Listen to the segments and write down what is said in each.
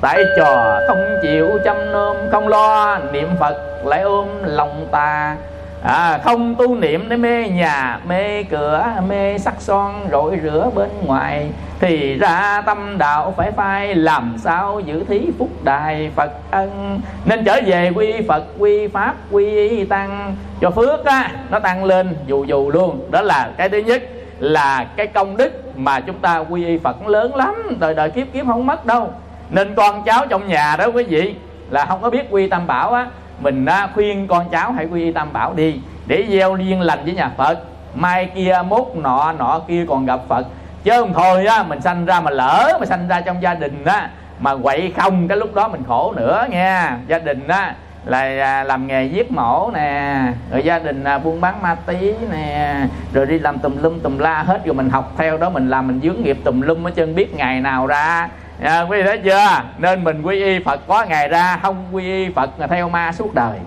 tại trò không chịu chăm nom không lo niệm phật lại ôm lòng ta à, không tu niệm để mê nhà mê cửa mê sắc son rội rửa bên ngoài. Thì ra tâm đạo phải phai làm sao giữ thí phúc đài phật ân? Nên trở về quy phật quy pháp quy tăng. Cho phước á nó tăng lên dù dù luôn. Đó là cái thứ nhất là cái công đức mà chúng ta quy y phật lớn lắm. Đời đời kiếp kiếp không mất đâu nên con cháu trong nhà đó quý vị là không có biết quy tam bảo á mình đã khuyên con cháu hãy quy tam bảo đi để gieo duyên lành với nhà phật. Mai kia mốt nọ nọ kia còn gặp phật. Chứ không thôi á mình sanh ra mà lỡ mà sanh ra trong gia đình á mà quậy không cái lúc đó mình khổ nữa nha. Gia đình á là à, làm nghề giết mổ nè rồi gia đình à, buôn bán ma tí nè rồi đi làm tùm lum tùm la hết. Rồi mình học theo đó mình làm mình dướng nghiệp tùm lum ở chân biết ngày nào ra à, quý vị thấy chưa? Nên mình quy y phật có ngày ra không quy y phật là theo ma suốt đời.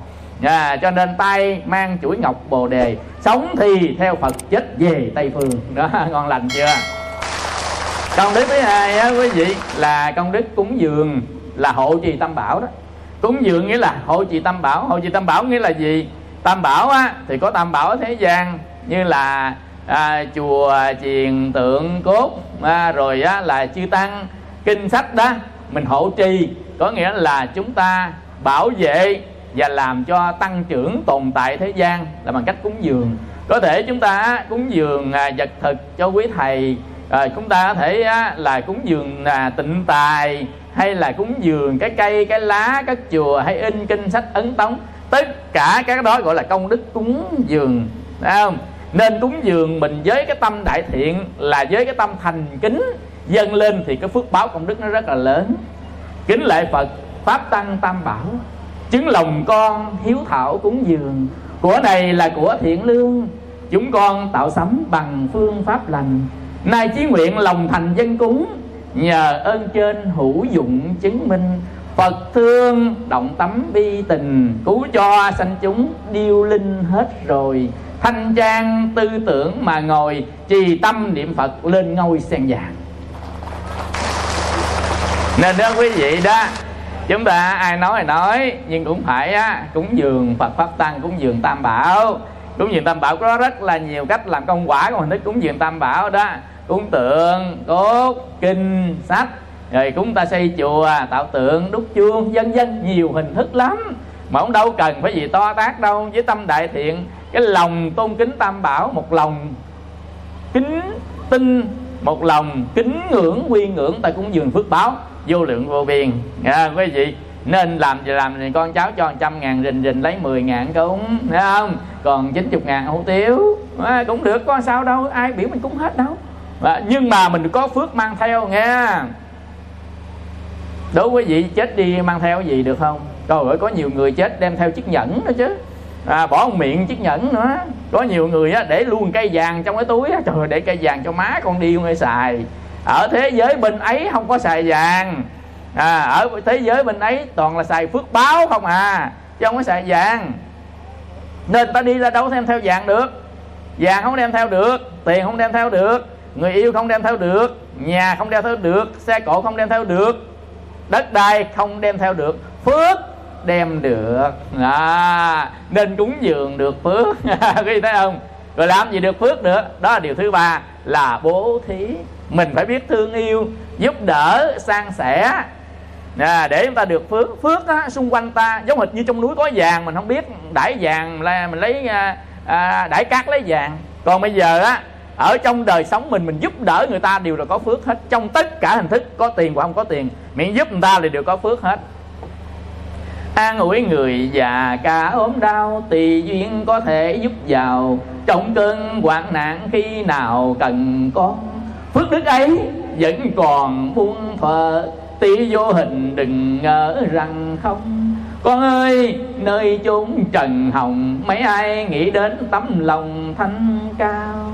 À, cho nên tay mang chuỗi ngọc bồ đề sống thì theo phật chết về tây phương. Đó ngon lành chưa? Công đức thứ hai á quý vị là công đức cúng dường là hộ trì tam bảo đó. Cúng dường nghĩa là hộ trì tam bảo. Hộ trì tam bảo nghĩa là gì? Tam bảo á thì có tam bảo ở thế gian như là à, chùa chiền tượng cốt à, rồi á, là chư tăng kinh sách đó mình hộ trì, có nghĩa là chúng ta bảo vệ và làm cho tăng trưởng tồn tại thế gian là bằng cách cúng dường. Có thể chúng ta cúng dường à, vật thực cho quý thầy rồi chúng ta có thể là cúng dường à, tịnh tài hay là cúng dường cái cây, cái lá, các chùa hay in kinh sách ấn tống. Tất cả các đó gọi là công đức cúng dường, phải không? Nên cúng dường mình với cái tâm đại thiện là với cái tâm thành kính dâng lên thì cái phước báo công đức nó rất là lớn. Kính lệ phật, pháp tăng tam bảo, chứng lòng con hiếu thảo cúng dường. Của này là của thiện lương, chúng con tạo sắm bằng phương pháp lành. Nay chí nguyện lòng thành dân cúng, nhờ ơn trên hữu dụng chứng minh. Phật thương, động tấm bi tình, Cứu cho sanh chúng điêu linh hết rồi. Thanh trang tư tưởng mà ngồi, Trì tâm niệm Phật lên ngôi sen vàng. Nên đó quý vị đó Chúng ta ai nói thì nói Nhưng cũng phải á, cúng dường Phật Pháp Tăng Cúng dường Tam Bảo. Cúng dường Tam Bảo có rất là nhiều cách làm công quả Của hình thức cúng dường Tam Bảo đó. Cúng tượng, cốt, kinh, sách rồi cúng ta xây chùa tạo tượng đúc chuông vân vân nhiều hình thức lắm. Mà không đâu cần phải gì to tác đâu với tâm đại thiện cái lòng tôn kính tam bảo một lòng kính tin một lòng kính ngưỡng quy ngưỡng ta cũng dường phước báo vô lượng vô biên. À, quý vị nên làm gì làm thì con cháu cho 100 ngàn rình rình lấy 10 ngàn cúng thấy không? Còn 90 ngàn hủ tiếu à, cũng được có sao đâu ai biểu mình cúng hết đâu. À, nhưng mà mình có phước mang theo nghe đối với vị chết đi mang theo gì được không? Trời ơi có nhiều người chết đem theo chiếc nhẫn đó chứ à, bỏ một miệng chiếc nhẫn nữa. Có nhiều người á, để luôn cây vàng trong cái túi á, trời ơi, để cây vàng cho má con đi không xài. Ở thế giới bên ấy không có xài vàng. À, ở thế giới bên ấy toàn là xài phước báo không à chứ không có xài vàng. Nên ta đi ra đâu đem theo vàng được. Vàng không đem theo được tiền không đem theo được người yêu không đem theo được nhà không đem theo được xe cộ không đem theo được đất đai không đem theo được phước đem được. À, nên cúng dường được phước. Quý thấy không? Rồi làm gì được phước nữa? Đó là điều thứ ba là bố thí. Mình phải biết thương yêu giúp đỡ san sẻ. À, để chúng ta được phước phước á, xung quanh ta. Giống hệt như trong núi có vàng mình không biết đãi vàng là mình lấy à, à, đãi cát lấy vàng. Còn bây giờ á ở trong đời sống mình mình giúp đỡ người ta đều là có phước hết. Trong tất cả hình thức có tiền và không có tiền miễn giúp người ta thì đều có phước hết an ủi người già cả ốm đau, tùy duyên có thể giúp vào trong cơn hoạn nạn khi nào cần có, phước đức ấy vẫn còn buông phật tí vô hình đừng ngờ rằng không. Con ơi, nơi chốn trần hồng, mấy ai nghĩ đến tấm lòng thanh cao?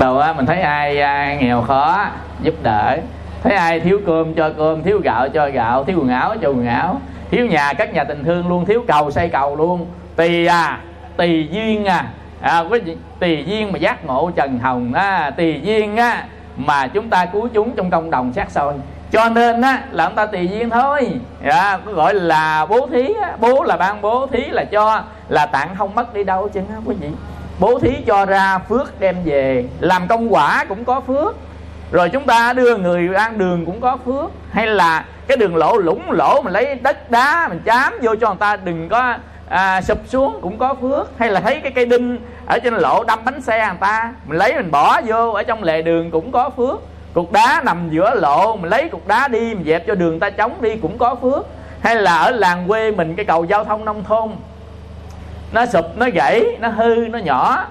Đầu á mình thấy ai à, nghèo khó, giúp đỡ thấy ai thiếu cơm cho cơm thiếu gạo cho gạo thiếu quần áo cho quần áo. Thiếu nhà các nhà tình thương luôn thiếu cầu xây cầu luôn. Tùy à tùy duyên à, à quý vị, tùy duyên mà giác ngộ trần hồng á tùy duyên á mà chúng ta cứu chúng trong cộng đồng sát soi. Cho nên á là ông ta tùy duyên thôi. À, gọi là bố thí á. bố là ban bố thí là cho là tặng không mất đi đâu chứ quý vị. Bố thí cho ra phước đem về. Làm công quả cũng có phước rồi chúng ta đưa người ăn đường cũng có phước. Hay là cái đường lỗ lũng lỗ mình lấy đất đá mình chám vô cho người ta đừng có à, sụp xuống cũng có phước. Hay là thấy cái cây đinh ở trên lỗ đâm bánh xe người ta mình lấy mình bỏ vô ở trong lề đường cũng có phước. Cục đá nằm giữa lộ mình lấy cục đá đi mình dẹp cho đường ta chống đi cũng có phước. Hay là ở làng quê mình cái cầu giao thông nông thôn nó sụp nó gãy nó hư nó nhỏ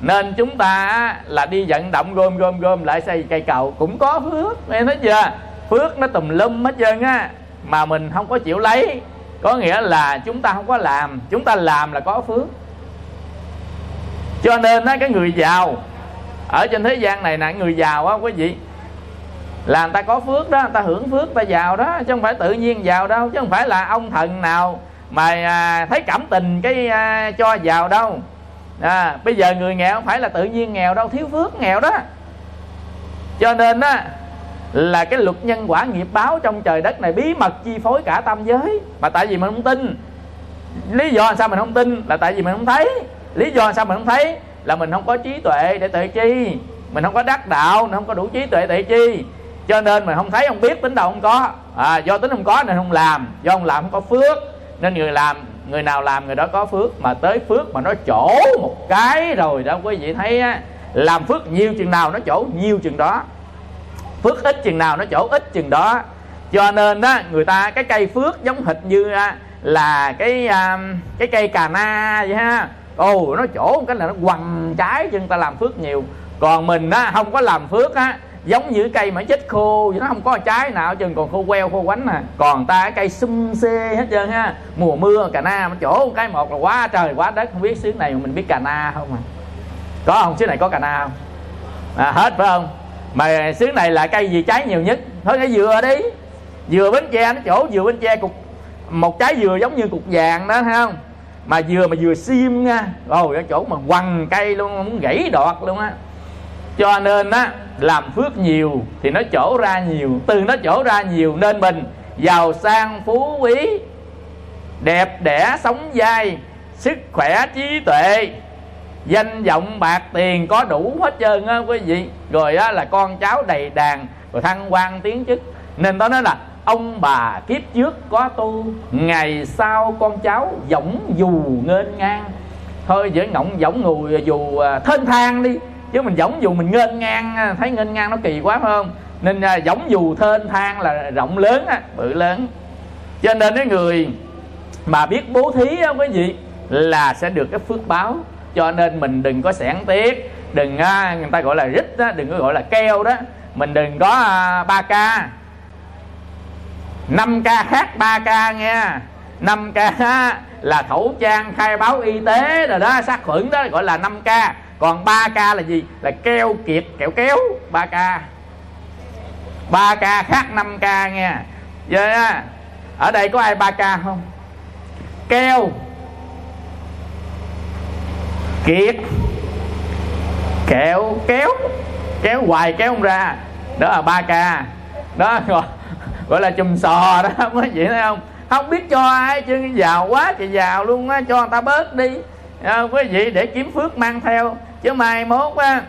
nên chúng ta là đi vận động gom gom gom lại xây cây cầu. Cũng có phước, nghe thấy chưa? Phước nó tùm lum hết trơn á, mà mình không có chịu lấy. Có nghĩa là chúng ta không có làm. Chúng ta làm là có phước. Cho nên á, cái người giàu, ở trên thế gian này nè, người giàu á, quý vị, là người ta có phước đó, người ta hưởng phước ta giàu đó, chứ không phải tự nhiên giàu đâu, chứ không phải là ông thần nào mà à, thấy cảm tình cái à, cho giàu đâu à, bây giờ người nghèo không phải là tự nhiên nghèo đâu thiếu phước nghèo đó. Cho nên á là cái luật nhân quả nghiệp báo trong trời đất này bí mật chi phối cả tam giới. Mà tại vì mình không tin lý do sao mình không tin là tại vì mình không thấy. Lý do sao mình không thấy là mình không có trí tuệ để tự chi. Mình không có đắc đạo mình không có đủ trí tuệ tự chi. Cho nên mình không thấy không biết tính đâu không có. À, do tính không có nên không làm do không làm không có phước nên người làm người nào làm người đó có phước, mà tới phước mà nó chỗ một cái rồi đó, quý vị thấy á, làm phước nhiều chừng nào nó chỗ nhiều chừng đó. Phước ít chừng nào nó chỗ ít chừng đó. Cho nên á, người ta, cái cây phước giống hệt như là cái à, cái cây cà na vậy ha. Ồ, nó chỗ một cái là nó quằn trái chân ta làm phước nhiều. Còn mình á, không có làm phước á giống như cây mà chết khô nó không có trái nào chừng còn khô queo khô quánh nè còn ta cái cây sum xê hết trơn ha. Mùa mưa cà na mà chỗ cái một là quá trời quá đất. Không biết xứ này mình biết cà na không à? Có không? Xứ này có cà na không? À, hết phải không? Mà xứ này là cây gì trái nhiều nhất? Thôi cái dừa đi. Dừa bến tre nó chỗ dừa bến tre cục một trái dừa giống như cục vàng đó thấy không? Mà dừa mà dừa xiêm nha. Rồi ở chỗ mà quằn cây luôn muốn gãy đọt luôn á cho nên á, làm phước nhiều thì nó chỗ ra nhiều. Từ nó chỗ ra nhiều nên mình giàu sang, phú quý, đẹp đẽ, sống dai, sức khỏe, trí tuệ, danh vọng, bạc tiền, có đủ hết trơn á, quý vị. Rồi á, là con cháu đầy đàn, rồi thăng quan tiến chức. Nên tôi nói là ông bà kiếp trước có tu, ngày sau con cháu võng dù nghênh ngang. Thôi giữa ngọng võng ngùi dù thân thênh thang đi chứ mình giống dù mình nghênh ngang, thấy nghênh ngang nó kỳ quá phải không? Nên à, giống dù thênh thang là rộng lớn á, bự lớn. Cho nên cái người mà biết bố thí á, quý vị, là sẽ được cái phước báo. Cho nên mình đừng có sẻn tiếc, đừng à, người ta gọi là rít đó đừng có gọi là keo đó. Mình đừng có à, ba k 5 k khác 3 k nghe. 5 k là khẩu trang khai báo y tế rồi đó, sát khuẩn đó, gọi là 5 k còn 3k là gì? Là keo kiệt kẹo kéo 3k 3k khác 5k nha Vậy yeah. ở đây có ai 3k không? Keo kiệt kẹo kéo kéo hoài kéo không ra. Đó là 3k đó gọi, gọi là chùm sò đó mới vậy thấy không? Không biết cho ai chứ giàu quá thì giàu luôn á cho người ta bớt đi à, quý vị để kiếm phước mang theo chứ mai mốt á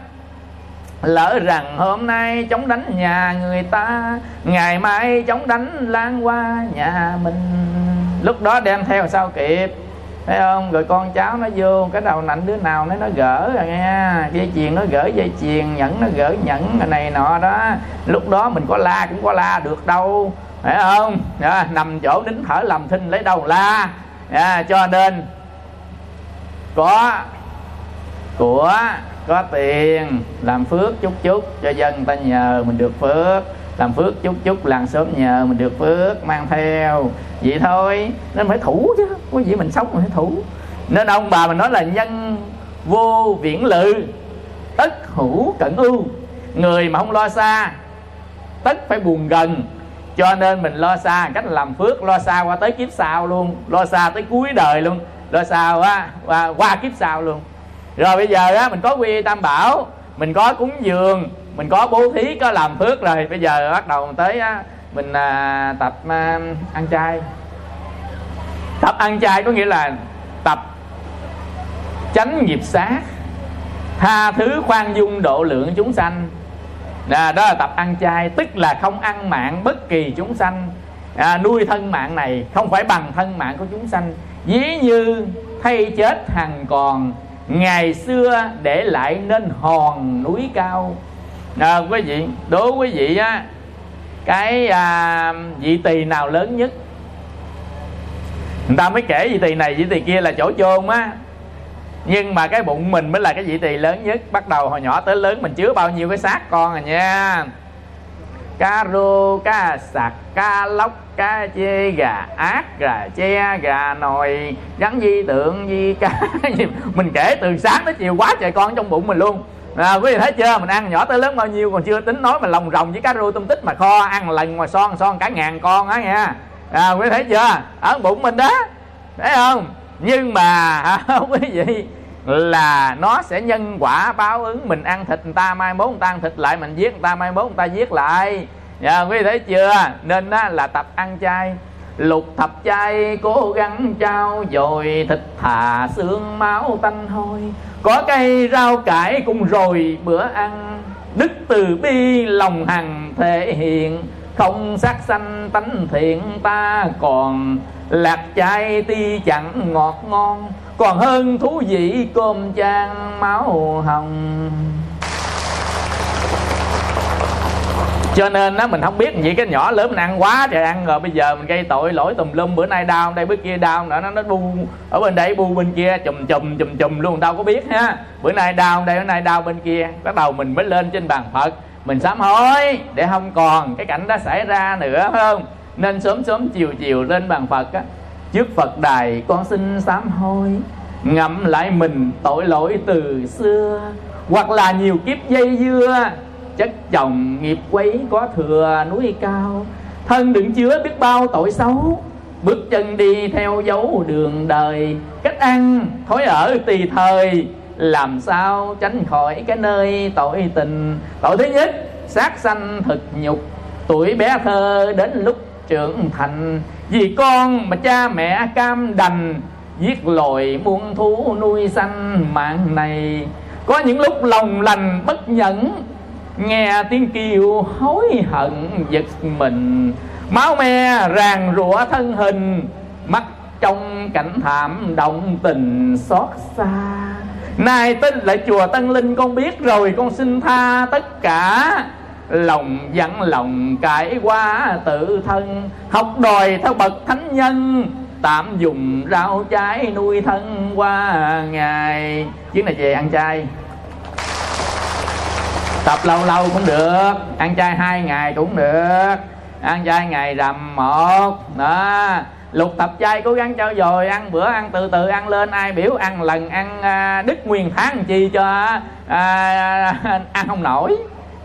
lỡ rằng hôm nay chống đánh nhà người ta ngày mai chống đánh lan qua nhà mình. Lúc đó đem theo sao kịp? Thấy không? Rồi con cháu nó vô cái đầu nạnh đứa nào nó nó gỡ rồi nghe. Dây chuyền nó gỡ dây chuyền nhẫn nó gỡ nhẫn này nọ đó. Lúc đó mình có la cũng có la được đâu. Phải không? À, nằm chỗ nín thở làm thinh lấy đầu la? À, cho nên có. Của. Có tiền. Làm phước chút chút cho dân ta nhờ mình được phước. Làm phước chút chút làng sớm nhờ mình được phước. Mang theo. Vậy thôi. Nên phải thủ chứ. Quý vị mình sống mình phải thủ. Nên ông bà mình nói là nhân vô viễn lự, tất hữu cận ưu. Người mà không lo xa, tất phải buồn gần. Cho nên mình lo xa, cách làm phước lo xa qua tới kiếp sau luôn, lo xa tới cuối đời luôn rồi sao á qua, qua kiếp sau luôn. Rồi bây giờ á mình có quy tam bảo mình có cúng dường mình có bố thí có làm phước rồi. Bây giờ bắt đầu tới á, mình à, tập à, ăn chay. Tập ăn chay có nghĩa là tập tránh nghiệp sát tha thứ khoan dung độ lượng chúng sanh. À, đó là tập ăn chay tức là không ăn mạng bất kỳ chúng sanh. À, nuôi thân mạng này không phải bằng thân mạng của chúng sanh ví như thay chết hằng còn ngày xưa để lại nên hòn núi cao. À, quý vị đối với quý vị á cái à, vị tỳ nào lớn nhất? Người ta mới kể vị tỳ này vị tỳ kia là chỗ chôn á. Nhưng mà cái bụng mình mới là cái vị tỳ lớn nhất. Bắt đầu hồi nhỏ tới lớn mình chứa bao nhiêu cái xác con à nha. Cá rô cá sặc cá lóc cá chê gà ác gà che gà nồi. Gắn di tượng di cá mình kể từ sáng tới chiều quá trời con trong bụng mình luôn. À, quý vị thấy chưa? Mình ăn nhỏ tới lớn bao nhiêu còn chưa tính nói mà lòng rồng với cá rô tôm tích mà kho ăn lần mà son son cả ngàn con á nha. À, quý vị thấy chưa? Ở bụng mình đó. Thấy không? Nhưng mà à, quý vị là nó sẽ nhân quả báo ứng. Mình ăn thịt người ta mai mốt người ta ăn thịt lại mình giết người ta mai mốt người ta giết lại dạ quý vị thấy chưa? Nên á, là tập ăn chay lục thập chay cố gắng trao dồi thịt thà xương máu tanh hôi. Có cây rau cải cùng rồi bữa ăn đức từ bi lòng hằng thể hiện. Không sát sanh tánh thiện ta còn lạc chay ti chẳng ngọt ngon. Còn hơn thú vị cơm chan máu hồng. Cho nên á, mình không biết gì, cái nhỏ lớn mình ăn quá trời ăn rồi. Bây giờ mình gây tội, lỗi tùm lum, bữa nay đau đây, bữa kia đau nữa, nó nó bu ở bên đây, bu bên kia, chùm chùm chùm chùm luôn. Đâu có biết ha. Bữa nay đau đây, bữa nay đau bên kia. Bắt đầu mình mới lên trên bàn phật. Mình sám hối để không còn cái cảnh đó xảy ra nữa, phải không? Nên sớm sớm, chiều chiều lên bàn phật á. Trước phật đài con xin sám hối, ngậm lại mình tội lỗi từ xưa. Hoặc là nhiều kiếp dây dưa chất chồng, nghiệp quấy có thừa, núi cao. Thân đựng chứa biết bao tội xấu. Bước chân đi theo dấu đường đời. Cách ăn, thói ở tùy thời. Làm sao tránh khỏi cái nơi tội tình? Tội thứ nhất, sát sanh thực nhục. Tuổi bé thơ đến lúc trưởng thành. Vì con mà cha mẹ cam đành, giết lồi muôn thú nuôi sanh mạng này. Có những lúc lòng lành bất nhẫn nghe tiếng kêu hối hận giật mình. Máu me ràng rủa thân hình, mắt trong cảnh thảm động tình xót xa. Nay tin lại chùa tân linh, con biết rồi, con xin tha tất cả. Lòng dặn lòng cải qua tự thân, học đòi theo bậc thánh nhân. Tạm dùng rau trái nuôi thân qua ngày. Chuyến này về ăn chay tập lâu lâu cũng được. Ăn chay hai ngày cũng được. Ăn chay ngày rằm một. Đó. Lục tập chay cố gắng cho rồi ăn bữa ăn từ từ ăn lên ai biểu ăn lần ăn à, đứt nguyên tháng chi cho à, ăn không nổi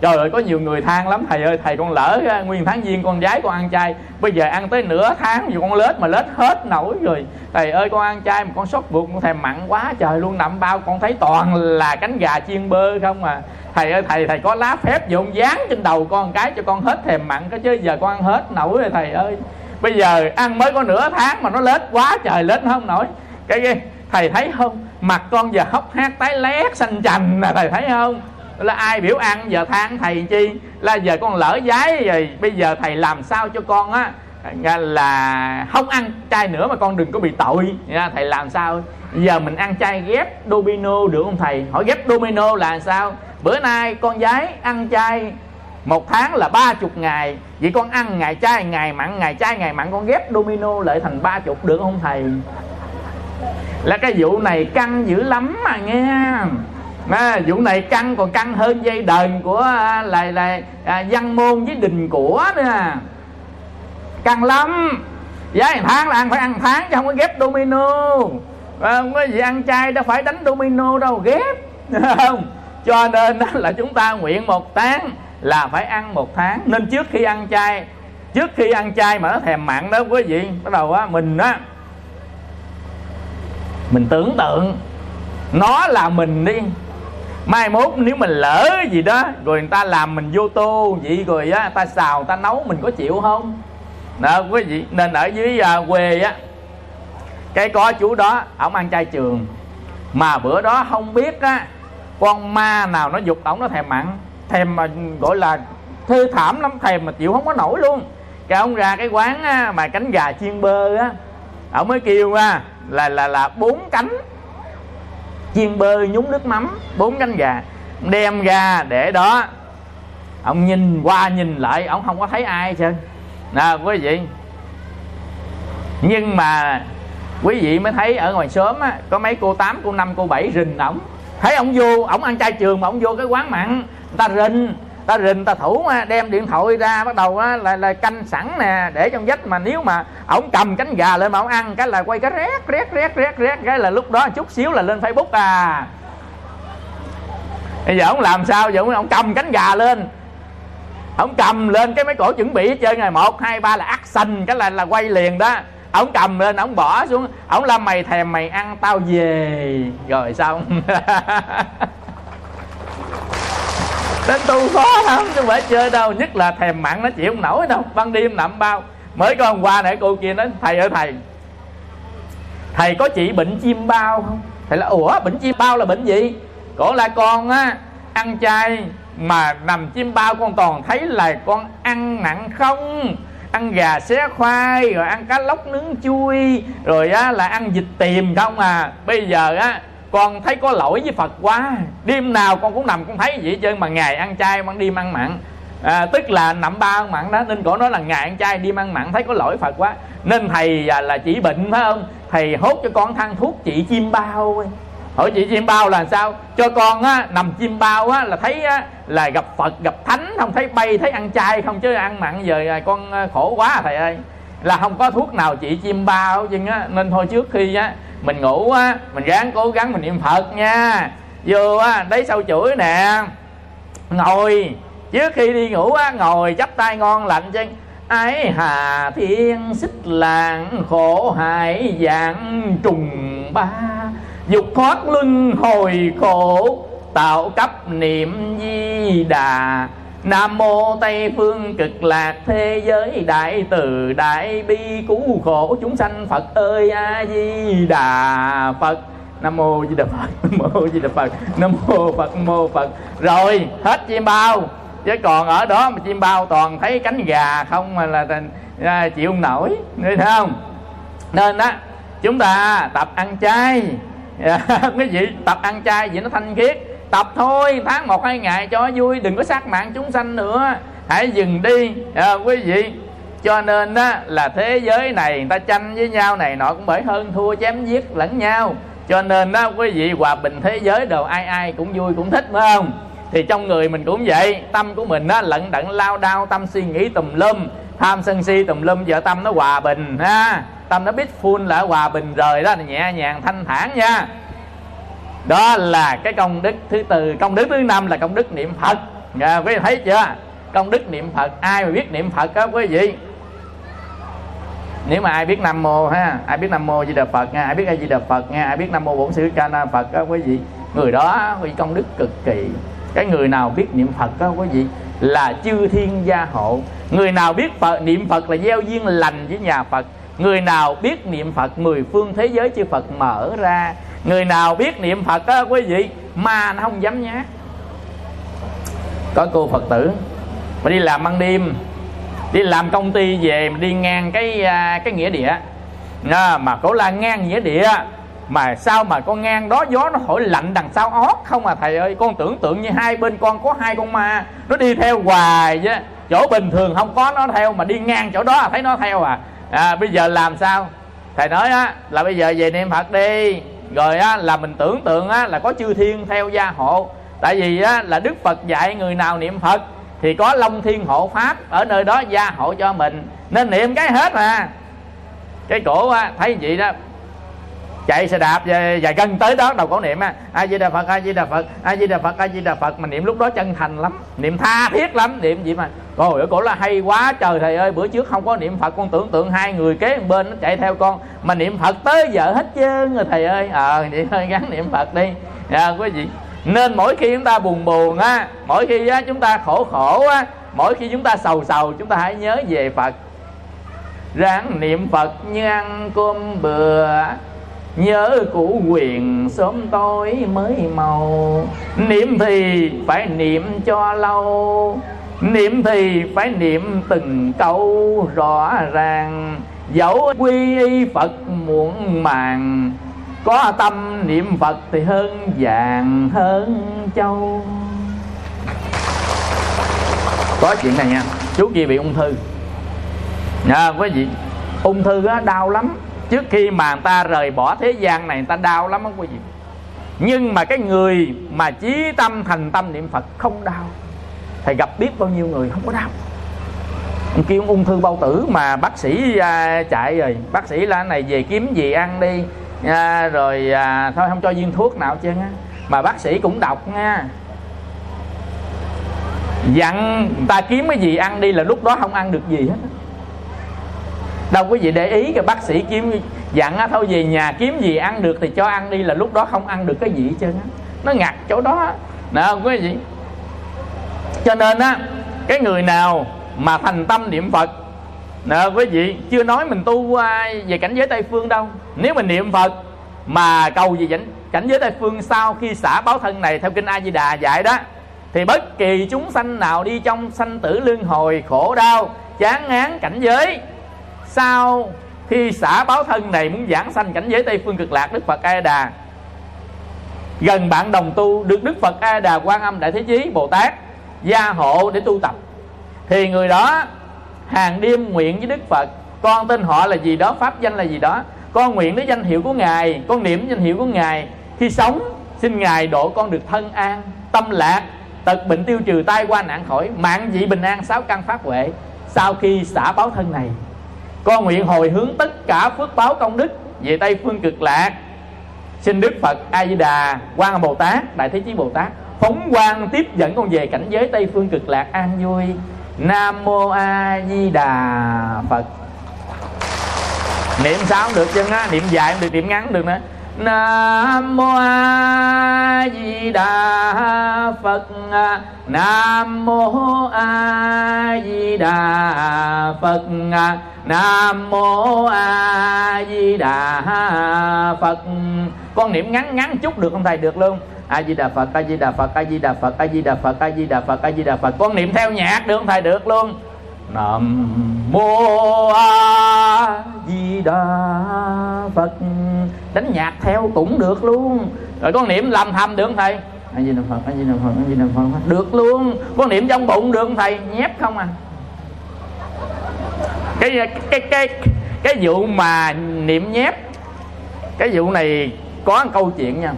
trời ơi, có nhiều người than lắm. Thầy ơi, thầy con lỡ à, nguyên tháng viên con gái con ăn chay. Bây giờ ăn tới nửa tháng dù con lết mà lết hết nổi rồi. Thầy ơi, con ăn chay mà con sốt ruột, con thèm mặn quá trời luôn. Nằm bao con thấy toàn là cánh gà chiên bơ không à. Thầy ơi, thầy thầy có lá phép gì dán trên đầu con cái cho con hết thèm mặn cái chứ giờ con ăn hết nổi rồi thầy ơi. Bây giờ ăn mới có nửa tháng mà nó lết quá trời lết không nổi. Cái thầy thấy không? Mặt con giờ hốc hác tái lét xanh chành nè, thầy thấy không? Là ai biểu ăn giờ than thầy chi? Là giờ con lỡ giái rồi, bây giờ thầy làm sao cho con á? Là không ăn chay nữa mà con đừng có bị tội. Nha thầy làm sao? Giờ mình ăn chay ghép domino được không thầy? Hỏi ghép domino là sao? Bữa nay con gái ăn chay một tháng là ba chục ngày. Vậy con ăn ngày chay ngày mặn, ngày chay ngày mặn, con ghép domino lại thành ba chục được không thầy? Là cái vụ này căng dữ lắm mà nghe à, vụ này căng còn căng hơn dây đờn của à, là là à, văn môn với đình của nữa. Căng lắm. Dạ, Giá hàng tháng là ăn phải ăn tháng chứ không có ghép domino. À, không có gì ăn chay đâu phải đánh domino đâu ghép. Không cho nên đó là chúng ta nguyện một tháng là phải ăn một tháng. Nên trước khi ăn chay trước khi ăn chay mà nó thèm mặn đó quý vị bắt đầu á mình á mình tưởng tượng nó là mình đi mai mốt nếu mình lỡ gì đó rồi người ta làm mình vô tô vậy rồi á ta xào ta nấu mình có chịu không? Đó quý vị nên ở dưới à, quê á cái có chú đó ổng ăn chay trường. Mà bữa đó không biết á con ma nào nó dục ổng nó thèm mặn thèm mà gọi là thê thảm lắm thèm mà chịu không có nổi luôn. Cái ông ra cái quán á, mà cánh gà chiên bơ á ổng mới kêu á là là là bốn cánh chiên bơ nhúng nước mắm, bốn cánh gà. Đem ra để đó. Ông nhìn qua nhìn lại, ông không có thấy ai trơn. Nè, quý vị. Nhưng mà quý vị mới thấy ở ngoài sớm á, có mấy cô tám, cô năm, cô bảy rình ổng. Thấy ông vô, ổng ăn chay trường mà ông vô cái quán mặn, người ta rình ta rình ta thủ đem điện thoại ra bắt đầu á, là, là canh sẵn nè để trong vách mà nếu mà ổng cầm cánh gà lên mà ổng ăn cái là quay cái rét rét rét rét rét cái là lúc đó chút xíu là lên facebook à. Bây giờ ổng làm sao giờ ổng cầm cánh gà lên. Ổng cầm lên cái mấy cổ chuẩn bị hết trơn một hai ba là action cái là là quay liền đó. Ổng cầm lên ổng bỏ xuống. Ổng la mày thèm mày ăn tao về. Rồi xong. đến tu khó lắm, chứ không phải chơi đâu. Nhất là thèm mặn, nó chịu không nổi đâu. Ban đêm nằm bao. Mới có hôm qua nãy cô kia nói, thầy ơi, thầy. Thầy có chị bệnh chim bao không? Thầy là, ủa, bệnh chim bao là bệnh gì? Cổ là con á, ăn chay mà nằm chim bao con toàn thấy là con ăn nặng không? Ăn gà xé khoai, rồi ăn cá lóc nướng chui, rồi á là ăn vịt tiềm không à? Bây giờ á con thấy có lỗi với phật quá. Đêm nào con cũng nằm con thấy vậy chứ mà ngày ăn chay ban đêm ăn mặn. À, tức là nằm ba ăn mặn đó nên cổ nói là ngày ăn chay đêm ăn mặn thấy có lỗi phật quá. Nên thầy à, là chỉ bệnh phải không? Thầy hốt cho con thang thuốc chị chim bao ấy. Hỏi chị chim bao là sao? Cho con á nằm chim bao á là thấy á là gặp phật gặp thánh không thấy bay thấy ăn chay không chứ ăn mặn giờ à, con à, khổ quá thầy ơi. Là không có thuốc nào chị chim bao chứ á. Nên thôi trước khi á mình ngủ á, mình ráng cố gắng mình niệm phật nha. Vô á đấy sau chuỗi nè. Ngồi, trước khi đi ngủ á, ngồi chắp tay ngon lạnh chứ ái hà thiên xích làng khổ hại dạng trùng ba. Dục thoát luân hồi khổ, tạo cấp niệm di đà. Nam mô Tây phương cực lạc thế giới đại từ đại bi cứu khổ chúng sanh Phật ơi A Di Đà Phật. Nam mô Di Đà Phật. Nam mô Di Đà Phật. Nam mô Phật mô Phật. Rồi, hết chim bao. Chứ còn ở đó mà chim bao toàn thấy cánh gà không mà là à, chịu không nổi, thấy không? Nên á chúng ta tập ăn chay cái gì tập ăn chay vậy nó thanh khiết tập thôi tháng một hai ngày cho vui đừng có sát mạng chúng sanh nữa. Hãy dừng đi à, quý vị. Cho nên đó là thế giới này người ta tranh với nhau này nọ cũng bởi hơn thua chém giết lẫn nhau. Cho nên đó quý vị hòa bình thế giới đồ ai ai cũng vui cũng thích phải không? Thì trong người mình cũng vậy tâm của mình đó lận đận lao đao tâm suy nghĩ tùm lum. Tham sân si tùm lum vợ tâm nó hòa bình ha. Tâm nó biết full là hòa bình rồi đó nhẹ nhàng thanh thản nha đó là cái công đức thứ tư. Công đức thứ năm là công đức niệm phật. À, quý vị thấy chưa? Công đức niệm phật. Ai mà biết niệm phật á quý vị? Nếu mà ai biết nam mô ha ai biết nam mô di đà phật nha ai biết a di đà phật nha ai biết nam mô bổn sư ca na phật á quý vị? Người đó quý vị công đức cực kỳ. Cái người nào biết niệm phật á quý vị? Là chư thiên gia hộ. Người nào biết phật niệm phật là gieo duyên lành với nhà phật. Người nào biết niệm phật mười phương thế giới chư phật mở ra người nào biết niệm phật á quý vị ma nó không dám nhát có cô phật tử mà đi làm ban đêm đi làm công ty về mà đi ngang cái à, cái nghĩa địa. À, mà cổ la ngang nghĩa địa mà sao mà con ngang đó gió nó thổi lạnh đằng sau ót không à thầy ơi? Con tưởng tượng như hai bên con có hai con ma nó đi theo hoài chứ. Chỗ bình thường không có nó theo mà đi ngang chỗ đó à, thấy nó theo à, à bây giờ làm sao? Thầy nói á là bây giờ về niệm phật đi rồi á, là mình tưởng tượng á, là có chư thiên theo gia hộ. Tại vì á, là đức phật dạy người nào niệm phật thì có long thiên hộ pháp ở nơi đó gia hộ cho mình. Nên niệm cái hết mà cái cổ á, thấy vậy đó, chạy xe đạp về và gần tới đó, đầu cổ niệm á. A di đà phật a di đà phật a di đà phật a di đà phật. Mà niệm lúc đó chân thành lắm, niệm tha thiết lắm, niệm gì mà rồi cổ là hay quá trời thầy ơi bữa trước không có niệm phật con tưởng tượng hai người kế bên nó chạy theo con mà niệm phật tới giờ hết trơn rồi thầy ơi. Ờ à, vậy thôi gắn niệm phật đi. Dạ quý vị. Nên mỗi khi chúng ta buồn buồn á mỗi khi á, chúng ta khổ khổ á mỗi khi chúng ta sầu sầu chúng ta hãy nhớ về phật. Ráng niệm phật như ăn cơm bừa nhớ củ quyền sớm tối mới màu. Niệm thì phải niệm cho lâu niệm thì phải niệm từng câu rõ ràng. Dẫu quy y phật muộn màng có tâm niệm phật thì hơn vàng hơn châu. Có chuyện này nha chú kia bị ung thư. Nha quý vị ung thư á, đau lắm. Trước khi mà người ta rời bỏ thế gian này người ta đau lắm á quý vị. Nhưng mà cái người mà chí tâm thành tâm niệm phật không đau thầy gặp biết bao nhiêu người không có đau. Ông kêu ung thư bao tử mà bác sĩ à, chạy rồi. Bác sĩ là này về kiếm gì ăn đi. À, rồi à, thôi không cho viên thuốc nào chứ á. Mà bác sĩ cũng đọc nha. Dặn người ta kiếm cái gì ăn đi là lúc đó không ăn được gì hết đâu có gì để ý cái bác sĩ kiếm dặn á thôi về nhà kiếm gì ăn được thì cho ăn đi là lúc đó không ăn được cái gì hết trơn á. Nó ngặt chỗ đó nè không có gì cho nên á cái người nào mà thành tâm niệm phật nè quý vị chưa nói mình tu về cảnh giới tây phương đâu. Nếu mình niệm phật mà cầu gì cảnh, cảnh giới tây phương sau khi xả báo thân này theo kinh a di đà dạy đó thì bất kỳ chúng sanh nào đi trong sanh tử luân hồi khổ đau chán ngán cảnh giới sau khi xả báo thân này muốn giảng sanh cảnh giới tây phương cực lạc đức phật a đà gần bạn đồng tu được đức phật a đà quan âm đại thế chí bồ tát gia hộ để tu tập. Thì người đó hàng đêm nguyện với đức phật. Con tên họ là gì đó, pháp danh là gì đó. Con nguyện đến danh hiệu của ngài, con niệm danh hiệu của ngài. Khi sống, xin ngài độ con được thân an, tâm lạc, tật bệnh tiêu trừ, tai qua nạn khỏi, mạng dị bình an, sáu căn pháp huệ. Sau khi xả báo thân này, con nguyện hồi hướng tất cả phước báo công đức về tây phương cực lạc. Xin đức phật a di đà quan bồ tát, đại thế chí bồ tát phóng quang tiếp dẫn con về cảnh giới tây phương cực lạc an vui. Nam mô a di đà phật. Niệm sao cũng được chân á? Niệm dài cũng được, niệm ngắn được nữa. Nam mô a di đà phật. Nam mô a di đà phật. Nam mô a di đà phật. Con niệm ngắn ngắn chút được không thầy? Được luôn a di đà phật a di đà phật a di đà phật a di đà phật a di đà phật a di đà phật. Con niệm theo nhạc được không? Thầy được luôn. Nam mô a di đà phật. Đánh nhạc theo cũng được luôn. Rồi con niệm làm thầm được không thầy? A di đà phật a di đà phật a di đà phật. Được luôn. Con niệm trong bụng được không thầy? Nhép không à? Cái cái cái cái vụ mà niệm nhép cái vụ này có một câu chuyện nha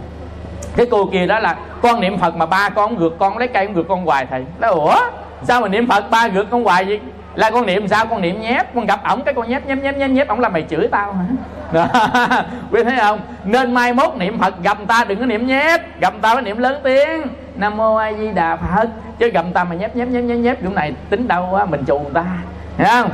cái cô kia đó là, con niệm phật mà ba con gượt con lấy cây con gượt con hoài thầy. Nó ủa? Sao mà niệm phật ba gượt con hoài vậy? Là con niệm sao? Con niệm nhép, con gặp ổng cái con nhép nhép nhép nhép nhép, ổng là mày chửi tao hả? Đó. quý thấy không? Nên mai mốt niệm phật gặp ta đừng có niệm nhép gặp ta phải niệm lớn tiếng. Nam mô a di đà phật. Chứ gặp ta mà nhép nhép nhép nhép nhép chỗ này tính đâu á, mình chù ta. Hiểu không?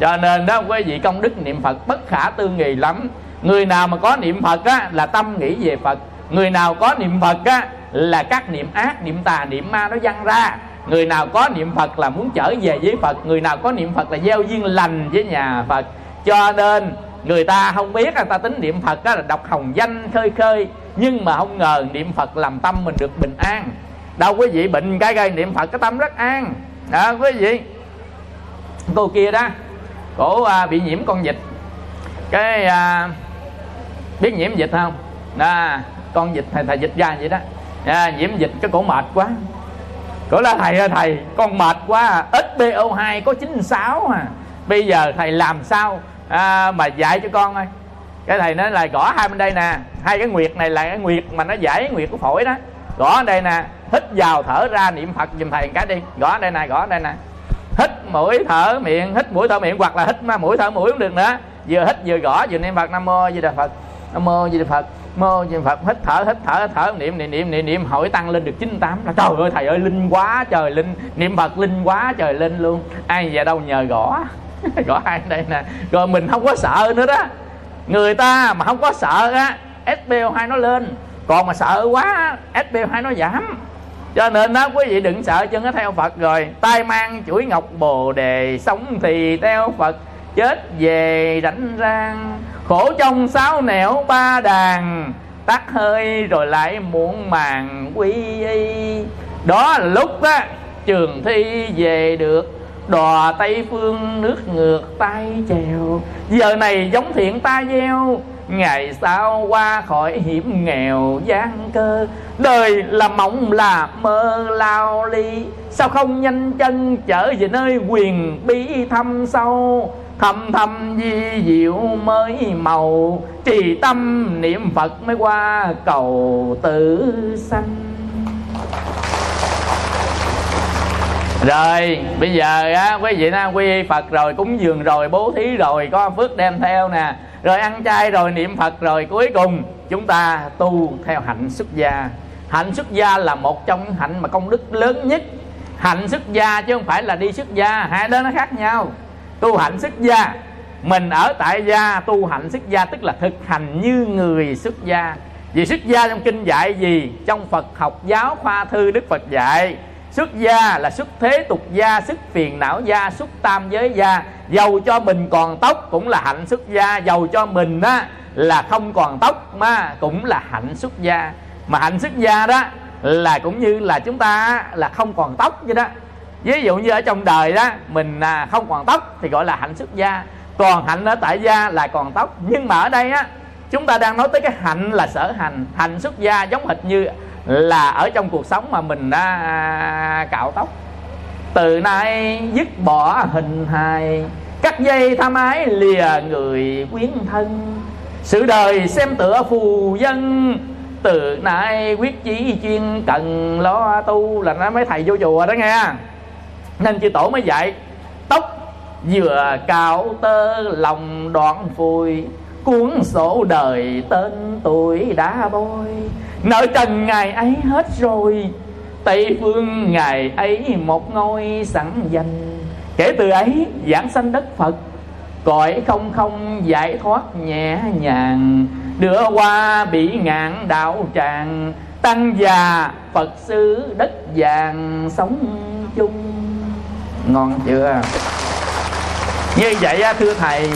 Cho nên đó, quý vị công đức niệm phật bất khả tư nghì lắm. Người nào mà có niệm phật á, là tâm nghĩ về phật người nào có niệm phật á là các niệm ác niệm tà niệm ma nó văng ra. Người nào có niệm phật là muốn trở về với phật. Người nào có niệm phật là gieo duyên lành với nhà phật. Cho nên người ta không biết người ta tính niệm phật đó là đọc hồng danh khơi khơi nhưng mà không ngờ niệm phật làm tâm mình được bình an. Đâu quý vị bệnh cái gây niệm phật cái tâm rất an. Đó quý vị. Cô kia đó cổ à, bị nhiễm con dịch cái à, biết nhiễm dịch không? Đó, con dịch thầy thầy dịch ra vậy đó. À, nhiễm dịch cái cổ mệt quá. Cổ là thầy ơi thầy con mệt quá à. SPO2 có 96 à. Bây giờ thầy làm sao à, mà dạy cho con ơi? Cái thầy nói là gõ hai bên đây nè. Hai cái nguyệt này là cái nguyệt mà nó giải nguyệt của phổi đó. Gõ đây nè. Hít vào thở ra niệm phật giùm thầy cái đi. Gõ đây nè gõ đây nè. Hít mũi thở miệng hít mũi thở miệng hoặc là hít mũi thở mũi cũng được nữa. Vừa hít vừa gõ vừa niệm phật. Nam mô di đà phật. Nam mô di đà phật mô niệm phật, hít thở hít thở hít thở. Niệm niệm niệm niệm niệm. Hỏi tăng lên được 98 là trời ơi, thầy ơi, linh quá trời linh. Niệm phật linh quá trời linh luôn. Ai về đâu, nhờ gõ. Gõ hai đây nè? Rồi mình không có sợ nữa đó. Người ta mà không có sợ á SPO2 nó lên. Còn mà sợ quá SPO2 nó giảm. Cho nên đó quý vị đừng sợ chân nó theo Phật rồi. Tay mang chuỗi ngọc bồ đề, sống thì theo Phật, chết về rảnh rang khổ trong sáu nẻo ba đàn, tắt hơi rồi lại muộn màng quy y. Đó là lúc đó trường thi về được, đò tây phương nước ngược tay chèo. Giờ này giống thiện ta gieo, ngày sau qua khỏi hiểm nghèo gian cơ. Đời là mộng là mơ lao ly, sao không nhanh chân trở về nơi quyền bí thâm sâu? Thâm thâm di diệu mới màu, trì tâm niệm phật mới qua cầu tử sanh. Rồi, bây giờ á, quý vị nam quy phật rồi, cúng dường rồi, bố thí rồi, có phước đem theo nè. Rồi ăn chay rồi, niệm phật rồi, cuối cùng chúng ta tu theo hạnh xuất gia. Hạnh xuất gia là một trong những hạnh mà công đức lớn nhất. Hạnh xuất gia chứ không phải là đi xuất gia, hai đó nó khác nhau tu hạnh xuất gia. Mình ở tại gia, tu hạnh xuất gia tức là thực hành như người xuất gia. Vì xuất gia trong kinh dạy gì? Trong phật học giáo khoa thư đức phật dạy, xuất gia là xuất thế tục gia, xuất phiền não gia, xuất tam giới gia. Dầu cho mình còn tóc cũng là hạnh xuất gia dầu cho mình á là không còn tóc mà cũng là hạnh xuất gia. Mà hạnh xuất gia đó là cũng như là chúng ta là không còn tóc vậy đó ví dụ như ở trong đời đó mình à, không còn tóc thì gọi là hạnh xuất gia. Còn hạnh ở tại gia là còn tóc nhưng mà ở đây á chúng ta đang nói tới cái hạnh là sở hành. Hạnh xuất gia giống hệt như là ở trong cuộc sống mà mình đã cạo tóc. Từ nay dứt bỏ hình hài cắt dây tham ái lìa người quyến thân. Sự đời xem tựa phù dân từ nay quyết chí chuyên cần lo tu. Là nó mấy thầy vô chùa đó nghe nên chư tổ mới dạy, tóc vừa cạo tơ, lòng đoạn phùi, cuốn sổ đời tên tuổi đã bôi. Nợ trần ngày ấy hết rồi, tây phương ngày ấy một ngôi sẵn dành kể từ ấy, giảng sanh đất phật, cõi không không giải thoát nhẹ nhàng. Đưa qua bị ngạn đạo tràng, tăng già phật sư đất vàng sống chung ngon chưa? Như vậy thưa thầy,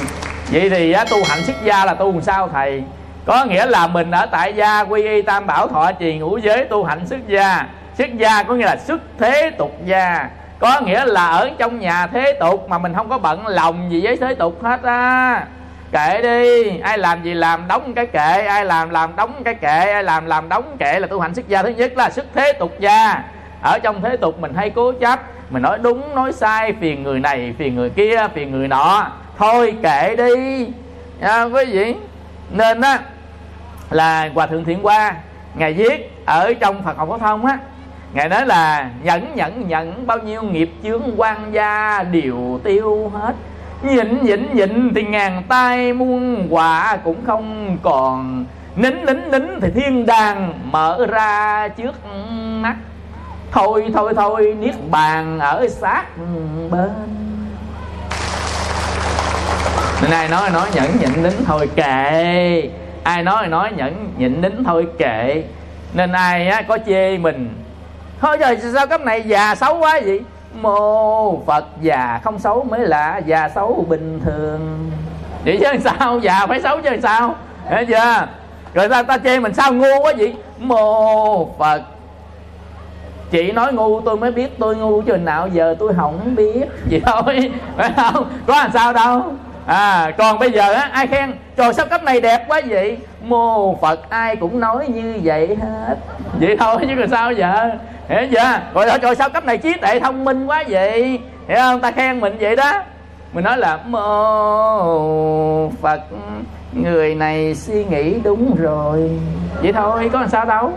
vậy thì tu hạnh xuất gia là tu làm sao thầy? Có nghĩa là mình ở tại gia quy y tam bảo thọ trì ngũ giới tu hạnh xuất gia. Xuất gia có nghĩa là xuất thế tục gia. Có nghĩa là ở trong nhà thế tục mà mình không có bận lòng gì với thế tục hết á. Kệ đi, ai làm gì làm đóng cái kệ, ai làm làm đóng cái kệ, ai làm làm đóng kệ là tu hành xuất gia. Thứ nhất là xuất thế tục gia. Ở trong thế tục mình hay cố chấp mình nói đúng nói sai phiền người này phiền người kia phiền người nọ. Thôi kệ đi. À, quý vị nên á là hòa thượng thiện qua ngài viết ở trong phật học phổ thông á ngài nói là nhẫn nhẫn nhẫn bao nhiêu nghiệp chướng quan gia đều tiêu hết. Nhịn nhịn nhịn thì ngàn tay muôn quả cũng không còn. Nín nín nín thì thiên đàng mở ra trước mắt thôi thôi thôi niết bàn ở sát bên. Nên ai nói nói nhẫn nhịn đến thôi kệ. Ai nói nói nhẫn nhịn đến thôi kệ. Nên ai á, có chê mình thôi rồi sao cấp này già xấu quá vậy? Mô phật già không xấu mới là già xấu bình thường. Vậy chứ sao? Già phải xấu chứ sao? Hiểu chưa? Rồi ta ta chê mình sao ngu quá vậy? Mô phật chị nói ngu, tôi mới biết tôi ngu chừng nào giờ tôi không biết. Vậy thôi phải không? Có làm sao đâu. À còn bây giờ á, ai khen? Trời, sao cấp này đẹp quá vậy? Mô phật, ai cũng nói như vậy hết. Vậy thôi, chứ còn sao giờ? Hiểu chưa? Rồi trời, sao cấp này trí tuệ thông minh quá vậy? Hiểu không? Ta khen mình vậy đó. Mình nói là, mô phật, người này suy nghĩ đúng rồi. Vậy thôi, có làm sao đâu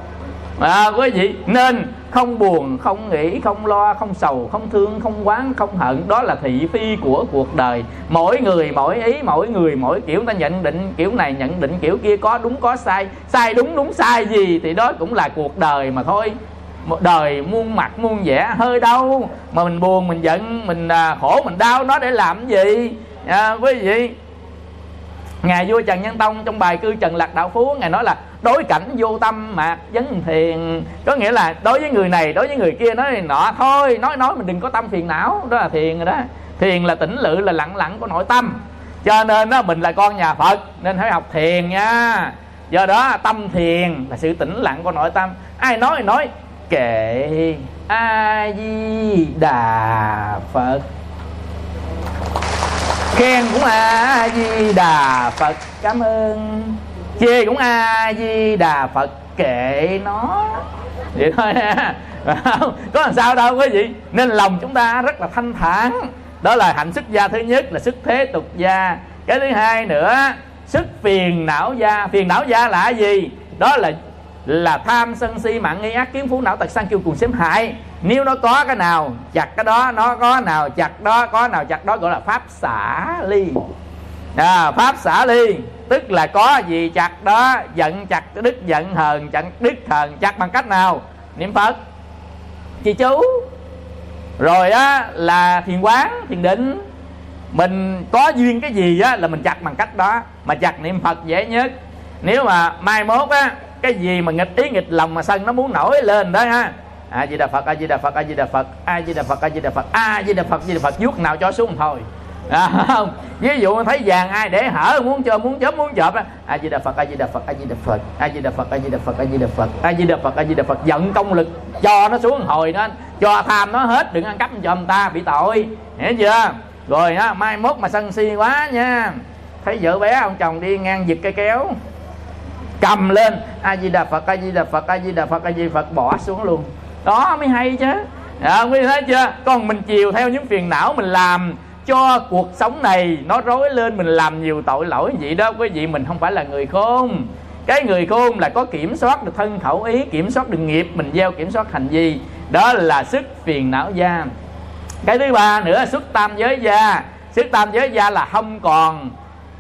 à, quý vị nên không buồn không nghĩ không lo không sầu không thương không quán không hận. Đó là thị phi của cuộc đời. Mỗi người mỗi ý mỗi người mỗi kiểu ta nhận định kiểu này nhận định kiểu kia có đúng có sai. Sai đúng đúng sai gì thì đó cũng là cuộc đời mà thôi. Một đời muôn mặt muôn vẻ hơi đâu mà mình buồn mình giận mình à, khổ mình đau nó để làm gì? À, quý vị ngài vua trần nhân tông trong bài cư trần lạc đạo phú, ngài nói là, đối cảnh vô tâm mạc vấn thiền. Có nghĩa là, đối với người này, đối với người kia, nói nọ thôi, nói nói mình đừng có tâm phiền não, đó là thiền rồi đó. Thiền là tĩnh lự, là lặng lặng của nội tâm. Cho nên đó mình là con nhà phật, nên phải học thiền nha. Do đó, tâm thiền là sự tĩnh lặng của nội tâm. Ai nói thì nói, kệ a di đà phật khen cũng a di đà phật. Cảm ơn. Chê cũng a di đà phật. Kệ nó. Vậy thôi. Ha có làm sao đâu quý vị. Nên lòng chúng ta rất là thanh thản. Đó là hạnh sức gia thứ nhất, là sức thế tục gia. Cái thứ hai nữa sức phiền não gia. Phiền não gia là gì? Đó là là tham sân si mạng nghi ác kiến phú não tật sanh kiêu cùng xếp hại. Nếu nó có cái nào chặt cái đó nó có nào chặt đó có nào chặt đó gọi là pháp xả ly. À, pháp xả ly tức là có gì chặt đó giận chặt đức giận hờn chặt đức hờn chặt bằng cách nào? Niệm phật. Chị chú. Rồi á là thiền quán thiền định. Mình có duyên cái gì á là mình chặt bằng cách đó mà chặt niệm phật dễ nhất. Nếu mà mai mốt á cái gì mà nghịch ý nghịch lòng mà sân nó muốn nổi lên đó ha a di đà phật a di đà phật a di đà phật a di đà phật a di đà phật a di đà phật a di đà phật vuốt nào cho xuống thôi à, không ví dụ thấy vàng ai để hở muốn cho muốn chớp muốn chọp a di đà phật a di đà phật a di đà phật a di đà phật a di đà phật a di đà phật a di đà phật a di đà phật giận công lực cho nó xuống hồi nó cho tham nó hết đừng ăn cắp cho người ta bị tội hiểu chưa rồi á mai mốt mà sân si quá nha thấy vợ bé ông chồng đi ngang giật cây kéo cầm lên. A di đà phật a di đà phật a di đà phật a di đà phật bỏ xuống luôn. Đó mới hay chứ. À, quý thấy chưa? Còn mình chiều theo những phiền não mình làm cho cuộc sống này nó rối lên mình làm nhiều tội lỗi vậy đó. Quý vị mình không phải là người khôn. Cái người khôn là có kiểm soát được thân khẩu ý kiểm soát được nghiệp mình gieo kiểm soát hành vi. Đó là sức phiền não gia. Cái thứ ba nữa xuất tam giới gia. Xuất tam giới gia là không còn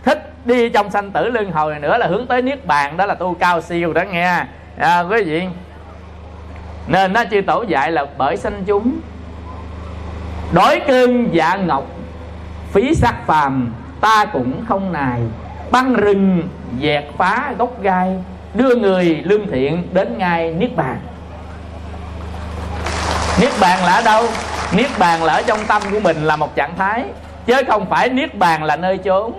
thích đi trong sanh tử luân hồi nữa là hướng tới niết bàn đó là tu cao siêu đó nghe. À, quý vị. Nên nó chư tổ dạy là bởi sanh chúng đối cương dạ ngọc phí sắc phàm ta cũng không nài. Băng rừng dẹt phá gốc gai đưa người lương thiện đến ngay niết bàn. Niết bàn là ở đâu? Niết bàn là ở trong tâm của mình là một trạng thái chứ không phải niết bàn là nơi chốn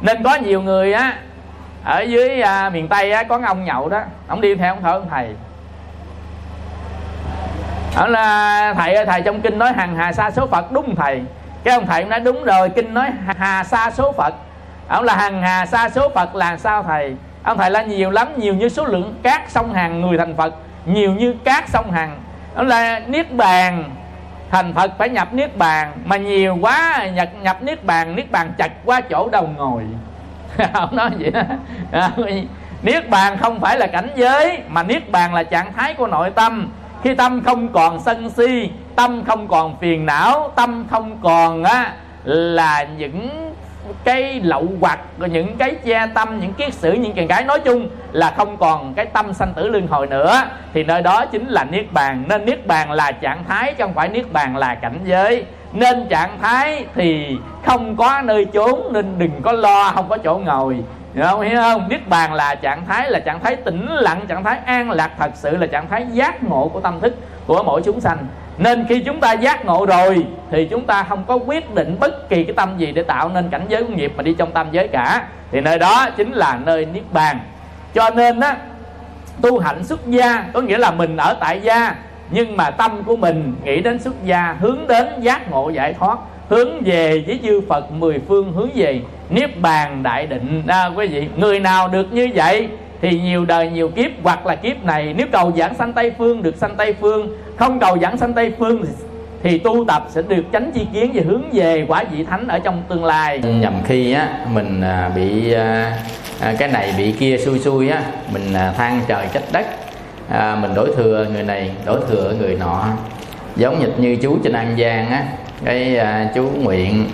nên có nhiều người á ở dưới à, miền tây á, có ông nhậu đó ông đi theo ông thợ ông thầy. Ông là thầy ơi thầy trong kinh nói hằng hà sa số phật đúng thầy. Cái ông thầy nói đúng rồi kinh nói hà sa số phật. Ông là hằng hà sa số phật là sao thầy? Ông thầy là nhiều lắm nhiều như số lượng cát sông hằng người thành phật nhiều như cát sông hằng. Ông là niết bàn thành phật phải nhập niết bàn, mà nhiều quá, nhập nhập niết bàn niết bàn chặt qua chỗ đầu ngồi. Ông nói vậy đó. Niết bàn không phải là cảnh giới, mà niết bàn là trạng thái của nội tâm. Khi tâm không còn sân si, tâm không còn phiền não, tâm không còn á, là những cái lậu hoặc những cái che tâm, những kiết sử những cái nói chung là không còn cái tâm sanh tử luân hồi nữa. Thì nơi đó chính là niết bàn. Nên niết bàn là trạng thái chứ không phải niết bàn là cảnh giới. Nên trạng thái thì không có nơi trốn nên đừng có lo, không có chỗ ngồi. Hiểu không? Hiểu không? Niết bàn là trạng thái, là trạng thái tĩnh lặng, trạng thái an lạc thật sự, là trạng thái giác ngộ của tâm thức của mỗi chúng sanh nên khi chúng ta giác ngộ rồi thì chúng ta không có quyết định bất kỳ cái tâm gì để tạo nên cảnh giới của nghiệp mà đi trong tâm giới cả. Thì nơi đó chính là nơi niết bàn. Cho nên á tu hạnh xuất gia có nghĩa là mình ở tại gia nhưng mà tâm của mình nghĩ đến xuất gia hướng đến giác ngộ giải thoát hướng về với chư Phật mười phương hướng về niết bàn đại định. À, quý vị người nào được như vậy thì nhiều đời nhiều kiếp hoặc là kiếp này nếu cầu giảng sanh tây phương được sanh tây phương không cầu giảng sanh tây phương thì tu tập sẽ được tránh chi kiến và hướng về quả vị thánh ở trong tương lai. Nhầm khi á mình à, bị à, à, cái này bị kia xui xui á mình than trời trách đất à, mình đổi thừa người này đổi thừa người nọ. Giống như, như chú trên an giang á cái à, chú nguyện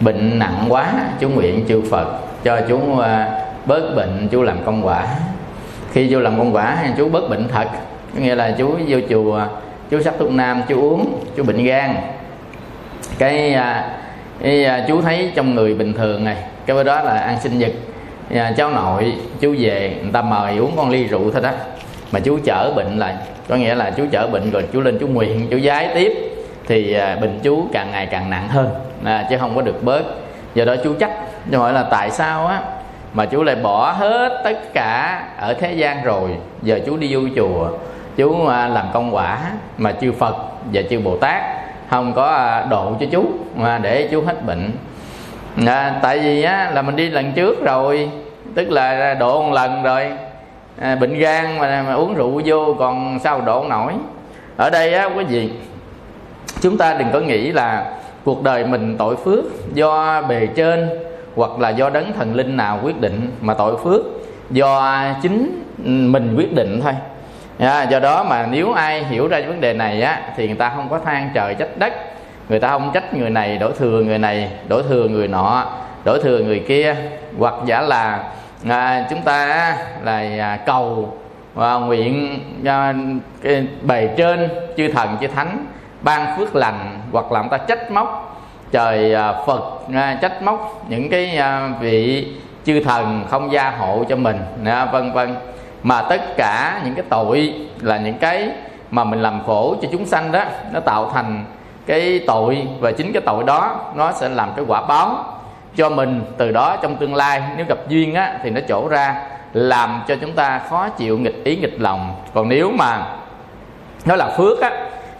bệnh nặng quá chú nguyện chư phật cho chú à, bớt bệnh chú làm công quả. Khi vô làm công quả chú bớt bệnh thật. Có nghĩa là chú vô chùa chú sắc thuốc nam chú uống chú bệnh gan. Cái, à, cái à, chú thấy trong người bình thường này cái đó là ăn sinh nhật. Dạ, cháu nội chú về người ta mời uống con ly rượu thôi đó. Mà chú chở bệnh lại. Có nghĩa là chú chở bệnh rồi chú lên chú nguyện chú giái tiếp. Thì à, bệnh chú càng ngày càng nặng hơn. À, chứ không có được bớt. Do đó chú chắc cho hỏi là tại sao á mà chú lại bỏ hết tất cả ở thế gian rồi. Giờ chú đi vô chùa chú à, làm công quả mà chư phật và chư bồ tát không có à, độ cho chú mà để chú hết bệnh. À, tại vì á, là mình đi lần trước rồi tức là độ một lần rồi. À, bệnh gan mà, mà uống rượu vô còn sao độ nổi. Ở đây á quý vị chúng ta đừng có nghĩ là cuộc đời mình tội phước do bề trên hoặc là do đấng thần linh nào quyết định mà tội phước. Do chính mình quyết định thôi. À, do đó mà nếu ai hiểu ra vấn đề này á thì người ta không có than trời trách đất. Người ta không trách người này đổ thừa người này đổ thừa người nọ đổ thừa người kia. Hoặc giả là à, chúng ta là à, cầu và nguyện à, bề trên chư thần chư thánh ban phước lành hoặc là người ta trách móc trời à, phật à, trách móc những cái à, vị chư thần không gia hộ cho mình vân vân. Mà tất cả những cái tội là những cái mà mình làm khổ cho chúng sanh đó, nó tạo thành cái tội và chính cái tội đó, nó sẽ làm cái quả báo cho mình từ đó trong tương lai. Nếu gặp duyên á, thì nó trổ ra, làm cho chúng ta khó chịu nghịch ý, nghịch lòng. Còn nếu mà nó là phước á,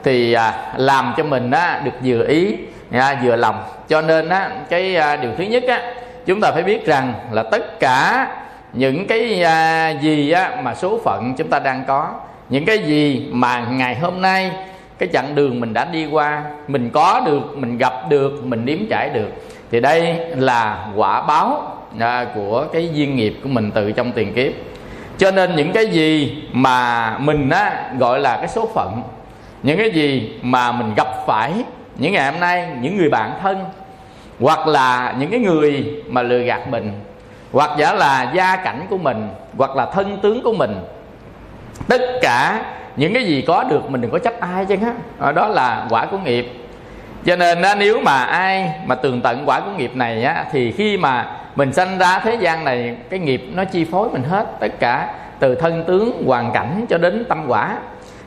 thì làm cho mình á, được vừa ý à, vừa lòng. Cho nên á cái à, điều thứ nhất á chúng ta phải biết rằng là tất cả những cái à, gì á, mà số phận chúng ta đang có những cái gì mà ngày hôm nay cái chặng đường mình đã đi qua mình có được mình gặp được mình nếm trải được thì đây là quả báo à, của cái duyên nghiệp của mình từ trong tiền kiếp. Cho nên những cái gì mà mình á, gọi là cái số phận những cái gì mà mình gặp phải những ngày hôm nay những người bạn thân hoặc là những cái người mà lừa gạt mình hoặc giả là gia cảnh của mình hoặc là thân tướng của mình tất cả những cái gì có được mình đừng có trách ai chứ á. Ờ, đó là quả của nghiệp. Cho nên á, nếu mà ai mà tường tận quả của nghiệp này á, thì khi mà mình sanh ra thế gian này cái nghiệp nó chi phối mình hết. Tất cả từ thân tướng hoàn cảnh cho đến tâm quả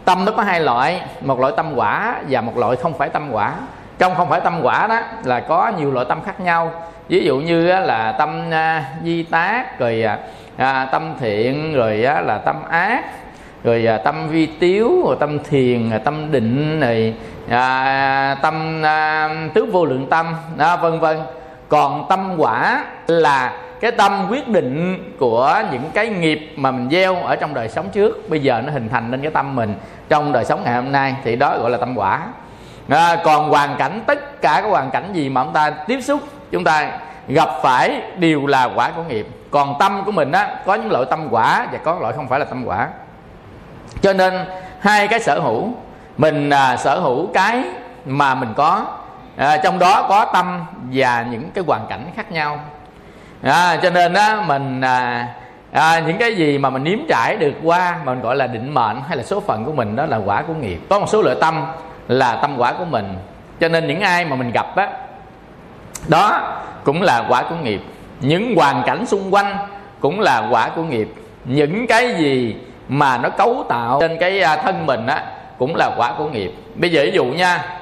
tâm nó có hai loại một loại tâm quả và một loại không phải tâm quả. Trong không phải tâm quả đó là có nhiều loại tâm khác nhau. Ví dụ như là tâm à, di tác rồi à, à, tâm thiện rồi là tâm ác rồi tâm vi tiếu rồi tâm thiền rồi tâm định này à, tâm à, tứ vô lượng tâm đó, vân vân. Còn tâm quả là cái tâm quyết định của những cái nghiệp mà mình gieo ở trong đời sống trước bây giờ nó hình thành nên cái tâm mình trong đời sống ngày hôm nay thì đó gọi là tâm quả. À, còn hoàn cảnh tất cả các hoàn cảnh gì mà chúng ta tiếp xúc chúng ta gặp phải đều là quả của nghiệp. Còn tâm của mình á có những loại tâm quả và có loại không phải là tâm quả. Cho nên hai cái sở hữu mình à, sở hữu cái mà mình có à, trong đó có tâm và những cái hoàn cảnh khác nhau à, cho nên á mình à, à, những cái gì mà mình nếm trải được qua mà mình gọi là định mệnh hay là số phận của mình đó là quả của nghiệp. Có một số lựa tâm là tâm quả của mình. Cho nên những ai mà mình gặp á đó cũng là quả của nghiệp. Những hoàn cảnh xung quanh cũng là quả của nghiệp. Những cái gì mà nó cấu tạo trên cái à, thân mình á cũng là quả của nghiệp. Bây giờ ví dụ nha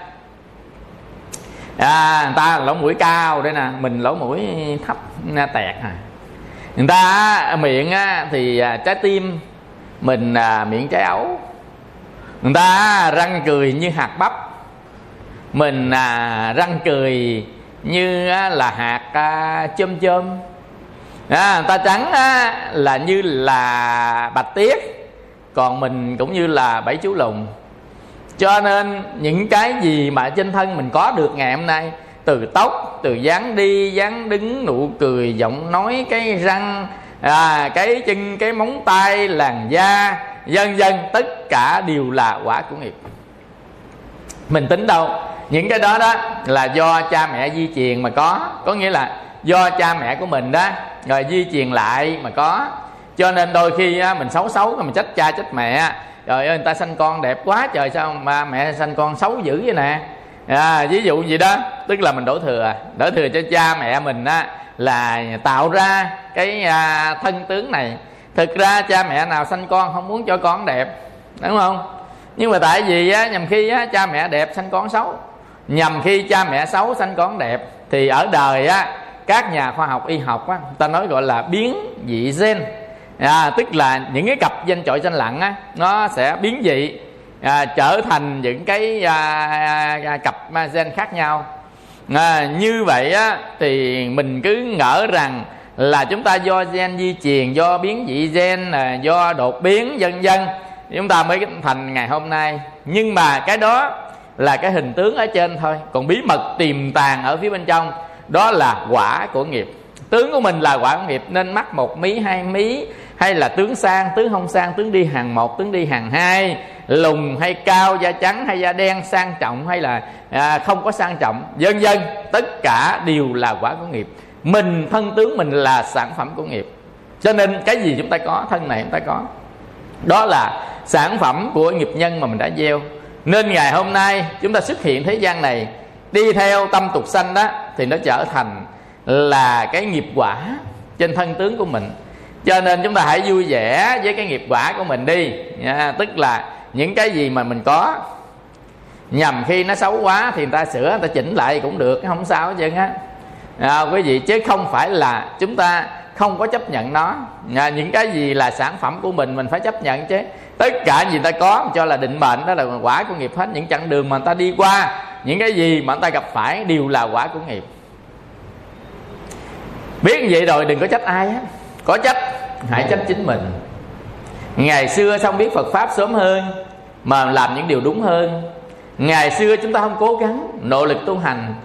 à, người ta lỗ mũi cao đây nè mình lỗ mũi thấp tẹt à người ta miệng thì à, trái tim mình à, miệng trái ấu. Người ta răng cười như hạt bắp. Mình à, răng cười như á, là hạt à, chôm chôm. À, người ta trắng á, là như là bạch tiết còn mình cũng như là bảy chú lùn cho nên những cái gì mà trên thân mình có được ngày hôm nay từ tóc từ dáng đi dáng đứng nụ cười giọng nói cái răng à, cái chân cái móng tay làn da dần dần tất cả đều là quả của nghiệp mình tính đâu? Những cái đó đó là do cha mẹ di truyền mà có. Có nghĩa là do cha mẹ của mình đó rồi di truyền lại mà có. Cho nên đôi khi á, mình xấu xấu mình trách cha trách mẹ trời ơi người ta sanh con đẹp quá trời sao mà mẹ sanh con xấu dữ vậy nè? À, ví dụ gì đó tức là mình đổ thừa. Đổ thừa cho cha mẹ mình á là tạo ra cái à, thân tướng này. Thực ra cha mẹ nào sanh con không muốn cho con đẹp đúng không? Nhưng mà tại vì á, nhầm khi á, cha mẹ đẹp sanh con xấu. Nhầm khi cha mẹ xấu sanh con đẹp thì ở đời á các nhà khoa học y học á ta nói gọi là biến dị gen à, tức là những cái cặp danh trội danh lặng á nó sẽ biến dị à, trở thành những cái à, à, à cặp gen khác nhau. À, như vậy á thì mình cứ ngỡ rằng là chúng ta do gen di truyền do biến dị gen à, do đột biến vân vân chúng ta mới thành ngày hôm nay. Nhưng mà cái đó là cái hình tướng ở trên thôi. Còn bí mật tiềm tàng ở phía bên trong đó là quả của nghiệp. Tướng của mình là quả của nghiệp nên mắc một mí hai mí hay là tướng sang tướng không sang tướng đi hàng một tướng đi hàng hai lùn hay cao da trắng hay da đen sang trọng hay là à, không có sang trọng. Vân vân tất cả đều là quả của nghiệp. Mình thân tướng mình là sản phẩm của nghiệp. Cho nên cái gì chúng ta có thân này chúng ta có. Đó là sản phẩm của nghiệp nhân mà mình đã gieo. Nên ngày hôm nay chúng ta xuất hiện thế gian này đi theo tâm tục sanh đó thì nó trở thành là cái nghiệp quả trên thân tướng của mình cho nên chúng ta hãy vui vẻ với cái nghiệp quả của mình đi. Nha. tức là những cái gì mà mình có nhầm khi nó xấu quá thì người ta sửa người ta chỉnh lại cũng được không sao hết trơn á. À, quý vị chứ không phải là chúng ta không có chấp nhận nó. À, những cái gì là sản phẩm của mình mình phải chấp nhận chứ. Tất cả gì ta có cho là định mệnh đó là quả của nghiệp hết. Những chặng đường mà người ta đi qua những cái gì mà người ta gặp phải đều là quả của nghiệp. Biết như vậy rồi đừng có trách ai hết có trách hãy trách chính mình. Ngày xưa xong biết phật pháp sớm hơn mà làm những điều đúng hơn. Ngày xưa chúng ta không cố gắng nỗ lực tu hành.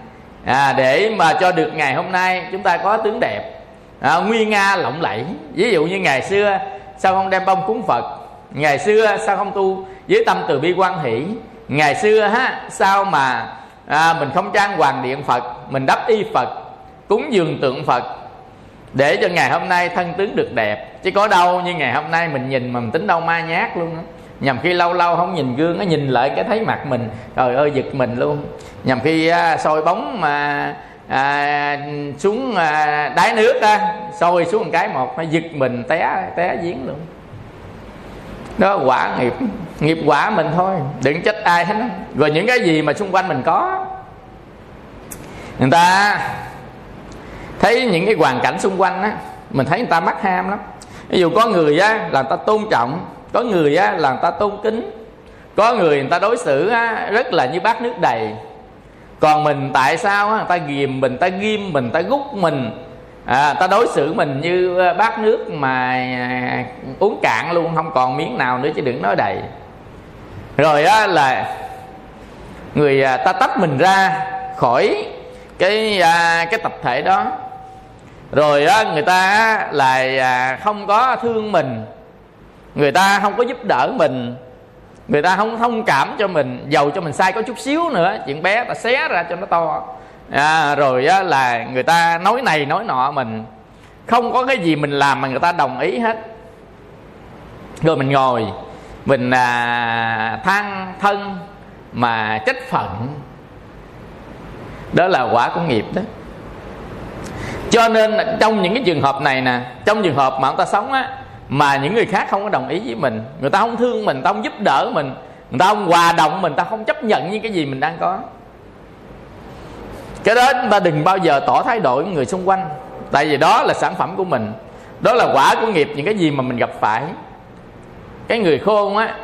À, để mà cho được ngày hôm nay chúng ta có tướng đẹp. À, nguy nga lộng lẫy. Ví dụ như ngày xưa sao không đem bông cúng phật? Ngày xưa sao không tu với tâm từ bi quan hỷ? Ngày xưa ha sao mà à, mình không trang hoàng điện phật mình đắp y phật cúng dường tượng phật? Để cho ngày hôm nay thân tướng được đẹp. Chứ có đâu như ngày hôm nay mình nhìn mà mình tính đâu ma nhát luôn đó. nhằm khi lâu lâu không nhìn gương nó nhìn lại cái thấy mặt mình. Trời ơi giật mình luôn. Nhằm khi à, soi bóng mà à, xuống à, đáy nước á soi xuống một cái một nó giật mình té té giếng luôn. Đó quả nghiệp nghiệp quả mình thôi. Đừng trách ai hết rồi những cái gì mà xung quanh mình có người ta thấy những cái hoàn cảnh xung quanh á mình thấy người ta mắc ham lắm. Ví dụ có người á là người ta tôn trọng có người á là người ta tôn kính có người người ta đối xử á, rất là như bát nước đầy. Còn mình tại sao á, người ta ghìm mình ta ghim mình ta gút mình? À, ta đối xử mình như à, bát nước mà à, uống cạn luôn không còn miếng nào nữa chứ đừng nói đầy. Rồi á là người à, ta tách mình ra khỏi cái à, cái tập thể đó rồi á, người ta là không có thương mình. Người ta không có giúp đỡ mình. Người ta không thông cảm cho mình giàu cho mình sai có chút xíu nữa. Chuyện bé ta xé ra cho nó to. À, rồi á, là người ta nói này nói nọ mình. Không có cái gì mình làm mà người ta đồng ý hết. Rồi mình ngồi mình à, than thân mà trách phận. Đó là quả của nghiệp đó cho nên trong những cái trường hợp này nè, trong trường hợp mà người ta sống á, mà những người khác không có đồng ý với mình, người ta không thương mình ta không giúp đỡ mình, người ta không hòa đồng mình ta không chấp nhận những cái gì mình đang có. Cái đó chúng ta đừng bao giờ tỏ thái độ với người xung quanh, tại vì đó là sản phẩm của mình, đó là quả của nghiệp những cái gì mà mình gặp phải. Cái người khôn á,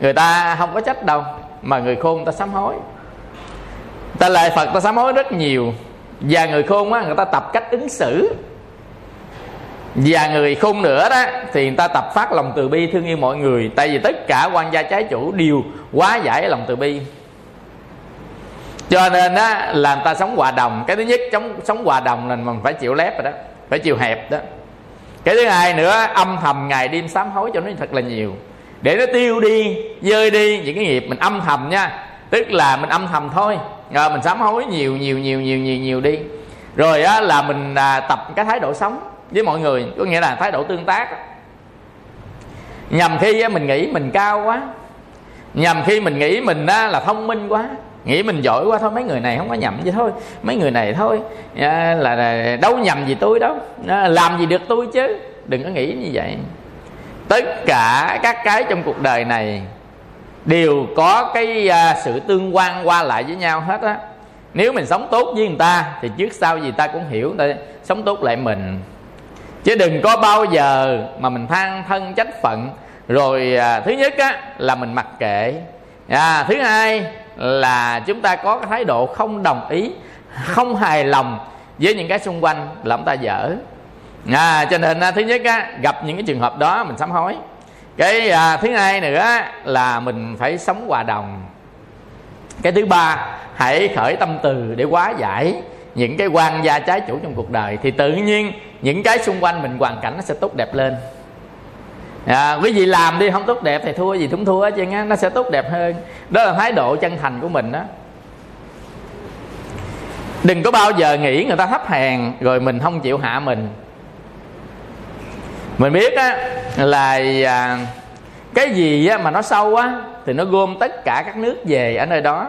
người ta không có trách đâu, mà người khôn người ta sám hối. Ta lại phật ta sám hối rất nhiều và người khôn á, người ta tập cách ứng xử. Và người khôn nữa đó, thì người ta tập phát lòng từ bi thương yêu mọi người. Tại vì tất cả quan gia trái chủ đều quá giải lòng từ bi. Cho nên á, là người ta sống hòa đồng. Cái thứ nhất sống sống hòa đồng là mình phải chịu lép rồi đó. Phải chịu hẹp đó. Cái thứ hai nữa, âm thầm ngày đêm sám hối cho nó thật là nhiều. Để nó tiêu đi, dơi đi những cái nghiệp mình âm thầm nha tức là mình âm thầm thôi. À, mình sám hối nhiều nhiều nhiều nhiều nhiều nhiều đi. Rồi á là mình à, tập cái thái độ sống với mọi người. Có nghĩa là thái độ tương tác. Nhằm khi á, mình nghĩ mình cao quá. Nhằm khi mình nghĩ mình á, là thông minh quá. Nghĩ mình giỏi quá thôi. Mấy người này không có nhầm gì thôi. Mấy người này thôi à, là, là đâu nhầm gì tôi đâu. À, làm gì được tôi chứ? Đừng có nghĩ như vậy. Tất cả các cái trong cuộc đời này đều có cái à, sự tương quan qua lại với nhau hết á. Nếu mình sống tốt với người ta thì trước sau gì ta cũng hiểu ta sống tốt lại mình. Chứ đừng có bao giờ mà mình than thân trách phận rồi à, thứ nhất á là mình mặc kệ. À, thứ hai là chúng ta có cái thái độ không đồng ý không hài lòng với những cái xung quanh là ta dở. À, cho nên à, thứ nhất á, gặp những cái trường hợp đó mình sám hối cái à, thứ hai nữa là mình phải sống hòa đồng. Cái thứ ba hãy khởi tâm từ để hóa giải những cái quan gia trái chủ trong cuộc đời thì tự nhiên những cái xung quanh mình hoàn cảnh nó sẽ tốt đẹp lên. À, quý vị làm đi không tốt đẹp thì thua gì cũng thua hết á nó sẽ tốt đẹp hơn. Đó là thái độ chân thành của mình đó đừng có bao giờ nghĩ người ta thấp hèn rồi mình không chịu hạ mình mình biết á là à, cái gì á, mà nó sâu á thì nó gom tất cả các nước về ở nơi đó.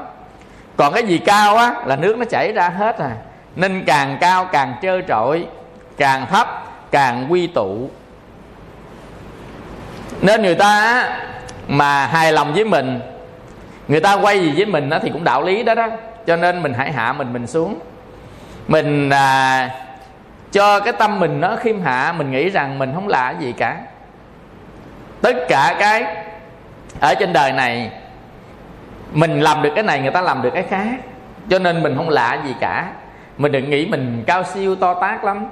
Còn cái gì cao á là nước nó chảy ra hết à. Nên càng cao càng trơ trọi càng thấp càng quy tụ. Nên người ta mà hài lòng với mình người ta quay gì với mình á, thì cũng đạo lý đó đó. Cho nên mình hãy hạ mình mình xuống. Mình à, cho cái tâm mình nó khiêm hạ mình nghĩ rằng mình không lạ gì cả. Tất cả cái ở trên đời này mình làm được cái này người ta làm được cái khác. Cho nên mình không lạ gì cả. Mình đừng nghĩ mình cao siêu to tát lắm.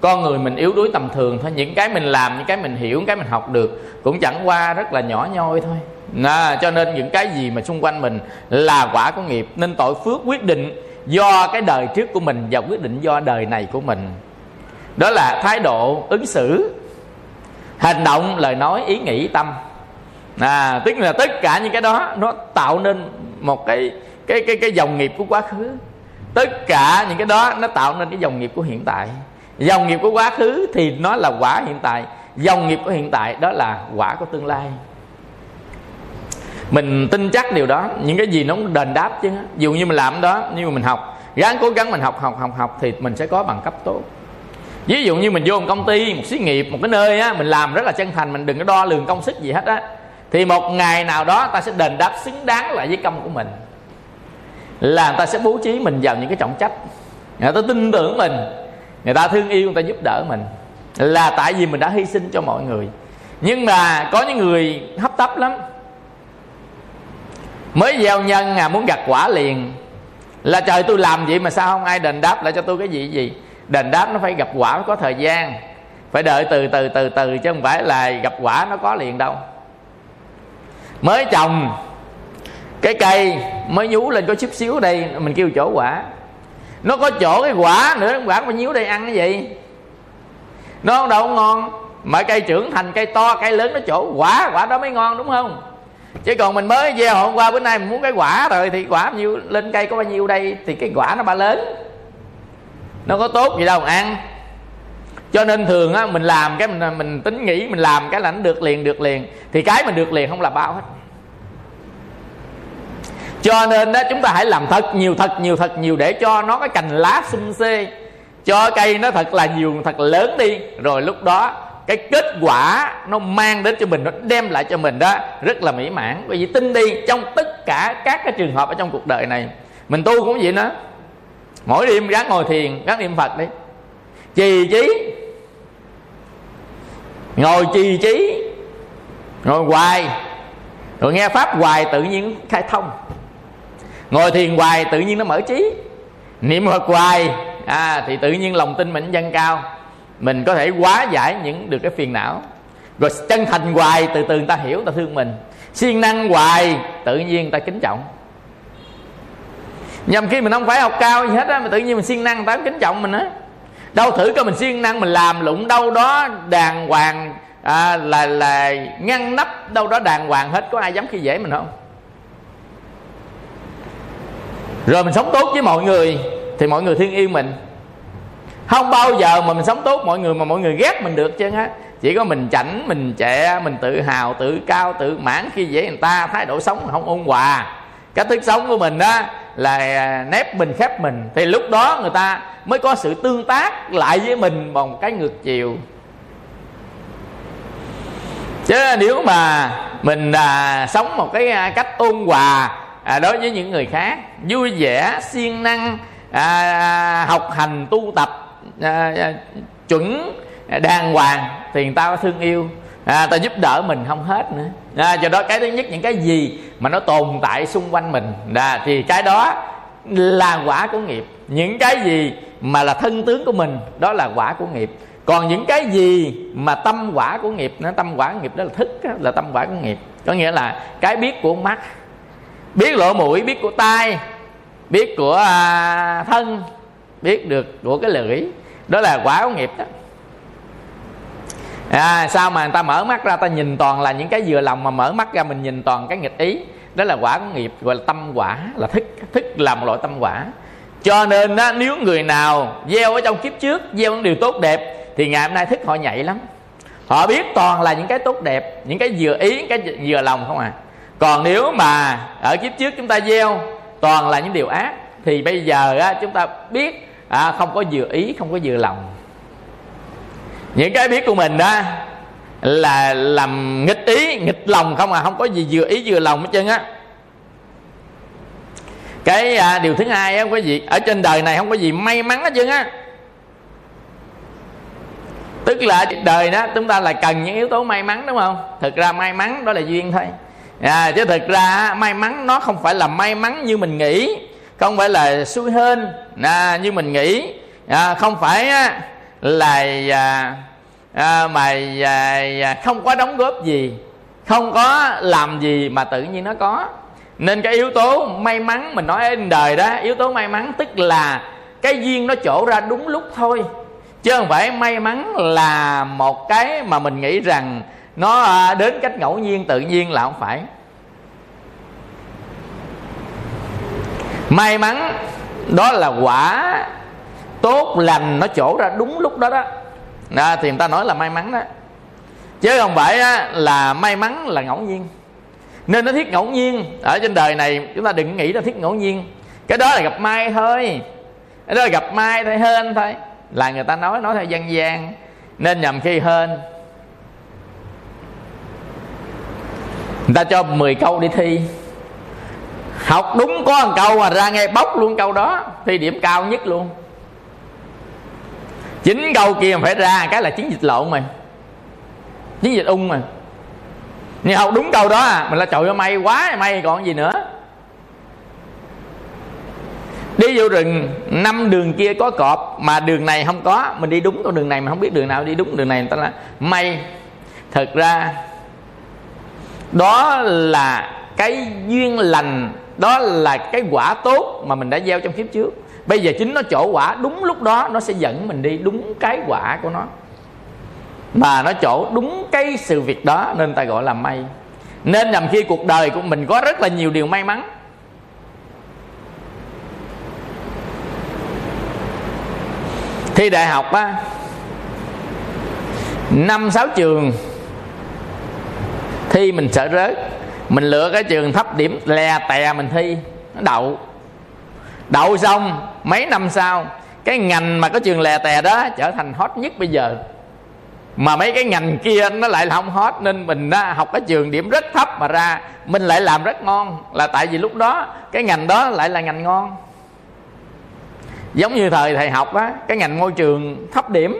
Con người mình yếu đuối tầm thường thôi. Những cái mình làm những cái mình hiểu những cái mình học được cũng chẳng qua rất là nhỏ nhoi thôi. À, cho nên những cái gì mà xung quanh mình là quả của nghiệp nên tội phước quyết định do cái đời trước của mình và quyết định do đời này của mình đó là thái độ ứng xử. Hành động, lời nói, ý nghĩ, tâm. À tức là tất cả những cái đó, nó tạo nên một cái cái cái cái dòng nghiệp của quá khứ. Tất cả những cái đó, nó tạo nên cái dòng nghiệp của hiện tại. Dòng nghiệp của quá khứ thì nó là quả hiện tại. Dòng nghiệp của hiện tại, đó là quả của tương lai. Mình tin chắc điều đó. Những cái gì nó cũng đền đáp chứ. Dù như mình làm đó, nhưng mà mình học. Ráng cố gắng mình học học học học thì mình sẽ có bằng cấp tốt ví dụ như mình vô một công ty, một xí nghiệp, một cái nơi á, mình làm rất là chân thành, mình đừng có đo lường công sức gì hết á, thì một ngày nào đó ta sẽ đền đáp xứng đáng lại với công của mình. Là người ta sẽ bố trí mình vào những cái trọng trách. Người ta tin tưởng mình, người ta thương yêu, người ta giúp đỡ mình. Là tại vì mình đã hy sinh cho mọi người. Nhưng mà có những người hấp tấp lắm. Mới gieo nhân à muốn gặt quả liền. Là trời tôi làm vậy mà sao không ai đền đáp lại cho tôi cái gì gì? Đền đáp nó phải gặp quả nó có thời gian. Phải đợi từ từ từ từ chứ không phải là gặp quả nó có liền đâu. Mới trồng, cái cây mới nhú lên có chút xíu đây, mình kêu chỗ quả. Nó có chỗ cái quả nữa, quả nó nhíu đây ăn cái gì? Nó đâu ngon, mà cây trưởng thành, cây to, cây lớn nó chỗ quả quả đó mới ngon đúng không? Chứ còn mình mới gieo hôm qua bữa nay mình muốn cái quả rồi thì quả nhiêu, lên cây có bao nhiêu đây thì cái quả nó ba lớn nó có tốt gì đâu mà ăn. Cho nên thường á, mình làm cái mình mình tính nghĩ, mình làm cái là nó được liền được liền. Thì cái mình được liền không là bao hết. Cho nên đó chúng ta hãy làm thật nhiều thật nhiều thật nhiều để cho nó cái cành lá xum xê cho cây nó thật là nhiều, thật lớn đi. Rồi lúc đó, cái kết quả nó mang đến cho mình, nó đem lại cho mình đó, rất là mỹ mãn. Bởi vì tin đi trong tất cả các cái trường hợp ở trong cuộc đời này, mình tu cũng vậy đó mỗi đêm ráng ngồi thiền ráng niệm phật đi. Trì trí. Ngồi trì trí. Ngồi hoài. Rồi nghe pháp hoài tự nhiên khai thông. Ngồi thiền hoài tự nhiên nó mở trí. Niệm phật hoài à, thì tự nhiên lòng tin mình dâng cao. Mình có thể hóa giải những được cái phiền não. Rồi chân thành hoài từ từ người ta hiểu người ta thương mình. Siêng năng hoài tự nhiên người ta kính trọng nhầm khi mình không phải học cao gì hết á mà tự nhiên mình siêng năng tám kính trọng mình á. Đâu thử coi mình siêng năng mình làm lụng đâu đó đàng hoàng à, là là ngăn nắp đâu đó đàng hoàng hết. Có ai dám khi dễ mình không? Rồi mình sống tốt với mọi người thì mọi người thương yêu mình. Không bao giờ mà mình sống tốt mọi người mà mọi người ghét mình được chứ á chỉ có mình chảnh mình trẻ mình tự hào tự cao tự mãn khi dễ người ta thái độ sống không ôn hòa cách thức sống của mình đó là à, nép mình khép mình. Thì lúc đó người ta mới có sự tương tác lại với mình bằng cái ngược chiều. Chứ nếu mà mình à, sống một cái à, cách ôn hòa à, đối với những người khác vui vẻ siêng năng à, học hành tu tập à, à, chuẩn à, đàng hoàng thì người ta có thương yêu. À, ta giúp đỡ mình không hết nữa à, do đó cái thứ nhất những cái gì mà nó tồn tại xung quanh mình à, thì cái đó là quả của nghiệp. Những cái gì mà là thân tướng của mình đó là quả của nghiệp. Còn những cái gì mà tâm quả của nghiệp nó tâm quả của nghiệp đó là thức đó, là tâm quả của nghiệp. Có nghĩa là cái biết của mắt biết lỗ mũi biết của tai biết của à, thân biết được của cái lưỡi đó là quả của nghiệp đó à, sao mà người ta mở mắt ra ta nhìn toàn là những cái vừa lòng mà mở mắt ra mình nhìn toàn cái nghịch ý. Đó là quả của nghiệp gọi là tâm quả là thức thức là một loại tâm quả. Cho nên á, nếu người nào gieo ở trong kiếp trước gieo những điều tốt đẹp thì ngày hôm nay thức họ nhạy lắm. Họ biết toàn là những cái tốt đẹp những cái vừa ý những cái vừa lòng không à. Còn nếu mà ở kiếp trước chúng ta gieo toàn là những điều ác thì bây giờ á, chúng ta biết à, không có vừa ý không có vừa lòng những cái biết của mình đó là làm nghịch ý nghịch lòng không à không có gì vừa ý vừa lòng hết trơn á. Cái à, điều thứ hai á không có gì ở trên đời này không có gì may mắn hết trơn á. Tức là đời đó chúng ta là cần những yếu tố may mắn đúng không? Thực ra may mắn đó là duyên thôi. À, chứ thực ra may mắn nó không phải là may mắn như mình nghĩ không phải là xui hơn à, như mình nghĩ. À, không phải á, là à, à, mà à, à, không có đóng góp gì không có làm gì mà tự nhiên nó có. Nên cái yếu tố may mắn mình nói trên đời đó yếu tố may mắn tức là cái duyên nó chỗ ra đúng lúc thôi. Chứ không phải may mắn là một cái mà mình nghĩ rằng nó à, đến cách ngẫu nhiên tự nhiên là không phải. May mắn đó là quả tốt lành nó chỗ ra đúng lúc đó đó. À, thì người ta nói là may mắn đó. Chứ không phải á, là may mắn là ngẫu nhiên. Nên nó thiết ngẫu nhiên. Ở trên đời này chúng ta đừng nghĩ là thiết ngẫu nhiên. Cái đó là gặp may thôi. Cái đó là gặp may thôi hên thôi. Là người ta nói nói theo dân gian. Nên nhầm khi hên. Người ta cho 10 câu đi thi. Học đúng có một câu mà ra ngay bóc luôn câu đó. Thi điểm cao nhất luôn chính câu kia phải ra cái là chiến dịch lộn mày. Chiến dịch ung mà. Nhưng học đúng câu đó à. Mình là trời ơi, may quá, may còn gì nữa. Đi vô rừng, năm đường kia có cọp, mà đường này không có. Mình đi đúng con đường này mà không biết đường nào đi đúng đường này. Người ta là may. Thật ra, đó là cái duyên lành, đó là cái quả tốt mà mình đã gieo trong kiếp trước bây giờ chính nó chỗ quả, đúng lúc đó nó sẽ dẫn mình đi đúng cái quả của nó. Mà nó chỗ đúng cái sự việc đó nên ta gọi là may. Nên nhằm khi cuộc đời của mình có rất là nhiều điều may mắn. Thi đại học á, năm, sáu trường, thi mình sợ rớt. Mình lựa cái trường thấp điểm, lè tè mình thi, nó đậu. Đậu xong mấy năm sau cái ngành mà có trường lè tè đó trở thành hot nhất bây giờ. Mà mấy cái ngành kia nó lại là không hot nên mình đó, học cái trường điểm rất thấp mà ra mình lại làm rất ngon. Là tại vì lúc đó cái ngành đó lại là ngành ngon. Giống như thời thầy học á cái ngành môi trường thấp điểm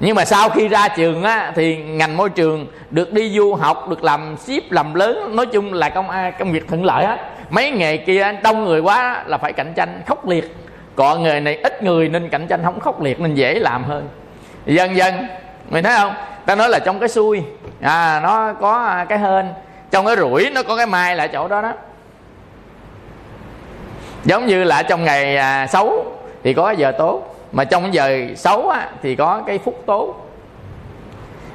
nhưng mà sau khi ra trường á thì ngành môi trường được đi du học được làm ship làm lớn nói chung là công công việc thuận lợi á. Mấy nghề kia đông người quá là phải cạnh tranh khốc liệt. Còn nghề này ít người nên cạnh tranh không khốc liệt nên dễ làm hơn. Dần dần mình thấy không? Ta nói là trong cái xui. À nó có cái hên trong cái rủi nó có cái mai là chỗ đó đó. Giống như là trong ngày à, xấu thì có cái giờ tốt mà trong cái giờ xấu á, thì có cái phúc tốt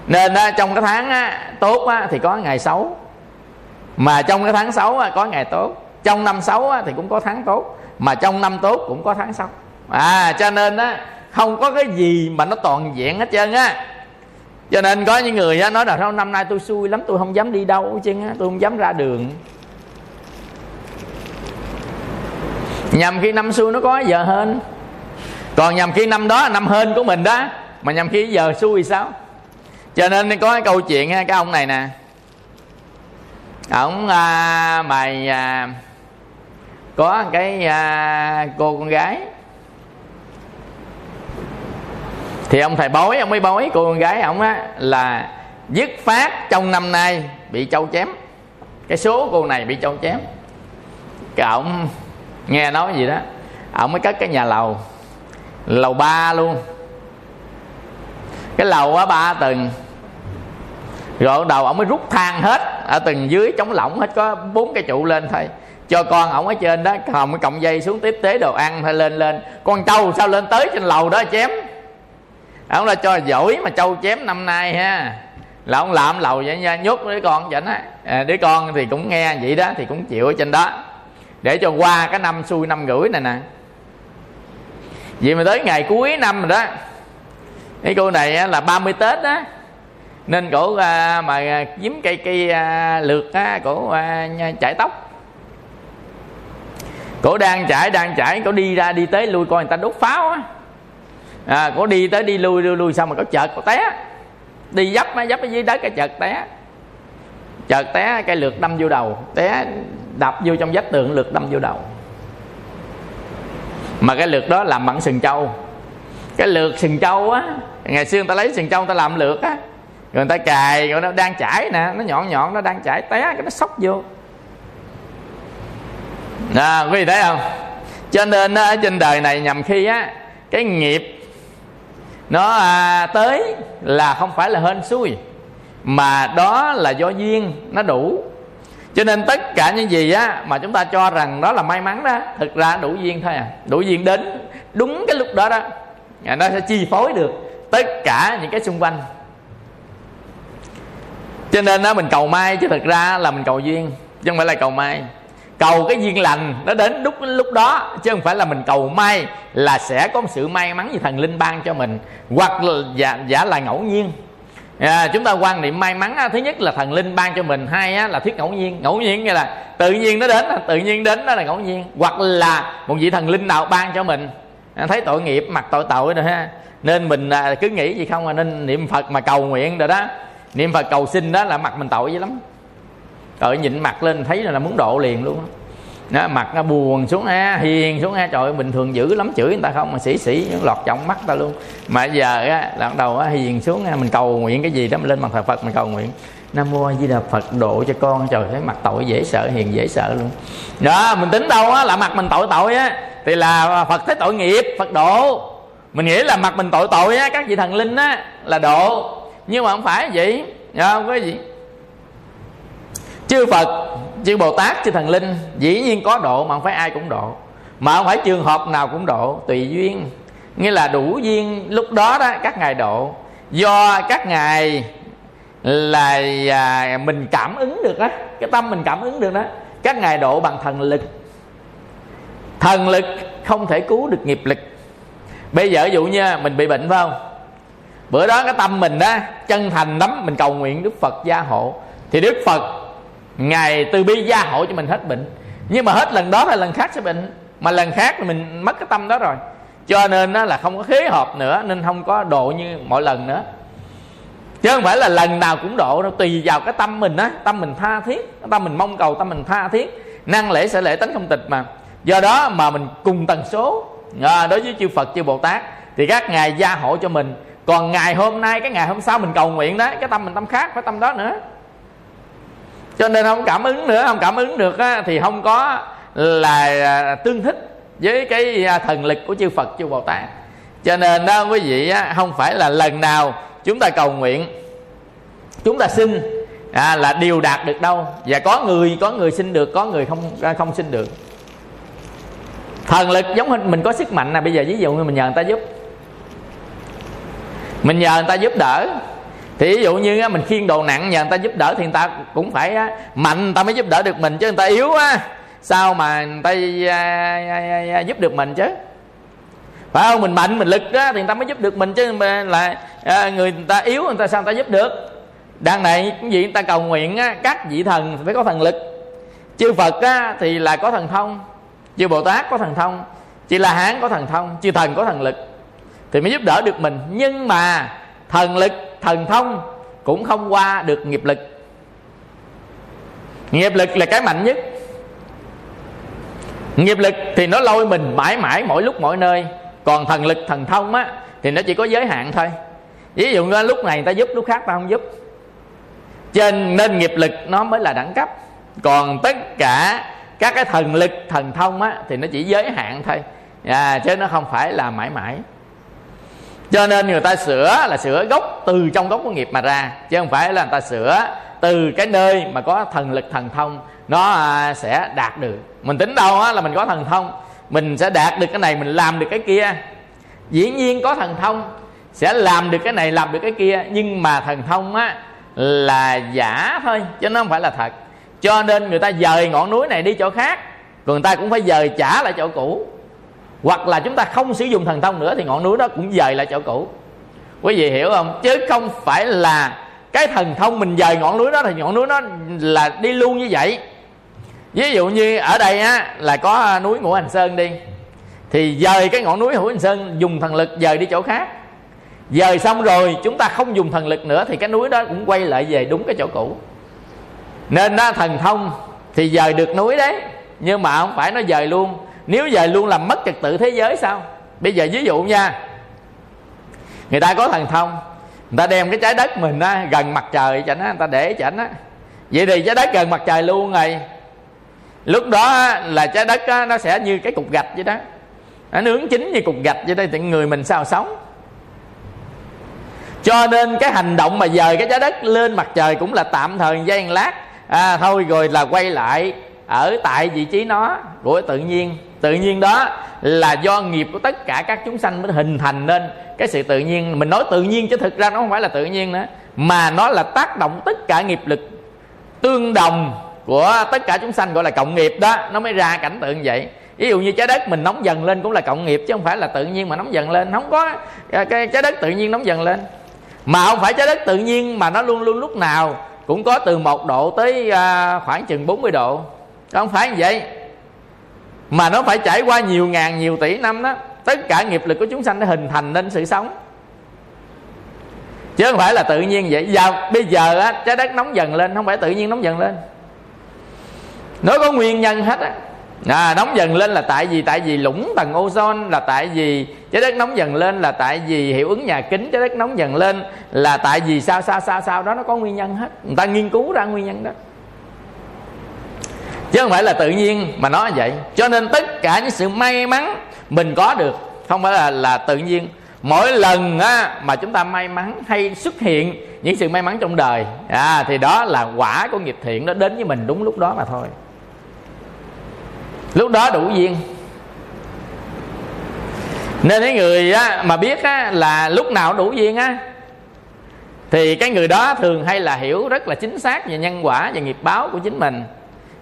nên á, trong cái tháng á, tốt á, thì có ngày xấu. Mà trong cái tháng xấu á, có ngày tốt. Trong năm xấu á, thì cũng có tháng tốt. Mà trong năm tốt cũng có tháng xấu. À cho nên á không có cái gì mà nó toàn diện hết trơn á. Cho nên có những người á, nói là sao năm nay tôi xui lắm tôi không dám đi đâu chứ á tôi không dám ra đường. Nhằm khi năm xui nó có giờ hơn còn nhằm khi năm đó năm hên của mình đó. Mà nhằm khi giờ xui sao? Cho nên có cái câu chuyện cái ông này nè. Ổng à, mày à, có cái à, cô con gái. Thì ông thầy bói ông mới bói cô con gái ông á là dứt phát trong năm nay bị châu chém. Cái số cô này bị châu chém. Cái ông nghe nói gì đó ông mới cất cái nhà lầu lầu ba luôn. Cái lầu á ba tầng rồi đầu ông mới rút thang hết. Ở tầng dưới chống lỏng hết có bốn cái trụ lên thôi. Cho con ổng ở trên đó hồng cái cọng dây xuống tiếp tế đồ ăn hay lên lên. Con trâu sao lên tới trên lầu đó chém? Ông là cho giỏi mà trâu chém năm nay ha. Là ông làm lầu vậy nha nhốt đứa con vậy á à, đứa con thì cũng nghe vậy đó thì cũng chịu ở trên đó. Để cho qua cái năm xui năm gửi này nè vì mà tới ngày cuối năm rồi đó. Cái cô này là 30 tết đó nên cổ à, mà kiếm cây cây à, lượt á cổ à, chải tóc. Cổ đang chải đang chải cổ đi ra đi tới lui coi người ta đốt pháo á. À, cổ đi tới đi lui lui lui xong mà có chợt cổ té. Đi dấp á dấp ở dưới đất cái chợt té. Chợt té cái lượt đâm vô đầu. Té đập vô trong vách tường lượt đâm vô đầu mà cái lược đó làm bằng sừng trâu. Cái lược sừng trâu á ngày xưa người ta lấy sừng trâu người ta làm lược á. Rồi người ta cài rồi nó đang chảy nè nó nhọn nhọn nó đang chảy té cái nó sốc vô. À, quý vị thấy không? Cho nên ở trên đời này nhằm khi á cái nghiệp nó à, tới là không phải là hên xui mà đó là do duyên nó đủ cho nên tất cả những gì á mà chúng ta cho rằng đó là may mắn đó thực ra đủ duyên thôi à. Đủ duyên đến đúng cái lúc đó đó à, nó sẽ chi phối được tất cả những cái xung quanh. Cho nên đó mình cầu may chứ thực ra là mình cầu duyên chứ không phải là cầu may. Cầu cái duyên lành nó đến lúc lúc đó chứ không phải là mình cầu may là sẽ có một sự may mắn gì thần linh ban cho mình hoặc là giả, giả là ngẫu nhiên à, chúng ta quan niệm may mắn thứ nhất là thần linh ban cho mình hai á, là thuyết ngẫu nhiên. Ngẫu nhiên nghĩa là tự nhiên nó đến tự nhiên đến đó là ngẫu nhiên. Hoặc là một vị thần linh nào ban cho mình. À, thấy tội nghiệp mặc tội tội rồi ha. Nên mình à, cứ nghĩ gì không à nên niệm phật mà cầu nguyện rồi đó. Niệm phật cầu xin đó là mặt mình tội dữ lắm. Tội nhịn mặt lên thấy là muốn độ liền luôn đó, nó mặt nó buồn xuống a hiền xuống a trời bình thường dữ lắm chửi người ta không mà sĩ sĩ lọt trọng mắt ta luôn. Mà giờ á là đầu á, hiền xuống ha mình cầu nguyện cái gì đó mình lên mặt thờ phật mình cầu nguyện. Nam mô a di đà phật độ cho con trời thấy mặt tội dễ sợ hiền dễ sợ luôn. Đó mình tính đâu á là mặt mình tội tội á thì là phật thấy tội nghiệp phật độ. Mình nghĩ là mặt mình tội tội á các vị thần linh á là độ. Nhưng mà không phải vậy không? Có gì? Chư phật chư bồ tát chư thần linh dĩ nhiên có độ mà không phải ai cũng độ. Mà không phải trường hợp nào cũng độ tùy duyên. Nghĩa là đủ duyên lúc đó đó các ngài độ. Do các ngài là à, mình cảm ứng được á cái tâm mình cảm ứng được đó các ngài độ bằng thần lực. Thần lực không thể cứu được nghiệp lực. Bây giờ ví dụ như mình bị bệnh phải không? Bữa đó cái tâm mình đó chân thành lắm mình cầu nguyện đức phật gia hộ. Thì đức phật ngài từ bi gia hộ cho mình hết bệnh. Nhưng mà hết lần đó là lần khác sẽ bệnh. Mà lần khác thì mình mất cái tâm đó rồi. Cho nên đó là không có khế hợp nữa nên không có độ như mọi lần nữa. Chứ không phải là lần nào cũng độ đâu tùy vào cái tâm mình á. Tâm mình tha thiết tâm mình mong cầu tâm mình tha thiết. Năng lễ sẽ lễ tánh không tịch mà. Do đó mà mình cùng tần số. À, đối với chư phật chư bồ tát thì các ngài gia hộ cho mình. Còn ngày hôm nay cái ngày hôm sau mình cầu nguyện đó cái tâm mình tâm khác phải tâm đó nữa cho nên không cảm ứng nữa không cảm ứng được á, thì không có là à, tương thích với cái à, thần lực của chư Phật chư Bồ Tát. Cho nên đó quý vị á, không phải là lần nào chúng ta cầu nguyện chúng ta xin à, là điều đạt được đâu. Và có người có người xin được có người không à, không xin được. Thần lực giống như mình có sức mạnh là bây giờ ví dụ như mình nhờ người ta giúp. Mình nhờ người ta giúp đỡ thì ví dụ như mình khiêng đồ nặng nhờ người ta giúp đỡ thì người ta cũng phải mạnh người ta mới giúp đỡ được mình chứ người ta yếu á. Sao mà người ta à, à, à, giúp được mình chứ? Phải không? Mình mạnh mình lực đó thì người ta mới giúp được mình chứ là người ta yếu người ta sao người ta giúp được? Đằng này cái gì người ta cầu nguyện á, các vị thần phải có thần lực. Chư phật á, thì là có thần thông chư bồ tát có thần thông chư la hán có thần thông chư thần có thần lực thì mới giúp đỡ được mình. Nhưng mà thần lực thần thông cũng không qua được nghiệp lực. Nghiệp lực là cái mạnh nhất. Nghiệp lực thì nó lôi mình mãi mãi mỗi lúc mỗi nơi. Còn thần lực thần thông á thì nó chỉ có giới hạn thôi. Ví dụ như lúc này ta giúp lúc khác ta không giúp. Trên nên nghiệp lực nó mới là đẳng cấp. Còn tất cả các cái thần lực thần thông á thì nó chỉ giới hạn thôi. À, chứ nó không phải là mãi mãi cho nên người ta sửa là sửa gốc từ trong gốc của nghiệp mà ra, chứ không phải là người ta sửa từ cái nơi mà có thần lực thần thông, nó à, sẽ đạt được. Mình tính đâu á là mình có thần thông, mình sẽ đạt được cái này, mình làm được cái kia. Dĩ nhiên có thần thông, sẽ làm được cái này, làm được cái kia, nhưng mà thần thông á là giả thôi, chứ nó không phải là thật. Cho nên người ta dời ngọn núi này đi chỗ khác, còn người ta cũng phải dời trả lại chỗ cũ hoặc là chúng ta không sử dụng thần thông nữa thì ngọn núi đó cũng dời lại chỗ cũ. Quý vị hiểu không? Chứ không phải là cái thần thông mình dời ngọn núi đó thì ngọn núi đó là đi luôn như vậy. Ví dụ như ở đây á, là có à, núi ngũ hành sơn đi. Thì dời cái ngọn núi ngũ hành sơn, dùng thần lực dời đi chỗ khác. Dời xong rồi, chúng ta không dùng thần lực nữa thì cái núi đó cũng quay lại về đúng cái chỗ cũ. Nên đó thần thông thì dời được núi đấy, nhưng mà không phải nó dời luôn nếu dời luôn làm mất trật tự thế giới sao? Bây giờ ví dụ nha người ta có thần thông người ta đem cái trái đất mình á, gần mặt trời cho nó người ta để cho nó. Vậy thì trái đất gần mặt trời luôn rồi. Lúc đó là trái đất á, nó sẽ như cái cục gạch vậy đó. Nó nướng chín như cục gạch vậy đây thì người mình sao sống? Cho nên cái hành động mà dời cái trái đất lên mặt trời cũng là tạm thời giây lát. À, thôi rồi là quay lại ở tại vị trí nó. Của tự nhiên tự nhiên đó là do nghiệp của tất cả các chúng sanh mới hình thành nên cái sự tự nhiên. Mình nói tự nhiên chứ thực ra nó không phải là tự nhiên nữa, mà nó là tác động tất cả nghiệp lực tương đồng của tất cả chúng sanh, gọi là cộng nghiệp đó. Nó mới ra cảnh tượng vậy. Ví dụ như trái đất mình nóng dần lên cũng là cộng nghiệp, chứ không phải là tự nhiên mà nóng dần lên. Không có à, cái, trái đất tự nhiên nóng dần lên. Mà không phải trái đất tự nhiên mà nó luôn luôn lúc nào cũng có từ một độ tới à, khoảng chừng 40 độ. Không phải như vậy mà nó phải trải qua nhiều ngàn nhiều tỷ năm đó tất cả nghiệp lực của chúng sanh nó hình thành nên sự sống. Chứ không phải là tự nhiên vậy. Giờ bây giờ á, trái đất nóng dần lên không phải tự nhiên nóng dần lên. Nó có nguyên nhân hết á. À, nóng dần lên là tại vì tại vì lũng tầng ozone là tại vì trái đất nóng dần lên là tại vì hiệu ứng nhà kính trái đất nóng dần lên là tại vì sao sao sao sao đó nó có nguyên nhân hết. Người ta nghiên cứu ra nguyên nhân đó chứ không phải là tự nhiên mà nói vậy. Cho nên tất cả những sự may mắn mình có được không phải là là tự nhiên. Mỗi lần á, mà chúng ta may mắn hay xuất hiện những sự may mắn trong đời à, thì đó là quả của nghiệp thiện nó đến với mình đúng lúc đó mà thôi. Lúc đó đủ duyên. Nên cái người á, mà biết á, là lúc nào đủ duyên á thì cái người đó thường hay là hiểu rất là chính xác về nhân quả và nghiệp báo của chính mình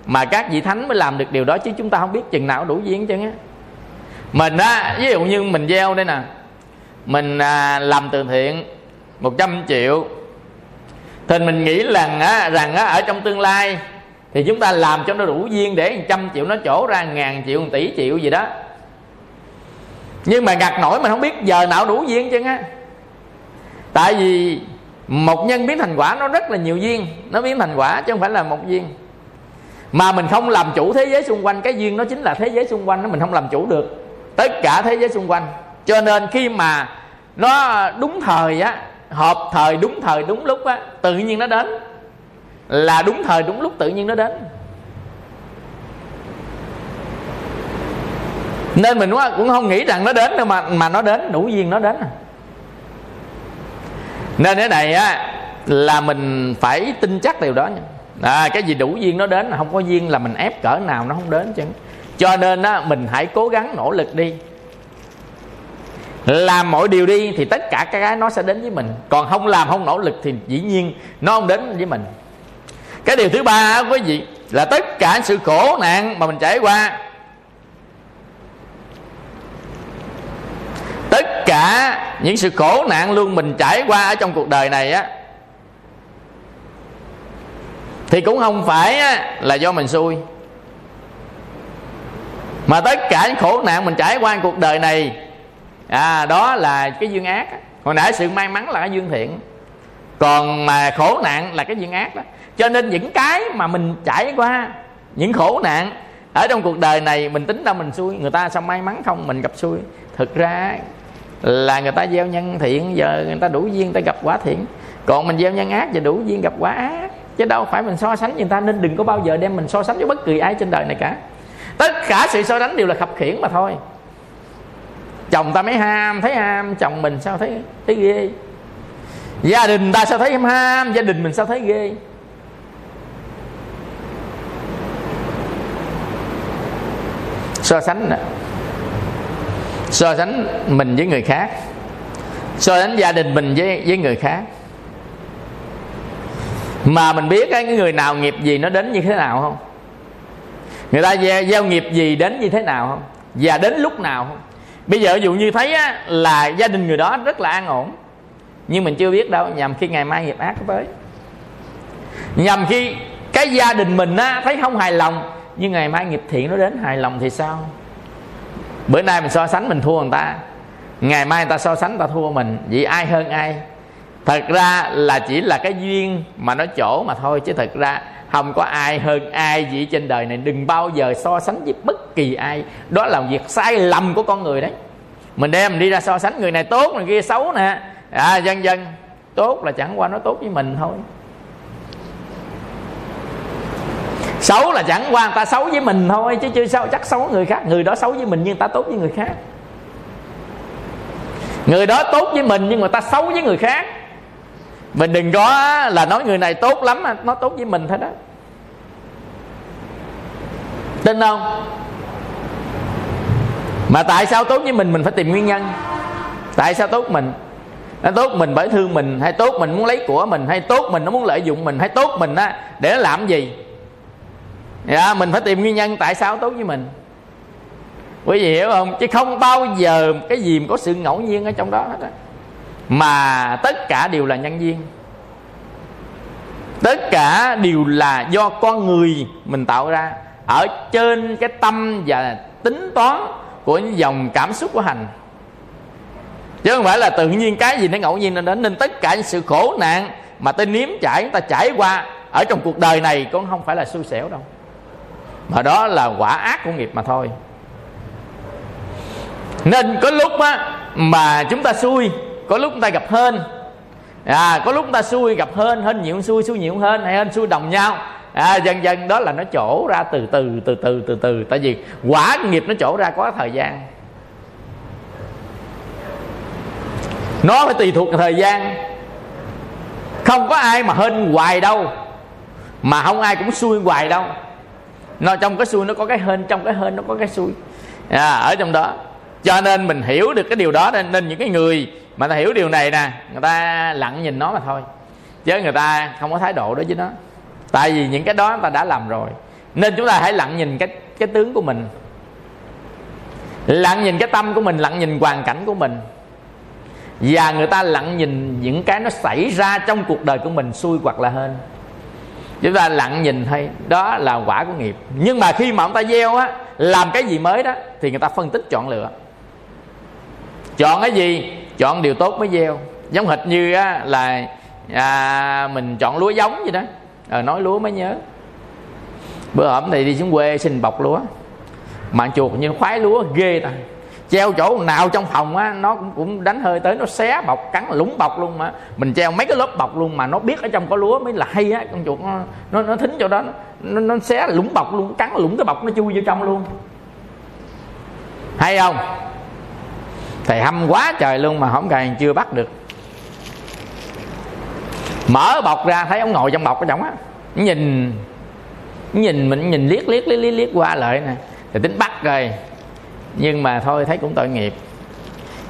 mà các vị thánh mới làm được điều đó chứ chúng ta không biết chừng nào đủ duyên chứ á. Mình á ví dụ như mình gieo đây nè. Mình à, làm từ thiện 100 triệu. Thì mình nghĩ rằng á, rằng á, ở trong tương lai thì chúng ta làm cho nó đủ duyên để trăm triệu nó trổ ra ngàn triệu tỷ triệu gì đó. Nhưng mà ngặt nổi mình không biết giờ nào đủ duyên chứ á. Tại vì một nhân biến thành quả nó rất là nhiều duyên. Nó biến thành quả chứ không phải là một duyên mà mình không làm chủ thế giới xung quanh, cái duyên nó chính là thế giới xung quanh nó mình không làm chủ được. Tất cả thế giới xung quanh. Cho nên khi mà nó đúng thời á, hợp thời đúng thời đúng lúc á, tự nhiên nó đến. Là đúng thời đúng lúc tự nhiên nó đến. Nên mình cũng không nghĩ rằng nó đến đâu mà mà nó đến, đủ duyên nó đến. À. nên cái này á, là mình phải tin chắc điều đó nha à, cái gì đủ duyên nó đến không có duyên là mình ép cỡ nào nó không đến chứ. Cho nên á mình hãy cố gắng nỗ lực đi. Làm mọi điều đi thì tất cả cái cái nó sẽ đến với mình. Còn không làm không nỗ lực thì dĩ nhiên nó không đến với mình. Cái điều thứ ba quý vị là tất cả sự khổ nạn mà mình trải qua. Tất cả những sự khổ nạn luôn mình trải qua ở trong cuộc đời này á thì cũng không phải á, là do mình xui. Mà tất cả những khổ nạn mình trải qua cuộc đời này à, đó là cái duyên ác hồi nãy sự may mắn là cái duyên thiện. Còn mà khổ nạn là cái duyên ác đó. Cho nên những cái mà mình trải qua những khổ nạn ở trong cuộc đời này mình tính ra mình xui người ta sao may mắn không mình gặp xui? Thực ra là người ta gieo nhân thiện giờ người ta đủ duyên người ta gặp quả thiện. Còn mình gieo nhân ác và đủ duyên gặp quả ác chứ đâu phải mình so sánh người ta, nên đừng có bao giờ đem mình so sánh với bất kỳ ai trên đời này cả. Tất cả sự so sánh đều là khập khiển mà thôi. Chồng ta mới ham, thấy ham, chồng mình sao thấy thấy ghê? Gia đình ta sao thấy ham gia đình mình sao thấy ghê? So sánh nè. So sánh mình với người khác. So sánh gia đình mình với với người khác mà mình biết cái người nào nghiệp gì nó đến như thế nào không? Người ta gieo, gieo nghiệp gì đến như thế nào không? Và đến lúc nào không? Bây giờ ví dụ như thấy á, là gia đình người đó rất là an ổn. Nhưng mình chưa biết đâu nhằm khi ngày mai nghiệp ác tới nhằm khi cái gia đình mình á, thấy không hài lòng nhưng ngày mai nghiệp thiện nó đến hài lòng thì sao? Bữa nay mình so sánh mình thua người ta. Ngày mai người ta so sánh người ta thua mình. Vậy ai hơn ai? Thật ra là chỉ là cái duyên mà nó chỗ mà thôi chứ thật ra không có ai hơn ai gì trên đời này. Đừng bao giờ so sánh với bất kỳ ai. Đó là việc sai lầm của con người đấy. Mình đem đi ra so sánh người này tốt người kia xấu nè. À, dân dân tốt là chẳng qua nó tốt với mình thôi. Xấu là chẳng qua người ta xấu với mình thôi chứ chưa sao chắc xấu người khác. Người đó xấu với mình nhưng ta tốt với người khác. Người đó tốt với mình nhưng mà ta xấu với người khác mình đừng có là nói người này tốt lắm nó tốt với mình thôi đó. Tin không? Mà tại sao tốt với mình mình phải tìm nguyên nhân. Tại sao tốt mình? Nó tốt mình bởi thương mình hay tốt mình muốn lấy của mình hay tốt mình nó muốn lợi dụng mình hay tốt mình á để nó làm gì? Dạ, mình phải tìm nguyên nhân tại sao tốt với mình. Quý vị hiểu không? Chứ không bao giờ cái gì mà có sự ngẫu nhiên ở trong đó hết á mà tất cả đều là nhân viên tất cả đều là do con người mình tạo ra. Ở trên cái tâm và tính toán của những dòng cảm xúc của hành. Chứ không phải là tự nhiên cái gì nó ngẫu nhiên nó đến. Nên tất cả những sự khổ nạn mà ta nếm trải, ta trải qua ở trong cuộc đời này cũng không phải là xui xẻo đâu. Mà đó là quả ác của nghiệp mà thôi. Nên có lúc á, mà chúng ta xui có lúc chúng ta gặp hơn à, có lúc chúng ta xui gặp hơn hơn nhiều xui xui nhiều hơn hay hơn xui đồng nhau. À, dần dần đó là nó trổ ra từ từ từ từ từ từ. Tại vì quả nghiệp nó trổ ra có thời gian. Nó phải tùy thuộc thời gian. Không có ai mà hên hoài đâu. Mà không ai cũng xui hoài đâu. Nó trong cái xui nó có cái hên trong cái hên nó có cái xui. À, ở trong đó. Cho nên mình hiểu được cái điều đó nên, nên những cái người mà ta hiểu điều này nè, người ta lặng nhìn nó mà thôi. Chứ người ta không có thái độ đối với nó. Tại vì những cái đó ta đã làm rồi, nên chúng ta hãy lặng nhìn cái cái tướng của mình. Lặng nhìn cái tâm của mình, lặng nhìn hoàn cảnh của mình. Và người ta lặng nhìn những cái nó xảy ra trong cuộc đời của mình xui hoặc là hơn chúng ta lặng nhìn thôi đó là quả của nghiệp. Nhưng mà khi mà ông ta gieo á, làm cái gì mới đó, thì người ta phân tích chọn lựa. Chọn cái gì? Chọn điều tốt mới gieo. Giống hệt như á, là à, mình chọn lúa giống vậy đó. À, nói lúa mới nhớ. Bữa hổm thì đi xuống quê xin bọc lúa. Mà chuột như khoái lúa ghê ta. Treo chỗ nào trong phòng á nó cũng cũng đánh hơi tới nó xé bọc cắn lũng bọc luôn mà. Mình treo mấy cái lớp bọc luôn mà nó biết ở trong có lúa mới là hay á. Con chuột nó nó, nó thính chỗ đó nó, nó xé lũng bọc luôn cắn lũng cái bọc nó chui vô trong luôn. Hay không? Thầy hâm quá trời luôn mà không cài chưa bắt được. Mở bọc ra thấy ông ngồi trong bọc cái chồng á. Nhìn nhìn mình nhìn liếc liếc liếc liếc, liếc qua lại nè. Thì tính bắt rồi nhưng mà thôi thấy cũng tội nghiệp.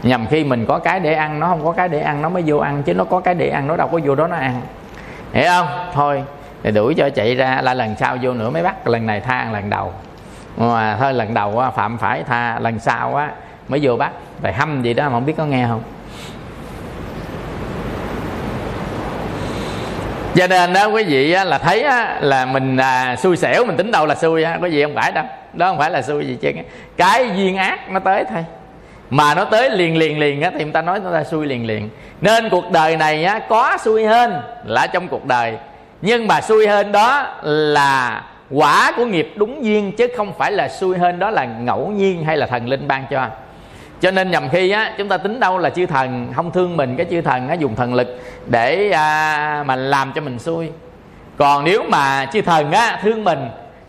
Nhằm khi mình có cái để ăn nó không có cái để ăn nó mới vô ăn chứ nó có cái để ăn nó đâu có vô đó nó ăn. Hiểu không? Thôi thì đuổi cho chạy ra là lần sau vô nữa mới bắt. Lần này tha lần đầu. Mà thôi lần đầu phạm phải tha lần sau á mới vô bắt rồi hâm gì đó mà không biết có nghe không? Cho nên đó quý vị á, là thấy á, là mình à, xui xẻo mình tính đâu là xui á, có gì không phải đâu. Đó không phải là xui gì chứ. Cái duyên ác nó tới thôi. Mà nó tới liền liền liền á thì người ta nói người ta xui liền liền. Nên cuộc đời này á có xui hơn là trong cuộc đời. Nhưng mà xui hơn đó là quả của nghiệp đúng duyên chứ không phải là xui hơn đó là ngẫu nhiên hay là thần linh ban cho cho nên nhầm khi á chúng ta tính đâu là chư thần không thương mình cái chư thần á dùng thần lực để à, mà làm cho mình xui. Còn nếu mà chư thần á thương mình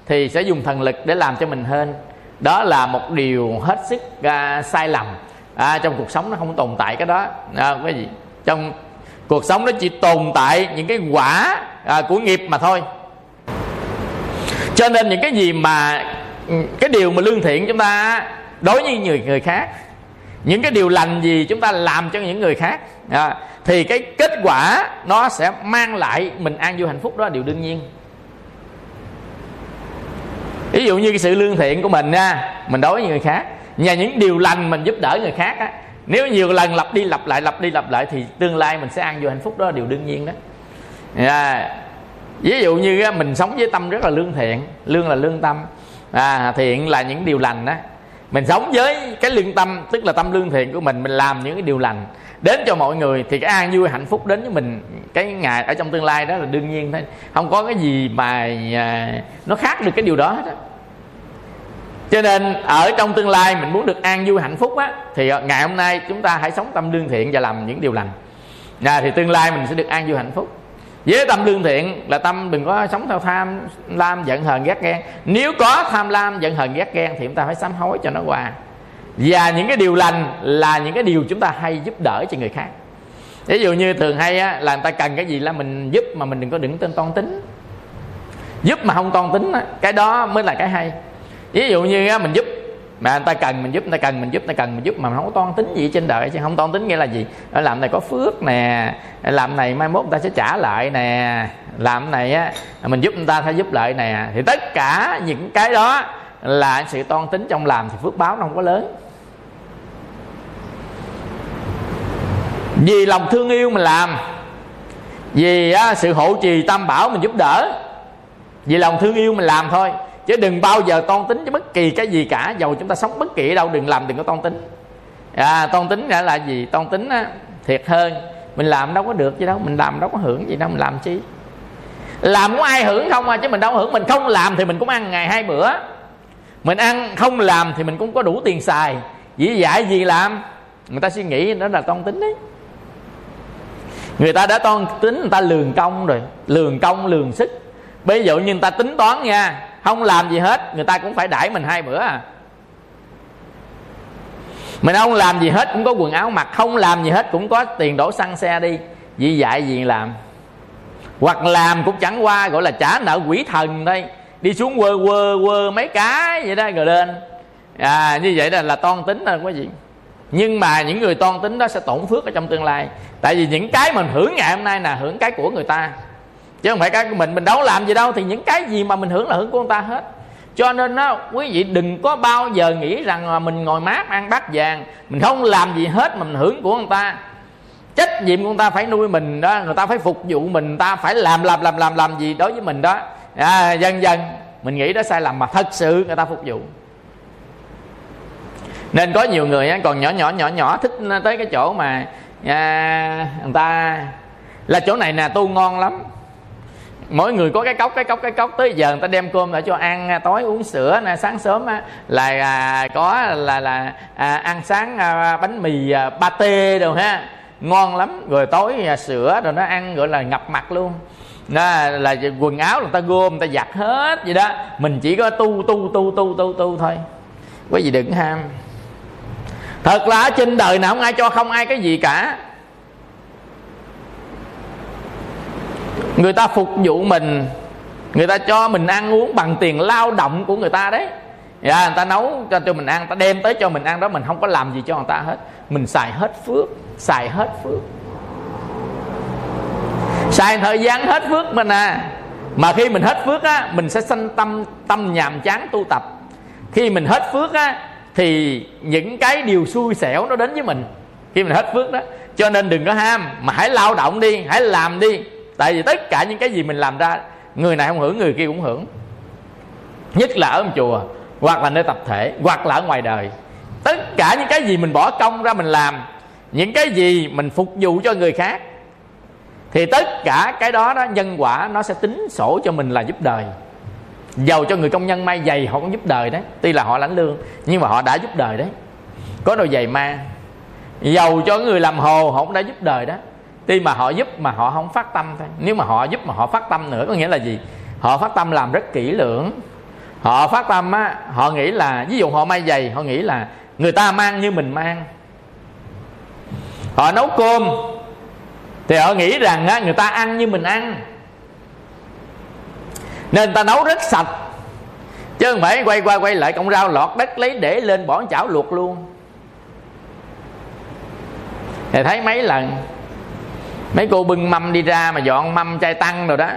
thì sẽ dùng thần lực để làm cho mình hơn đó là một điều hết sức à, sai lầm. À, trong cuộc sống nó không tồn tại cái đó. À, cái gì trong cuộc sống nó chỉ tồn tại những cái quả à, của nghiệp mà thôi. Cho nên những cái gì mà ừ, cái điều mà lương thiện chúng ta đối với người người khác những cái điều lành gì chúng ta làm cho những người khác. À, thì cái kết quả nó sẽ mang lại mình an vui hạnh phúc đó là điều đương nhiên. Ví dụ như cái sự lương thiện của mình nha mình đối với người khác. Và những điều lành mình giúp đỡ người khác á. Nếu nhiều lần lặp đi lặp lại lặp đi lặp lại thì tương lai mình sẽ ăn vô hạnh phúc đó là điều đương nhiên đó. À, ví dụ như mình sống với tâm rất là lương thiện lương là lương tâm. À, thiện là những điều lành đó mình sống với cái lương tâm tức là tâm lương thiện của mình mình làm những cái điều lành. Đến cho mọi người thì cái an vui hạnh phúc đến với mình cái ngày ở trong tương lai đó là đương nhiên thôi. Không có cái gì mà à, nó khác được cái điều đó hết á. Cho nên ở trong tương lai mình muốn được an vui hạnh phúc á thì ngày hôm nay chúng ta hãy sống tâm lương thiện và làm những điều lành. À, thì tương lai mình sẽ được an vui hạnh phúc với tâm lương thiện là tâm đừng có sống theo tham lam giận hờn ghét ghen. Nếu có tham lam giận hờn ghét ghen thì chúng ta phải sám hối cho nó qua. Và những cái điều lành là những cái điều chúng ta hay giúp đỡ cho người khác. Ví dụ như thường hay á, là người ta cần cái gì là mình giúp mà mình đừng có đừng tên toan tính. Giúp mà không toan tính á, cái đó mới là cái hay. Ví dụ như á, mình giúp mà người ta cần mình giúp người ta cần mình giúp người ta cần mình giúp mà không có toan tính gì trên đời chứ. Không toan tính nghĩa là gì? Ở làm này có phước nè làm này mai mốt người ta sẽ trả lại nè. Làm này á mình giúp người ta sẽ giúp lại nè. Thì tất cả những cái đó là sự toan tính trong làm thì phước báo nó không có lớn. Vì lòng thương yêu mình làm vì á, sự hộ trì tam bảo mình giúp đỡ vì lòng thương yêu mình làm thôi chứ đừng bao giờ toan tính cho bất kỳ cái gì cả. Dầu chúng ta sống bất kỳ ở đâu đừng làm đừng có toan tính. À, toan tính nghĩa là gì? Toan tính á, thiệt hơn. Mình làm đâu có được gì đâu mình làm đâu có hưởng gì đâu mình làm chi? Làm có ai hưởng không à? Chứ mình đâu hưởng. Mình không làm thì mình cũng ăn ngày hai bữa. Mình ăn không làm thì mình cũng có đủ tiền xài. Dĩ dại gì làm? Người ta suy nghĩ đó là toan tính đấy. Người ta đã toan tính người ta lường công rồi. Lường công lường sức. Bây giờ như người ta tính toán nha không làm gì hết, người ta cũng phải đãi mình hai bữa à. Mình không làm gì hết cũng có quần áo mặc, không làm gì hết cũng có tiền đổ xăng xe đi. Vì dạy gì làm. Hoặc làm cũng chẳng qua gọi là trả nợ quỷ thần thôi. Đi xuống quơ quơ quơ mấy cái vậy đó, rồi lên. À như vậy là là toan tính thôi quý vị nhưng mà những người toan tính đó sẽ tổn phước ở trong tương lai. Tại vì những cái mình hưởng ngày hôm nay là hưởng cái của người ta chứ không phải cái của mình mình đâu làm gì đâu thì những cái gì mà mình hưởng là hưởng của người ta hết. Cho nên đó quý vị đừng có bao giờ nghĩ rằng là mình ngồi mát ăn bát vàng mình không làm gì hết mà mình hưởng của người ta. Trách nhiệm của người ta phải nuôi mình đó người ta phải phục vụ mình người ta phải làm làm làm làm làm gì đối với mình đó. À, dần dần mình nghĩ đó sai lầm mà thật sự người ta phục vụ. Nên có nhiều người còn nhỏ nhỏ nhỏ nhỏ thích tới cái chỗ mà à, người ta là chỗ này nè tu ngon lắm mỗi người có cái cốc cái cốc cái cốc. Tới giờ người ta đem cơm lại cho ăn à, tối uống sữa nè sáng sớm á, là à, có là là à, ăn sáng à, bánh mì à, pate đồ ha. Ngon lắm. Rồi tối à, sữa rồi nó ăn gọi là ngập mặt luôn. Đó là quần áo người ta gom người ta giặt hết vậy đó. Mình chỉ có tu tu tu tu tu tu thôi. Có gì đừng ham. Thật là trên đời nào không ai cho không ai cái gì cả. Người ta phục vụ mình người ta cho mình ăn uống bằng tiền lao động của người ta đấy. Dạ, người ta nấu cho cho mình ăn ta đem tới cho mình ăn đó mình không có làm gì cho người ta hết. Mình xài hết phước xài hết phước. Xài thời gian hết phước mình à. Mà khi mình hết phước á mình sẽ sanh tâm tâm nhàm chán tu tập. Khi mình hết phước á thì những cái điều xui xẻo nó đến với mình. Khi mình hết phước đó cho nên đừng có ham mà hãy lao động đi hãy làm đi tại vì tất cả những cái gì mình làm ra, người này không hưởng, người kia cũng hưởng. Nhất là ở chùa, hoặc là nơi tập thể, hoặc là ở ngoài đời. Tất cả những cái gì mình bỏ công ra mình làm, những cái gì mình phục vụ cho người khác, thì tất cả cái đó đó, nhân quả nó sẽ tính sổ cho mình là giúp đời. Giàu cho người công nhân may giày, họ cũng giúp đời đấy. Tuy là họ lãnh lương, nhưng mà họ đã giúp đời đấy. Có đôi giày ma. Giàu cho người làm hồ, họ cũng đã giúp đời đó tuy mà họ giúp mà họ không phát tâm thôi. Nếu mà họ giúp mà họ phát tâm nữa có nghĩa là gì? Họ phát tâm làm rất kỹ lưỡng. Họ phát tâm á họ nghĩ là ví dụ họ may giày họ nghĩ là người ta mang như mình mang. Họ nấu cơm thì họ nghĩ rằng á, người ta ăn như mình ăn. Nên người ta nấu rất sạch. Chứ không phải quay qua quay lại cọng rau lọt đất lấy để lên bỏ chảo luộc luôn. Thì thấy mấy lần mấy cô bưng mâm đi ra mà dọn mâm chai tăng rồi đó.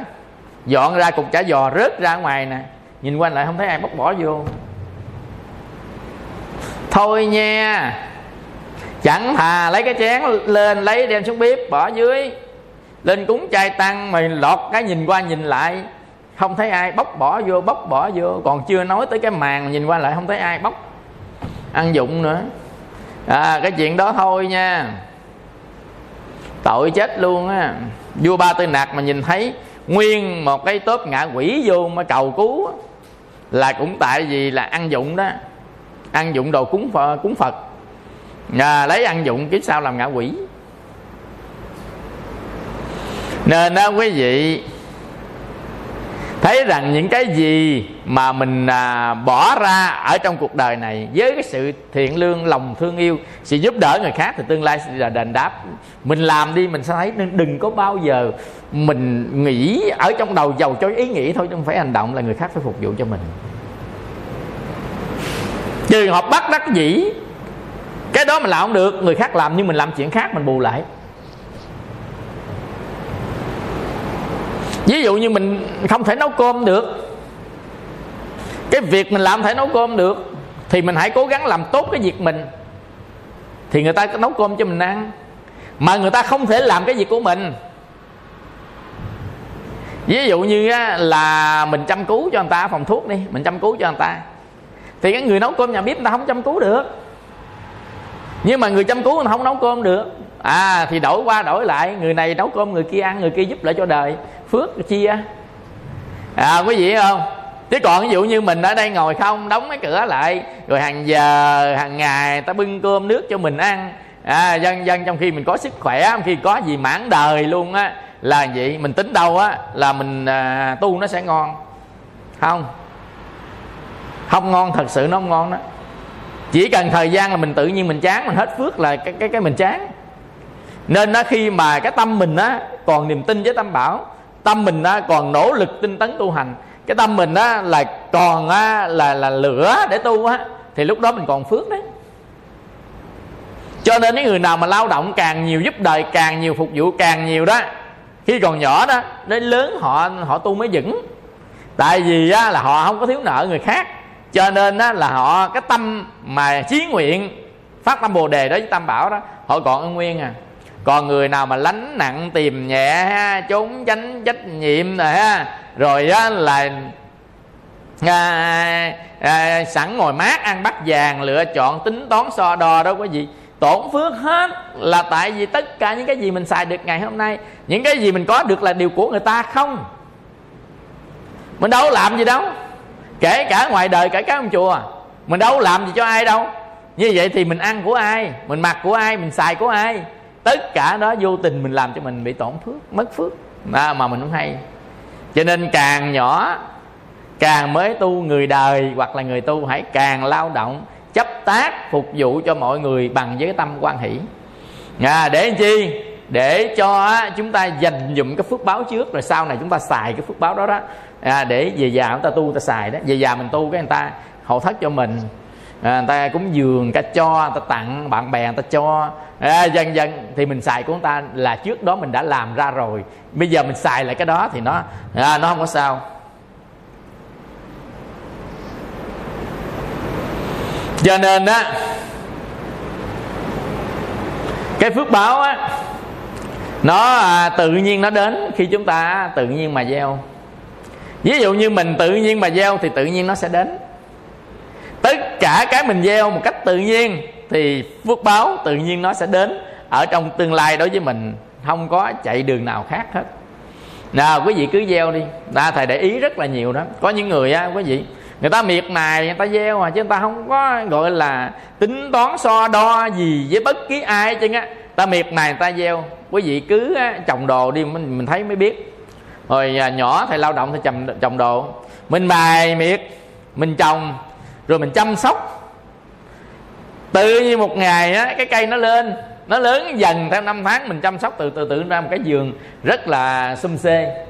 Dọn ra cục chả giò rớt ra ngoài nè. Nhìn quanh lại không thấy ai bóc bỏ vô. Thôi nha, chẳng thà lấy cái chén lên lấy đem xuống bếp, bỏ dưới. Lên cúng chai tăng mà lọt cái nhìn qua nhìn lại. Không thấy ai bóc bỏ vô, bóc bỏ vô. Còn chưa nói tới cái màn nhìn qua lại không thấy ai bóc. Ăn dụng nữa. À cái chuyện đó thôi nha tội chết luôn á. Vua ba tư nạc mà nhìn thấy nguyên một cái tốp ngạ quỷ vô mà cầu cứu là cũng tại vì là ăn dụng đó. Ăn dụng đồ cúng phật, cúng phật. À, lấy ăn dụng kiếp sau làm ngạ quỷ. Nên đó quý vị thấy rằng những cái gì mà mình à, bỏ ra ở trong cuộc đời này với cái sự thiện lương lòng thương yêu sự giúp đỡ người khác thì tương lai sẽ là đền đáp. Mình làm đi mình sẽ thấy nên đừng có bao giờ mình nghĩ ở trong đầu giàu cho ý nghĩ thôi chứ không phải hành động là người khác phải phục vụ cho mình. Trường hợp bắt đắc dĩ cái đó mình làm không được người khác làm nhưng mình làm chuyện khác mình bù lại. Ví dụ như mình không thể nấu cơm được. Cái việc mình làm thể nấu cơm được, thì mình hãy cố gắng làm tốt cái việc mình. Thì người ta nấu cơm cho mình ăn. Mà người ta không thể làm cái việc của mình. Ví dụ như là mình chăm cứu cho người ta, phòng thuốc đi, mình chăm cứu cho người ta. Thì cái người nấu cơm nhà bếp người ta không chăm cứu được. Nhưng mà người chăm cứu người không nấu cơm được. À thì đổi qua đổi lại, người này nấu cơm, người kia ăn, người kia giúp lại cho đời phước chia à quý vị không? Chứ còn ví dụ như mình ở đây ngồi không đóng cái cửa lại rồi hàng giờ hàng ngày ta bưng cơm nước cho mình ăn. À, dân dân trong khi mình có sức khỏe khi có gì mãn đời luôn á là vậy mình tính đâu á là mình à, tu nó sẽ ngon. Không. Không ngon thật sự nó không ngon đó. Chỉ cần thời gian là mình tự nhiên mình chán mình hết phước là cái cái cái mình chán. Nên nó khi mà cái tâm mình á còn niềm tin với tâm bảo tâm mình á còn nỗ lực tinh tấn tu hành. Cái tâm mình á là còn á là là lửa để tu á thì lúc đó mình còn phước đấy. Cho nên những người nào mà lao động càng nhiều giúp đời càng nhiều phục vụ càng nhiều đó khi còn nhỏ đó đến lớn họ họ tu mới vững. Tại vì á, là họ không có thiếu nợ người khác. Cho nên á, là họ cái tâm mà chí nguyện phát tâm bồ đề đó với tam bảo đó họ còn ân nguyên à còn người nào mà lánh nặng tìm nhẹ ha trốn tránh trách nhiệm rồi ha rồi á là à, à, sẵn ngồi mát ăn bắt vàng lựa chọn tính toán so đo đâu có gì tổn phước hết là tại vì tất cả những cái gì mình xài được ngày hôm nay những cái gì mình có được là điều của người ta không? Mình đâu làm gì đâu kể cả ngoài đời kể cả trong chùa mình đâu làm gì cho ai đâu. Như vậy thì mình ăn của ai mình mặc của ai mình xài của ai? Tất cả đó vô tình mình làm cho mình bị tổn phước mất phước. À, mà mình không hay. Cho nên càng nhỏ càng mới tu người đời hoặc là người tu hãy càng lao động chấp tác phục vụ cho mọi người bằng với tâm quan hỷ. À, để làm chi? Để cho chúng ta dành dụm cái phước báo trước rồi sau này chúng ta xài cái phước báo đó đó. À, để về già chúng ta tu ta xài đó. Về già mình tu cái người ta hậu thất cho mình à, người ta cúng dường người ta cho người ta tặng bạn bè người ta cho. À, dần dần thì mình xài của người ta là trước đó mình đã làm ra rồi. Bây giờ mình xài lại cái đó thì nó à, nó không có sao. Cho nên á cái phước báo á nó à, tự nhiên nó đến khi chúng ta tự nhiên mà gieo. Ví dụ như mình tự nhiên mà gieo thì tự nhiên nó sẽ đến tất cả cái mình gieo một cách tự nhiên thì phước báo tự nhiên nó sẽ đến ở trong tương lai đối với mình. Không có chạy đường nào khác hết. Nào quý vị cứ gieo đi. Ta thầy để ý rất là nhiều đó. Có những người á quý vị người ta miệt mài người ta gieo mà chứ người ta không có gọi là tính toán so đo gì với bất kỳ ai chứ á. Ta miệt mài người ta gieo. Quý vị cứ á, trồng đồ đi mình, mình thấy mới biết. Rồi à, nhỏ thầy lao động thì trồng trồng đồ. Mình mài miệt mình trồng rồi mình chăm sóc. Tự như một ngày á cái cây nó lên nó lớn dần theo năm tháng mình chăm sóc từ từ tự ra một cái giường rất là xum xê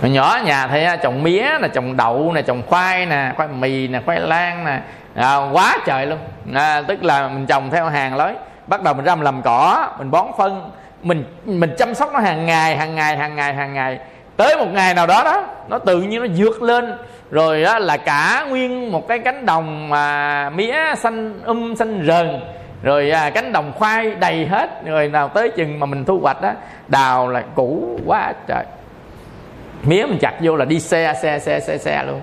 Hồi nhỏ nhà thì trồng mía là trồng đậu nè trồng khoai nè khoai mì nè khoai lang nè à, quá trời luôn. À, tức là mình trồng theo hàng lối. Bắt đầu mình ra mình làm cỏ mình bón phân mình mình chăm sóc nó hàng ngày hàng ngày hàng ngày hàng ngày tới một ngày nào đó đó nó tự nhiên nó vượt lên. Rồi đó là cả nguyên một cái cánh đồng mà mía xanh um xanh rờn. Rồi à, cánh đồng khoai đầy hết. Rồi nào tới chừng mà mình thu hoạch đó đào là cũ quá trời. Mía mình chặt vô là đi xe xe xe xe xe luôn.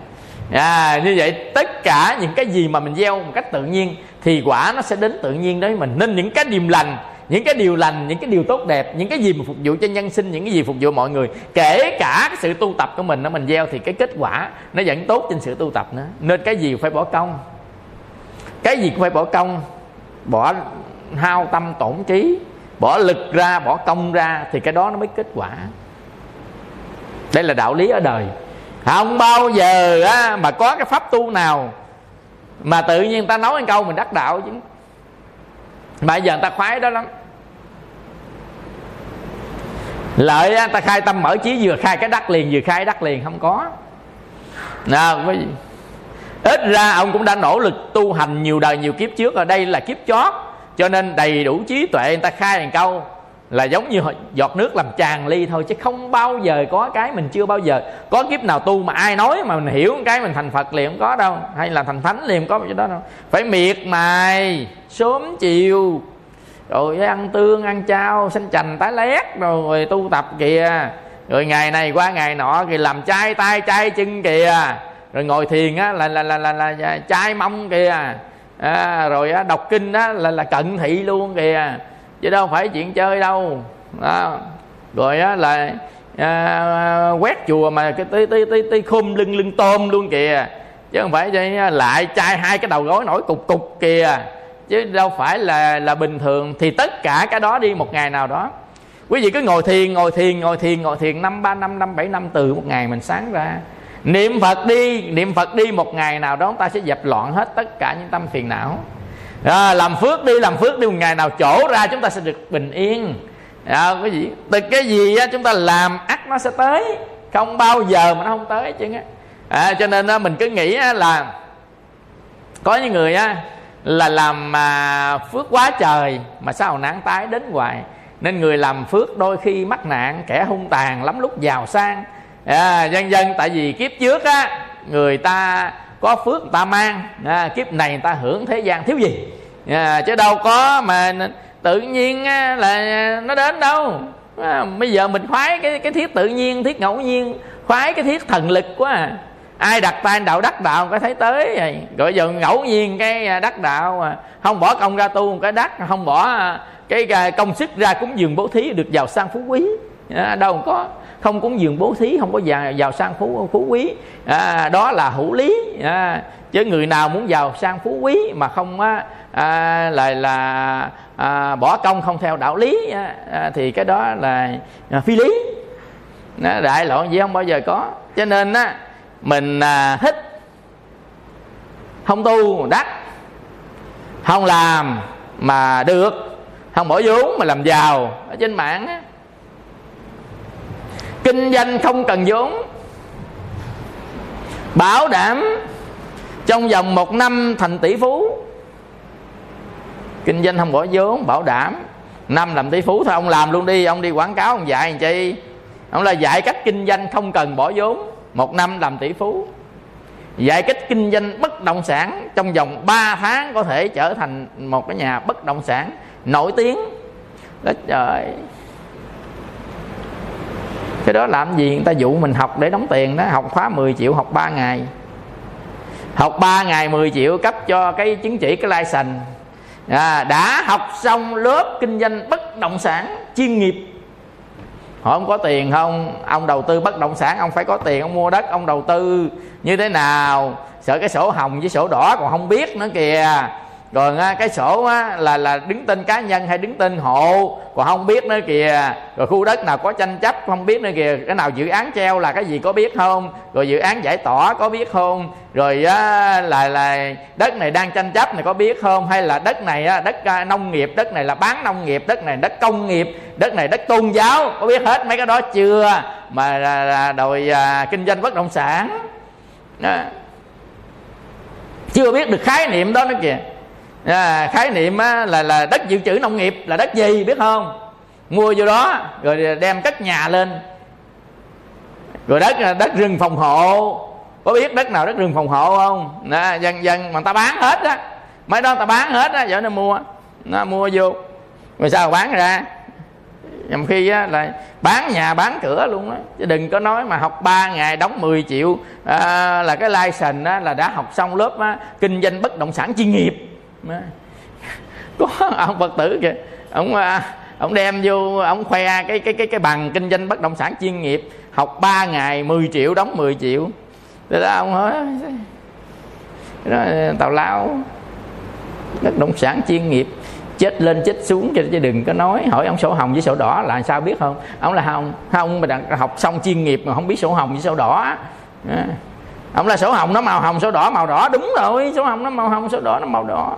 À, như vậy tất cả những cái gì mà mình gieo một cách tự nhiên thì quả nó sẽ đến tự nhiên đấy mình. Nên những cái điềm lành những cái điều lành những cái điều tốt đẹp những cái gì mà phục vụ cho nhân sinh những cái gì phục vụ mọi người kể cả cái sự tu tập của mình nó mình gieo thì cái kết quả nó vẫn tốt trên sự tu tập nữa. Nên cái gì phải bỏ công? Cái gì cũng phải bỏ công. Bỏ hao tâm tổn trí bỏ lực ra bỏ công ra thì cái đó nó mới kết quả. Đây là đạo lý ở đời. Không bao giờ á, mà có cái pháp tu nào mà tự nhiên ta nói một câu mình đắc đạo chứ mà giờ người ta khoái đó lắm. Lợi người ta khai tâm mở trí vừa khai cái đắc liền, vừa khai đắc liền, không có. Nào, quý vị. Ít ra ông cũng đã nỗ lực tu hành nhiều đời, nhiều kiếp trước ở đây là kiếp chót, cho nên đầy đủ trí tuệ người ta khai thành câu là giống như giọt nước làm tràn ly thôi, chứ không bao giờ có cái mình chưa bao giờ. Có kiếp nào tu mà ai nói mà mình hiểu cái mình thành phật liền không có đâu, hay là thành thánh liền không có, cái đó đâu. Phải miệt mài sớm chiều. Rồi ăn tương ăn chao xanh chành tái lét rồi, rồi tu tập kìa. Rồi ngày này qua ngày nọ thì làm chai tay chai chân kìa. Rồi ngồi thiền á là là là là, là, là chai mông kìa. À, rồi á, đọc kinh á là là cận thị luôn kìa. Chứ đâu phải chuyện chơi đâu. Đó. rồi á là à, quét chùa mà cái tí tí tí tí khum lưng lưng tôm luôn kìa. Chứ không phải vậy lại chai hai cái đầu gối nổi cục cục kìa chứ đâu phải là là bình thường thì tất cả cái đó đi một ngày nào đó. Quý vị cứ ngồi thiền ngồi thiền ngồi thiền ngồi thiền năm ba năm năm bảy năm từ một ngày mình sáng ra. Niệm phật đi niệm phật đi một ngày nào đó ta sẽ dẹp loạn hết tất cả những tâm phiền não. À, làm phước đi làm phước đi một ngày nào chỗ ra chúng ta sẽ được bình yên. À, quý vị từ cái gì á, chúng ta làm ắt nó sẽ tới. Không bao giờ mà nó không tới chứ á à, cho nên á, mình cứ nghĩ á, là có những người á là làm mà phước quá trời mà sao nạn tái đến hoài. Nên người làm phước đôi khi mắc nạn kẻ hung tàn lắm lúc giàu sang. À, dân dân tại vì kiếp trước á người ta có phước người ta mang. À, kiếp này người ta hưởng thế gian thiếu gì? À, chứ đâu có mà tự nhiên á, là nó đến đâu. À, bây giờ mình khoái cái cái thiết tự nhiên thiết ngẫu nhiên khoái cái thiết thần lực quá à ai đặt tay đạo đắc đạo có thấy tới rồi rồi giờ ngẫu nhiên cái à, đắc đạo mà không bỏ công ra tu một cái đắc không bỏ à, cái à, công sức ra cúng dường bố thí được giàu sang phú quý. À, đâu có không cúng dường bố thí không có giàu, giàu sang phú phú quý. À, đó là hữu lý. À, chứ người nào muốn giàu sang phú quý mà không á, à, là là à, bỏ công không theo đạo lý à, à, thì cái đó là à, phi lý. À, đại loạn gì không bao giờ có. Cho nên á mình à, thích không tu đắt không làm mà được. Không bỏ vốn mà làm giàu. Ở trên mạng á. Kinh doanh không cần vốn. Bảo đảm trong vòng một năm thành tỷ phú. Kinh doanh không bỏ vốn bảo đảm. Năm làm tỷ phú thôi ông làm luôn đi. Ông đi quảng cáo ông dạy làm chi? Ông là dạy cách kinh doanh không cần bỏ vốn một năm làm tỷ phú. Dạy cách kinh doanh bất động sản trong vòng 3 tháng có thể trở thành một cái nhà bất động sản nổi tiếng. Đó trời. Cái đó làm gì? Người ta dụ mình học để đóng tiền đó. Học khóa 10 triệu học 3 ngày. Học 3 ngày 10 triệu cấp cho cái chứng chỉ cái license. À, đã học xong lớp kinh doanh bất động sản chuyên nghiệp họ không có tiền không? Ông đầu tư bất động sản, ông phải có tiền, ông mua đất, ông đầu tư. Như thế nào? Sợ cái sổ hồng với sổ đỏ còn không biết nữa kìa rồi cái sổ á, là là đứng tên cá nhân hay đứng tên hộ? Còn không biết nữa kìa. Rồi khu đất nào có tranh chấp không biết nữa kìa. Cái nào dự án treo là cái gì có biết không? Rồi dự án giải tỏa có biết không? Rồi á, là là đất này đang tranh chấp này có biết không? Hay là đất này á, đất à, nông nghiệp đất này là bán nông nghiệp đất này đất công nghiệp đất này đất tôn giáo? Có biết hết mấy cái đó chưa? Mà là, là đòi à, kinh doanh bất động sản. Đó. chưa biết được khái niệm đó nữa kìa à, khái niệm á, là là đất dự trữ nông nghiệp là đất gì biết không? Mua vô đó rồi đem cất nhà lên. Rồi đất đất rừng phòng hộ. Có biết đất nào đất rừng phòng hộ không? Đó, dân dân mà ta bán hết á. Mấy đó ta bán hết á giờ nó mua. Nó mua vô. Rồi sao bán ra? Nhằm khi á, là bán nhà bán cửa luôn á. Chứ đừng có nói mà học 3 ngày đóng 10 triệu à, là cái license á, là đã học xong lớp á, kinh doanh bất động sản chuyên nghiệp có ông phật tử kìa. Ông à, ông đem vô ông khoe cái cái cái cái bằng kinh doanh bất động sản chuyên nghiệp học 3 ngày 10 triệu đóng 10 triệu. Thế đó ông hỏi đó, tào lao. Bất động sản chuyên nghiệp. Chết lên chết xuống cho chứ đừng có nói. Hỏi ông sổ hồng với sổ đỏ là sao biết không? Ông là không không mà học xong chuyên nghiệp mà không biết sổ hồng với sổ đỏ ông là sổ hồng nó màu hồng sổ đỏ màu đỏ. Đúng rồi sổ hồng nó màu hồng sổ đỏ nó màu đỏ.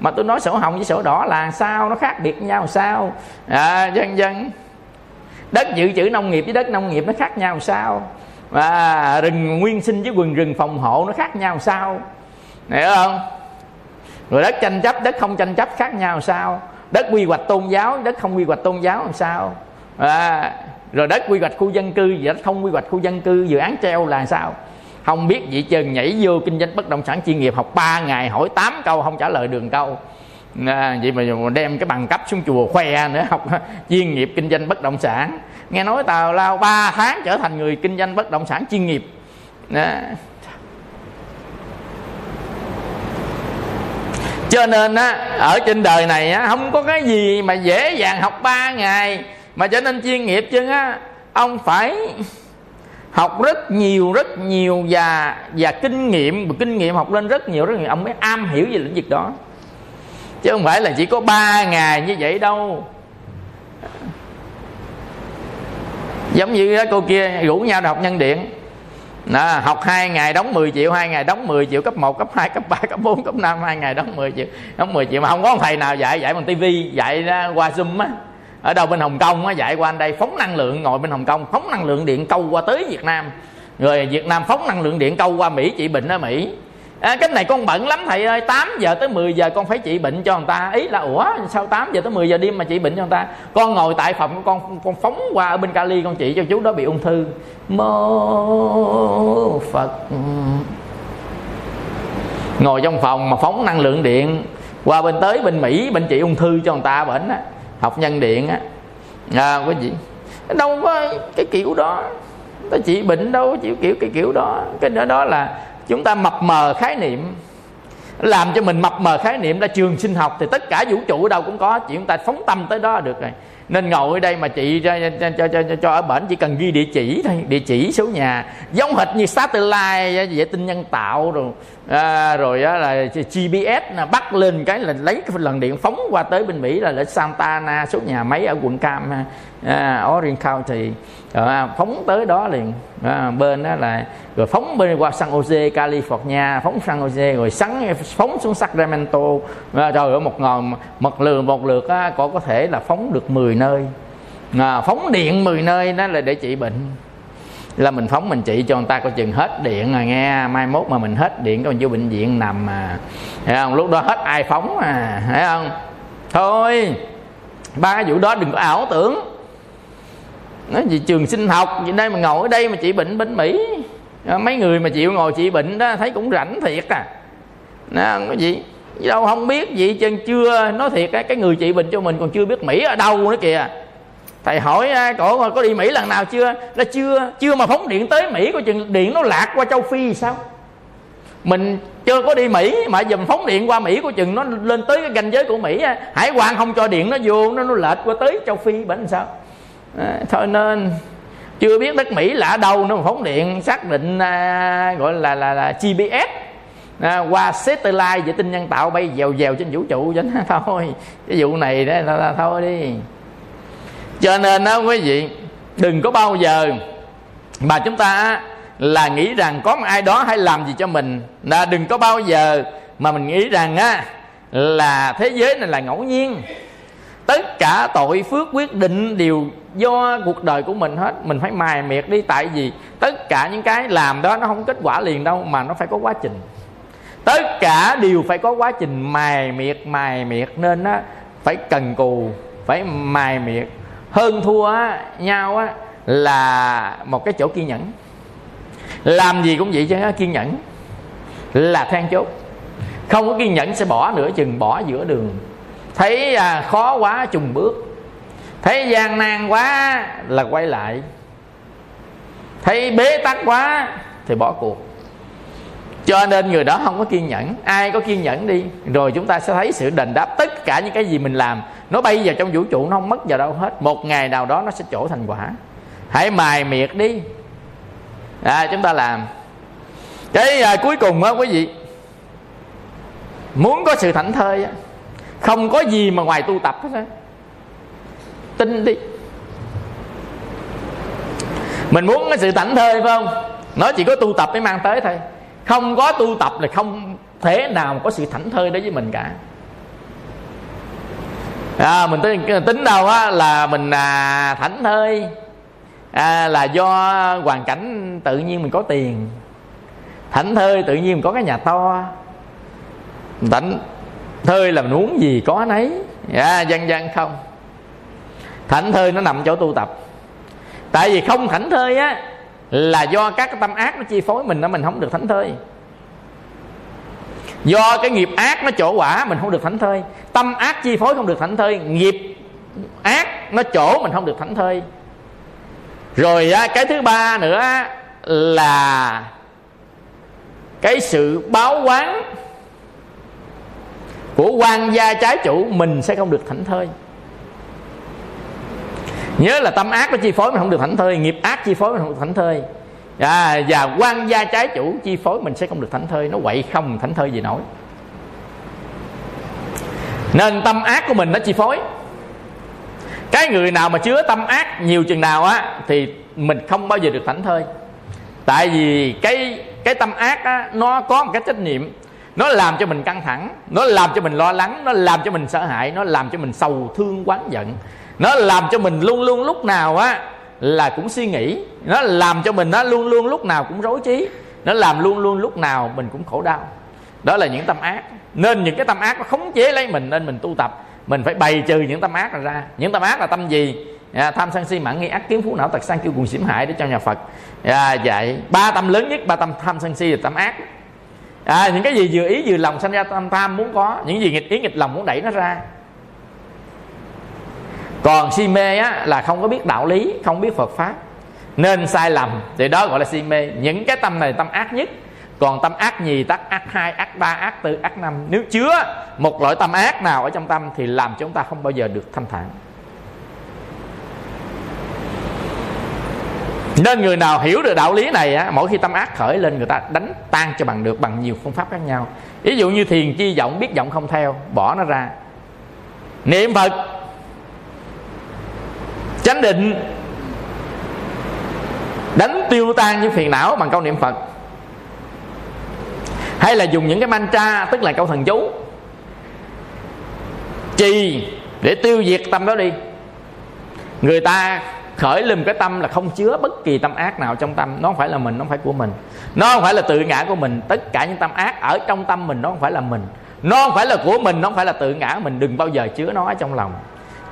Mà tôi nói sổ hồng với sổ đỏ là sao? Nó khác biệt nhau sao? À, dân dân. Đất dự trữ nông nghiệp với đất nông nghiệp nó khác nhau sao? Và rừng nguyên sinh với quần rừng phòng hộ nó khác nhau sao? Hiểu không? Rồi đất tranh chấp đất không tranh chấp khác nhau sao? Đất quy hoạch tôn giáo đất không quy hoạch tôn giáo làm sao? À, rồi đất quy hoạch khu dân cư và đất không quy hoạch khu dân cư dự án treo là sao? Không biết vị chừng nhảy vô kinh doanh bất động sản chuyên nghiệp học 3 ngày hỏi 8 câu không trả lời đường câu. À, vậy mà đem cái bằng cấp xuống chùa khoe nữa học chuyên nghiệp kinh doanh bất động sản. Nghe nói tào lao 3 tháng trở thành người kinh doanh bất động sản chuyên nghiệp. À. cho nên á ở trên đời này á không có cái gì mà dễ dàng học 3 ngày mà trở nên chuyên nghiệp chứ á ông phải học rất nhiều rất nhiều và và kinh nghiệm và kinh nghiệm học lên rất nhiều rất nhiều. Ông mới am hiểu về lĩnh vực đó. Chứ không phải là chỉ có 3 ngày như vậy đâu. Giống như đó, cô kia rủ nhau đi học nhân điện. Đó, học hai ngày đóng 10 triệu hai ngày đóng 10 triệu cấp 1, cấp 2, cấp 3, cấp 4, cấp 5 hai ngày đóng 10 triệu đóng 10 triệu. Mà không có thầy nào dạy dạy bằng tivi dạy qua zoom á ở đâu bên hồng kông á dạy qua anh đây phóng năng lượng ngồi bên hồng kông phóng năng lượng điện câu qua tới việt nam. Rồi việt nam phóng năng lượng điện câu qua mỹ trị bệnh ở mỹ. À, cái này con bận lắm thầy ơi 8 giờ tới 10 giờ con phải trị bệnh cho người ta. Ý là ủa sao 8 giờ tới 10 giờ đêm mà trị bệnh cho người ta? Con ngồi tại phòng của con con phóng qua ở bên Cali con trị cho chú đó bị ung thư. Mô Phật. Ngồi trong phòng mà phóng năng lượng điện qua bên tới bên Mỹ bên trị ung thư cho người ta bệnh á học nhân điện á. À, quý vị đâu có cái kiểu đó. Ta chỉ bệnh đâu chịu kiểu cái kiểu đó. Cái đó đó là chúng ta mập mờ khái niệm. Làm cho mình mập mờ khái niệm là trường sinh học thì tất cả vũ trụ ở đâu cũng có. Chỉ chúng ta phóng tâm tới đó được rồi nên ngồi ở đây mà chị cho cho cho cho, cho ở bển chỉ cần ghi địa chỉ thôi địa chỉ số nhà. Giống hệt như satellite vệ tinh nhân tạo rồi. À, rồi á, là GPS là bắt lên cái là lấy cái lần điện phóng qua tới bên Mỹ là ở Santa Ana số nhà mấy ở quận Cam à, Orange County rồi, à, phóng tới đó liền. À, bên đó là rồi phóng bên qua San Jose California phóng San Jose rồi sắn phóng xuống Sacramento. À, rồi ở một ngòm một lượt một lượt á, có có thể là phóng được 10 nơi. À, phóng điện 10 nơi đó là để trị bệnh. Là mình phóng mình trị cho người ta coi chừng hết điện rồi nghe. Mai mốt mà mình hết điện còn vô bệnh viện nằm mà. Thấy không? Lúc đó hết ai phóng à thấy không? Thôi ba cái vụ đó đừng có ảo tưởng nói gì trường sinh học gì đây mà ngồi ở đây mà chị bệnh bên mỹ. Mấy người mà chịu ngồi chị bệnh đó, thấy cũng rảnh thiệt à. Nó có gì? Đâu không biết gì chân chưa nói thiệt cái cái người chị bệnh cho mình còn chưa biết mỹ ở đâu nữa kìa. Thầy hỏi cổ có đi mỹ lần nào chưa? Là chưa chưa mà phóng điện tới mỹ, coi chừng điện nó lạc qua châu phi sao? Mình chưa có đi mỹ, mà dùm phóng điện qua mỹ của chừng nó lên tới cái ranh giới của mỹ hải quan không cho điện nó vô, nó nó lệch qua tới châu phi bệnh sao? À, thôi nên chưa biết đất mỹ là ở đâu nó phóng điện xác định à, gọi là là, là gps à, qua satellite vệ tinh nhân tạo bay dèo dèo trên vũ trụ cho nó thôi cái vụ này đó là, là thôi đi. Cho nên đó quý vị đừng có bao giờ mà chúng ta là nghĩ rằng có một ai đó hay làm gì cho mình là đừng có bao giờ mà mình nghĩ rằng á là thế giới này là ngẫu nhiên tất cả tội phước quyết định đều do cuộc đời của mình hết. Mình phải mài miệt đi tại vì tất cả những cái làm đó nó không kết quả liền đâu mà nó phải có quá trình. Tất cả đều phải có quá trình mài miệt mài miệt nên á phải cần cù phải mài miệt hơn thua á, nhau á, là một cái chỗ kiên nhẫn. Làm gì cũng vậy chứ kiên nhẫn là than chốt. Không có kiên nhẫn sẽ bỏ nửa chừng bỏ giữa đường thấy à, khó quá trùng bước. Thấy gian nan quá là quay lại. Thấy bế tắc quá thì bỏ cuộc. Cho nên người đó không có kiên nhẫn. Ai có kiên nhẫn đi rồi chúng ta sẽ thấy sự đền đáp tất cả những cái gì mình làm. Nó bay vào trong vũ trụ nó không mất vào đâu hết. Một ngày nào đó nó sẽ trổ thành quả. Hãy mài miệt đi. À, chúng ta làm. Cái à, cuối cùng á quý vị muốn có sự thảnh thơi á không có gì mà ngoài tu tập hết á. Tin đi. Mình muốn cái sự thảnh thơi phải không? Nó chỉ có tu tập mới mang tới thôi. Không có tu tập là không thể nào có sự thảnh thơi đối với mình cả. À, mình tính, tính đâu á là mình à, thảnh thơi. À, là do hoàn cảnh tự nhiên mình có tiền. Thảnh thơi tự nhiên mình có cái nhà to. Thảnh thơi là mình muốn gì có nấy à, dân dân không. Thảnh thơi nó nằm chỗ tu tập. Tại vì không thảnh thơi á là do các cái tâm ác nó chi phối mình nó mình không được thảnh thơi. Do cái nghiệp ác nó chỗ quả mình không được thảnh thơi. Tâm ác chi phối không được thảnh thơi nghiệp ác nó chỗ mình không được thảnh thơi. Rồi cái thứ ba nữa là cái sự báo quán của quan gia trái chủ mình sẽ không được thảnh thơi. Nhớ là tâm ác nó chi phối mình không được thảnh thơi nghiệp ác chi phối mình không được thảnh thơi. À, và quan gia trái chủ chi phối mình sẽ không được thảnh thơi nó quậy không thảnh thơi gì nổi. Nên tâm ác của mình nó chi phối. Cái người nào mà chứa tâm ác nhiều chừng nào á thì mình không bao giờ được thảnh thơi. Tại vì cái cái tâm ác á nó có một cái trách nhiệm nó làm cho mình căng thẳng nó làm cho mình lo lắng nó làm cho mình sợ hãi nó làm cho mình sầu thương quán giận. Nó làm cho mình luôn luôn lúc nào á là cũng suy nghĩ nó làm cho mình nó luôn luôn lúc nào cũng rối trí nó làm luôn luôn lúc nào mình cũng khổ đau. Đó là những tâm ác. Nên những cái tâm ác nó khống chế lấy mình nên mình tu tập. Mình phải bày trừ những tâm ác ra những tâm ác là tâm gì? À, tham sân si mạng nghi ác kiến phú não tật sang kêu cùng xỉm hại để cho nhà phật. À, dạy ba tâm lớn nhất ba tâm tham sân si là tâm ác à, những cái gì vừa ý vừa lòng sanh ra tham tham muốn có những gì nghịch ý nghịch lòng muốn đẩy nó ra. Còn si mê á là không có biết đạo lý không biết phật pháp. Nên sai lầm thì đó gọi là si mê. Những cái tâm này tâm ác nhất còn tâm ác nhì tắc ác hai ác ba ác tư ác năm. Nếu chứa một loại tâm ác nào ở trong tâm thì làm cho chúng ta không bao giờ được thanh thản. Nên người nào hiểu được đạo lý này á, mỗi khi tâm ác khởi lên, người ta đánh tan cho bằng được bằng nhiều phương pháp khác nhau. Ví dụ như thiền chi vọng, biết vọng không theo, bỏ nó ra. Niệm phật, chánh định, đánh tiêu tan những phiền não bằng câu niệm phật. Hay là dùng những cái mantra, tức là câu thần chú. Trì để tiêu diệt tâm đó đi. Người ta khởi lên cái tâm là không chứa bất kỳ tâm ác nào trong tâm. Nó không phải là mình, nó không phải của mình. Nó không phải là tự ngã của mình. Tất cả những tâm ác ở trong tâm mình nó không phải là mình. Nó không phải là của mình, nó không phải là tự ngã mình. Đừng bao giờ chứa nó ở trong lòng.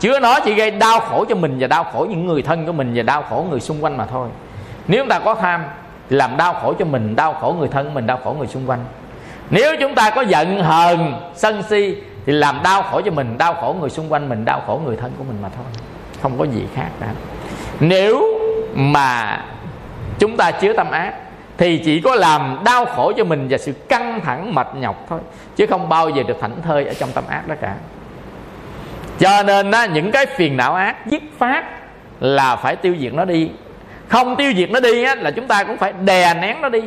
Chứa nó chỉ gây đau khổ cho mình và đau khổ những người thân của mình và đau khổ người xung quanh mà thôi. Nếu chúng ta có tham thì làm đau khổ cho mình, đau khổ người thân mình, đau khổ người xung quanh. Nếu chúng ta có giận hờn, sân si thì làm đau khổ cho mình, đau khổ người xung quanh mình, đau khổ người thân của mình mà thôi. Không có gì khác cả nếu mà chúng ta chứa tâm ác thì chỉ có làm đau khổ cho mình và sự căng thẳng mệt nhọc thôi. Chứ không bao giờ được thảnh thơi ở trong tâm ác đó cả. Cho nên á, những cái phiền não ác dứt phát là phải tiêu diệt nó đi. Không tiêu diệt nó đi á, là chúng ta cũng phải đè nén nó đi.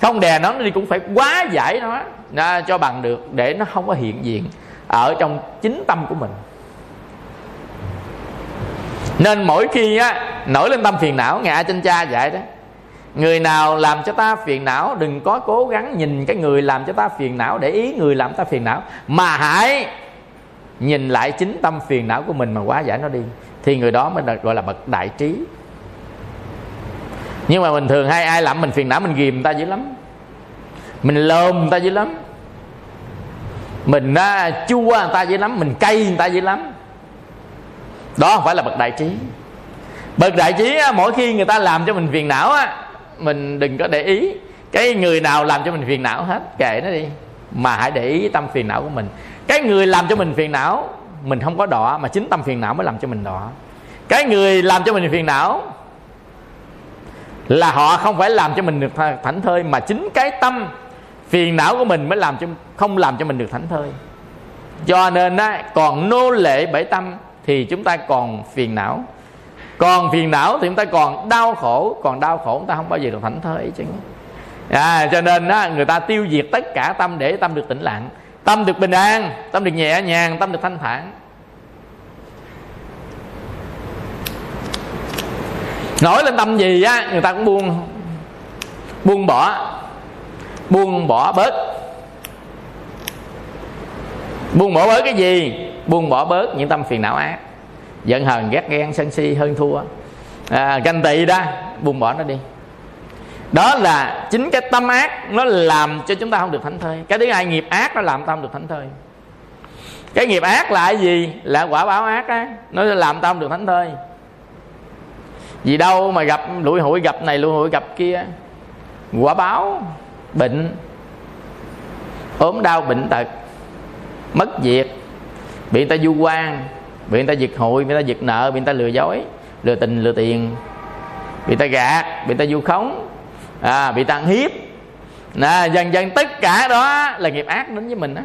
Không đè nó đi cũng phải quá giải nó à, cho bằng được để nó không có hiện diện ở trong chính tâm của mình nên mỗi khi á nổi lên tâm phiền não ngài trên cha dạy đó người nào làm cho ta phiền não đừng có cố gắng nhìn cái người làm cho ta phiền não để ý người làm ta phiền não mà hãy nhìn lại chính tâm phiền não của mình mà quá giải nó đi. Thì người đó mới được gọi là bậc đại trí. Nhưng mà bình thường hay ai làm mình phiền não mình ghìm ta dữ lắm. Mình lồm ta dữ lắm. Mình á, chua người ta dữ lắm. Mình cay người ta dữ lắm đó không phải là bậc đại trí. Bậc đại trí á, mỗi khi người ta làm cho mình phiền não á mình đừng có để ý. Cái người nào làm cho mình phiền não hết kệ nó đi. Mà hãy để ý tâm phiền não của mình. Cái người làm cho mình phiền não mình không có đọa mà chính tâm phiền não mới làm cho mình đọa. Cái người làm cho mình phiền não là họ không phải làm cho mình được thảnh thơi mà chính cái tâm phiền não của mình mới làm cho không làm cho mình được thảnh thơi. Cho nên á, còn nô lệ bảy tâm thì chúng ta còn phiền não. Còn phiền não thì chúng ta còn đau khổ còn đau khổ chúng ta không bao giờ được thảnh thơi chứ. À, cho nên đó, người ta tiêu diệt tất cả tâm để tâm được tĩnh lặng tâm được bình an tâm được nhẹ nhàng tâm được thanh thản. Nổi lên tâm gì á người ta cũng buông buông bỏ buông bỏ bớt buông bỏ bớt cái gì? Buông bỏ bớt những tâm phiền não ác. Giận hờn ghét ghen sân si hơn thua. À, ganh tị đó buông bỏ nó đi. Đó là chính cái tâm ác nó làm cho chúng ta không được thảnh thơi. Cái thứ hai nghiệp ác nó làm ta không được thảnh thơi. Cái nghiệp ác là cái gì? Là quả báo ác á nó làm ta không được thảnh thơi. Vì đâu mà gặp lụi hụi gặp này lụi hụi gặp kia? Quả báo bệnh. Ốm đau bệnh tật mất việc. Bị người ta du quan bị người ta giật hụi bị người ta giật nợ bị người ta lừa dối lừa tình lừa tiền. Bị ta gạt bị ta du khống à, bị ta hiếp. Nè dần dần tất cả đó là nghiệp ác đến với mình đó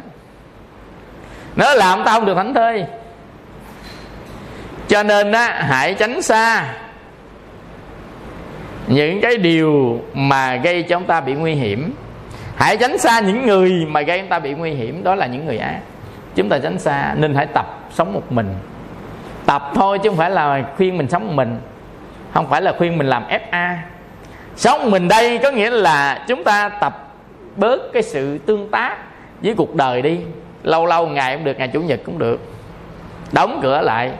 nó làm ta không được thánh thơi. Cho nên á hãy tránh xa những cái điều mà gây cho chúng ta bị nguy hiểm. Hãy tránh xa những người mà gây chúng ta bị nguy hiểm đó là những người ác chúng ta tránh xa nên hãy tập sống một mình. Tập thôi chứ không phải là khuyên mình sống một mình. Không phải là khuyên mình làm fa sống mình đây có nghĩa là chúng ta tập bớt cái sự tương tác với cuộc đời đi. Lâu lâu ngày cũng được ngày chủ nhật cũng được. Đóng cửa lại.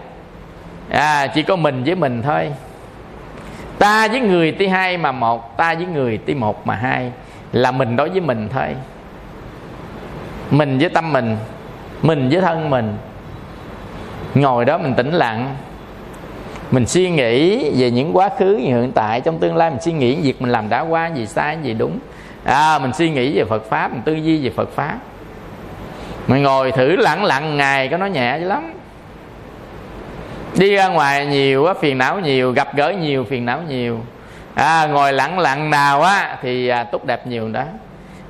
À, chỉ có mình với mình thôi. Ta với người tí hai mà một ta với người tí một mà hai là mình đối với mình thôi. Mình với tâm mình mình với thân mình. Ngồi đó mình tĩnh lặng. Mình suy nghĩ về những quá khứ những hiện tại. Trong tương lai mình suy nghĩ việc mình làm đã qua gì sai gì đúng. À, mình suy nghĩ về phật pháp mình tư duy về phật pháp. Mình ngồi thử lặng lặng ngày có nó nhẹ dữ lắm. Đi ra ngoài nhiều á phiền não nhiều gặp gỡ nhiều phiền não nhiều. À, ngồi lặng lặng nào á thì à, tốt đẹp nhiều đó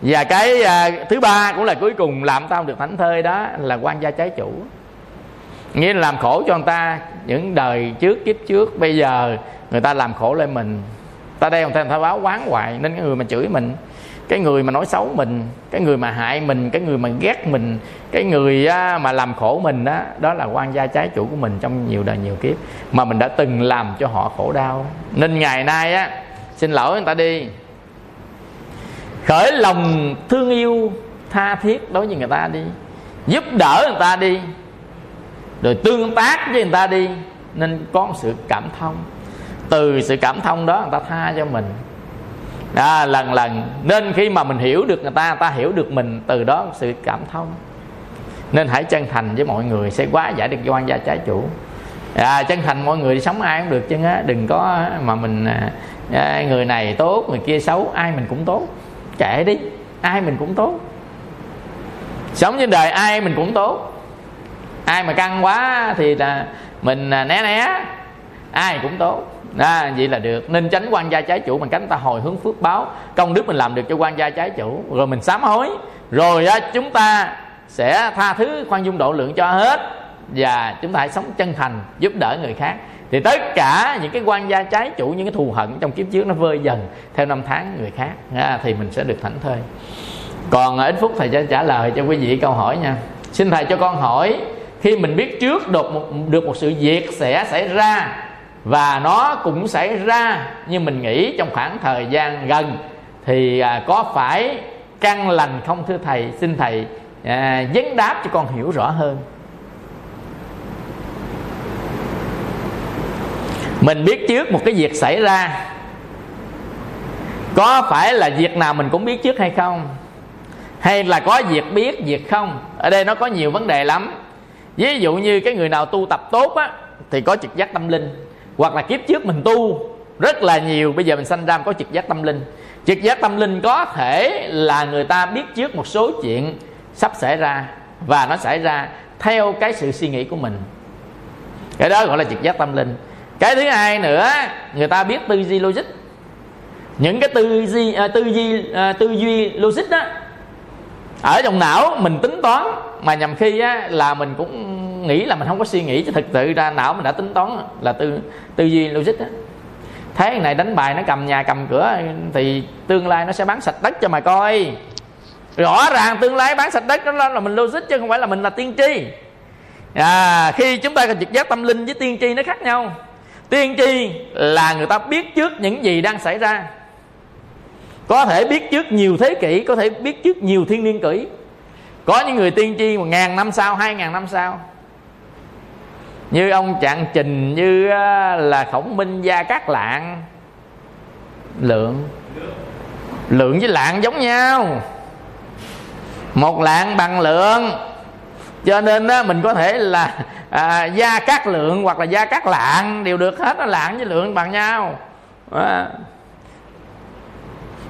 và cái à, thứ ba cũng là cuối cùng làm tao được thánh thơi đó là quan gia trái chủ. Nghĩa là làm khổ cho người ta những đời trước kiếp trước bây giờ người ta làm khổ lên mình. Ta đeo người ta báo quán hoài nên cái người mà chửi mình cái người mà nói xấu mình cái người mà hại mình cái người mà ghét mình cái người à, mà làm khổ mình đó đó là quan gia trái chủ của mình trong nhiều đời nhiều kiếp mà mình đã từng làm cho họ khổ đau. Nên ngày nay á xin lỗi người ta đi khởi lòng thương yêu tha thiết đối với người ta đi. Giúp đỡ người ta đi. Rồi tương tác với người ta đi. Nên có sự cảm thông. Từ sự cảm thông đó người ta tha cho mình. À, lần lần nên khi mà mình hiểu được người ta người ta hiểu được mình từ đó sự cảm thông. Nên hãy chân thành với mọi người sẽ quá giải được quan gia trái chủ. À, chân thành mọi người sống ai cũng được chứ á đừng có mà mình à, à người này tốt người kia xấu ai mình cũng tốt kệ đi ai mình cũng tốt. Sống trên đời ai mình cũng tốt. Ai mà căng quá thì là mình à, né né ai cũng tốt. À, vậy là được. Nên tránh quan gia trái chủ bằng cánh ta hồi hướng phước báo. Công đức mình làm được cho quan gia trái chủ. Rồi mình sám hối. Rồi á, chúng ta sẽ tha thứ khoan dung độ lượng cho hết. Và chúng ta hãy sống chân thành giúp đỡ người khác thì tất cả những cái quan gia trái chủ những cái thù hận trong kiếp trước nó vơi dần theo năm tháng người khác. À, thì mình sẽ được thảnh thơi. Còn à, ít phút thầy sẽ trả lời cho quý vị câu hỏi nha. Xin thầy cho con hỏi khi mình biết trước được một, được một sự việc sẽ xảy ra và nó cũng xảy ra như mình nghĩ trong khoảng thời gian gần thì à, có phải căn lành không thưa thầy? Xin thầy à, vấn đáp cho con hiểu rõ hơn. Mình biết trước một cái việc xảy ra. Có phải là việc nào mình cũng biết trước hay không? Hay là có việc biết, việc không? Ở đây nó có nhiều vấn đề lắm. Ví dụ như cái người nào tu tập tốt á, thì có trực giác tâm linh. Hoặc là kiếp trước mình tu, rất là nhiều. Bây giờ mình sanh ra có trực giác tâm linh. Trực giác tâm linh có thể là người ta biết trước một số chuyện sắp xảy ra và nó xảy ra theo cái sự suy nghĩ của mình. Cái đó gọi là trực giác tâm linh cái thứ hai nữa người ta biết tư duy logic. Những cái tư duy à, tư duy à, tư duy logic đó ở trong não mình tính toán mà nhầm khi á, là mình cũng nghĩ là mình không có suy nghĩ chứ thực sự ra não mình đã tính toán là tư tư duy logic đó thế này đánh bài nó cầm nhà cầm cửa thì tương lai nó sẽ bán sạch đất cho mà coi. Rõ ràng tương lai bán sạch đất đó là mình logic chứ không phải là mình là tiên tri. À, khi chúng ta có trực giác tâm linh với tiên tri nó khác nhau tiên tri là người ta biết trước những gì đang xảy ra. Có thể biết trước nhiều thế kỷ có thể biết trước nhiều thiên niên kỷ. Có những người tiên tri một ngàn năm sau hai ngàn năm sau. Như ông trạng trình như là khổng minh gia cát lạng. Lượng. Lượng với lạng giống nhau. Một lạng bằng lượng. Cho nên đó, mình có thể là à, gia cát lượng hoặc là gia cát lạng đều được hết nó lạng với lượng bằng nhau. À.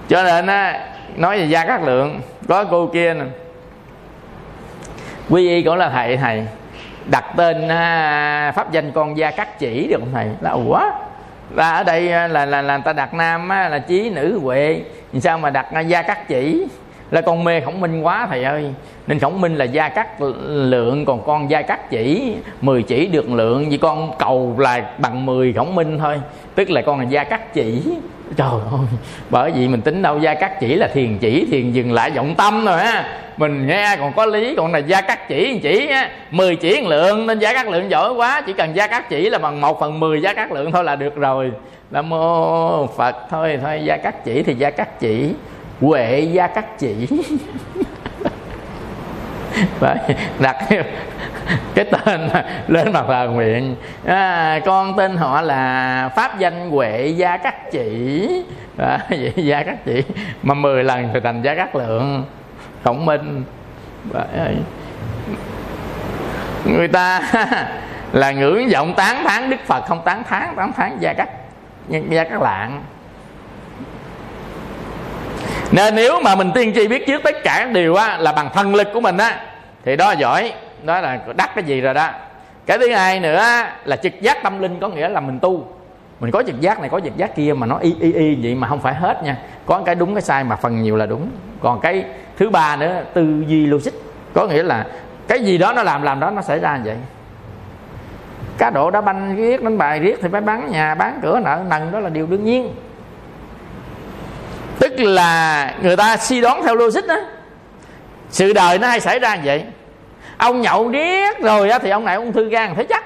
cho nên á, nói về gia cát lượng có cô kia nè. Quy y cũng là thầy thầy đặt tên à, pháp danh con gia cát chỉ được không thầy? Là ủa? Và ở đây à, là là là người ta đặt nam á, là chí nữ huệ. Sao mà đặt à, gia cát chỉ? Là con mê khổng minh quá thầy ơi nên khổng minh là gia cắt lượng còn con gia cắt chỉ 10 chỉ được lượng vì con cầu là bằng 10 khổng minh thôi tức là con là gia cắt chỉ trời ơi bởi vì mình tính đâu gia cắt chỉ là thiền chỉ thiền dừng lại vọng tâm rồi á mình nghe còn có lý còn là gia cắt chỉ chỉ á 10 chỉ lượng nên gia cắt lượng giỏi quá chỉ cần gia cắt chỉ là bằng một phần 10 gia cắt lượng thôi là được rồi nam mô phật thôi thôi gia cắt chỉ thì gia cắt chỉ huệ gia các chỉ Đấy, đặt cái tên lên mặt thờ nguyện à, con tên họ là pháp danh huệ gia các chỉ à, vậy gia các chỉ mà 10 lần thì thành gia các lượng. Khổng minh. Đấy. người ta là ngưỡng vọng tán thán đức phật không tán thán tán thán gia các gia các lạng nên nếu mà mình tiên tri biết trước tất cả các điều á, là bằng thân lực của mình á thì đó là giỏi. Đó là đắc cái gì rồi đó. Cái thứ hai nữa là trực giác tâm linh có nghĩa là mình tu. Mình có trực giác này có trực giác kia mà nó y y y vậy mà không phải hết nha. Có cái đúng cái sai mà phần nhiều là đúng. Còn cái thứ ba nữa tư duy logic có nghĩa là cái gì đó nó làm làm đó nó xảy ra như vậy. Cá độ đá banh riết đánh bài riết thì phải bán nhà bán cửa nợ nần đó là điều đương nhiên tức là người ta suy đoán theo logic đó. Sự đời nó hay xảy ra như vậy. Ông nhậu riết rồi á thì ông này ung thư gan thấy chắc.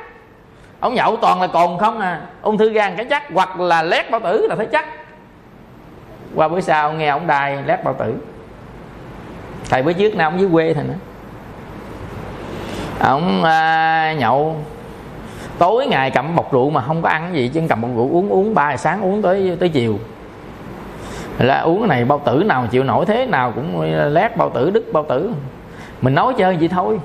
Ông nhậu toàn là cồn không à. Ung thư gan cái chắc. Hoặc là lét bao tử là thấy chắc. Qua bữa sau nghe ông đài lét bao tử. Thầy bữa trước nào ông dưới quê thầy nữa. Ông à, nhậu. Tối ngày cầm bọc rượu mà không có ăn gì chứ cầm bọc rượu uống uống ba giờ sáng uống tới tới chiều là uống cái này bao tử nào chịu nổi thế nào cũng lét bao tử đứt bao tử. Mình nói chơi vậy thôi.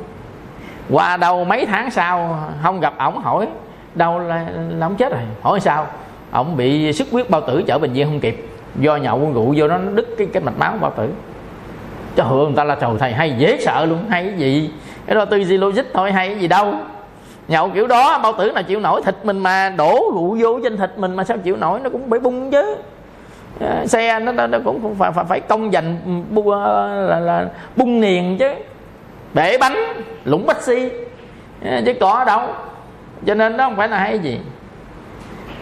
Qua đâu mấy tháng sau không gặp ổng hỏi đâu là, là ông chết rồi? Hỏi sao? Ổng bị xuất huyết bao tử chở bệnh viện không kịp do nhậu rượu vô nó đứt cái cái mạch máu bao tử. Cho hưởng người ta là trời thầy hay dễ sợ luôn hay cái gì? Cái đó tư duy logic thôi hay cái gì đâu? Nhậu kiểu đó bao tử nào chịu nổi thịt mình mà đổ rượu vô trên thịt mình mà sao chịu nổi nó cũng bị bung chứ. Ờ, xe nó, nó, nó cũng phải phải, phải công dành bu, ờ, là, là bung niền chứ. Bể bánh lũng bách xi ờ, chứ có đâu. Cho nên đó không phải là hay gì.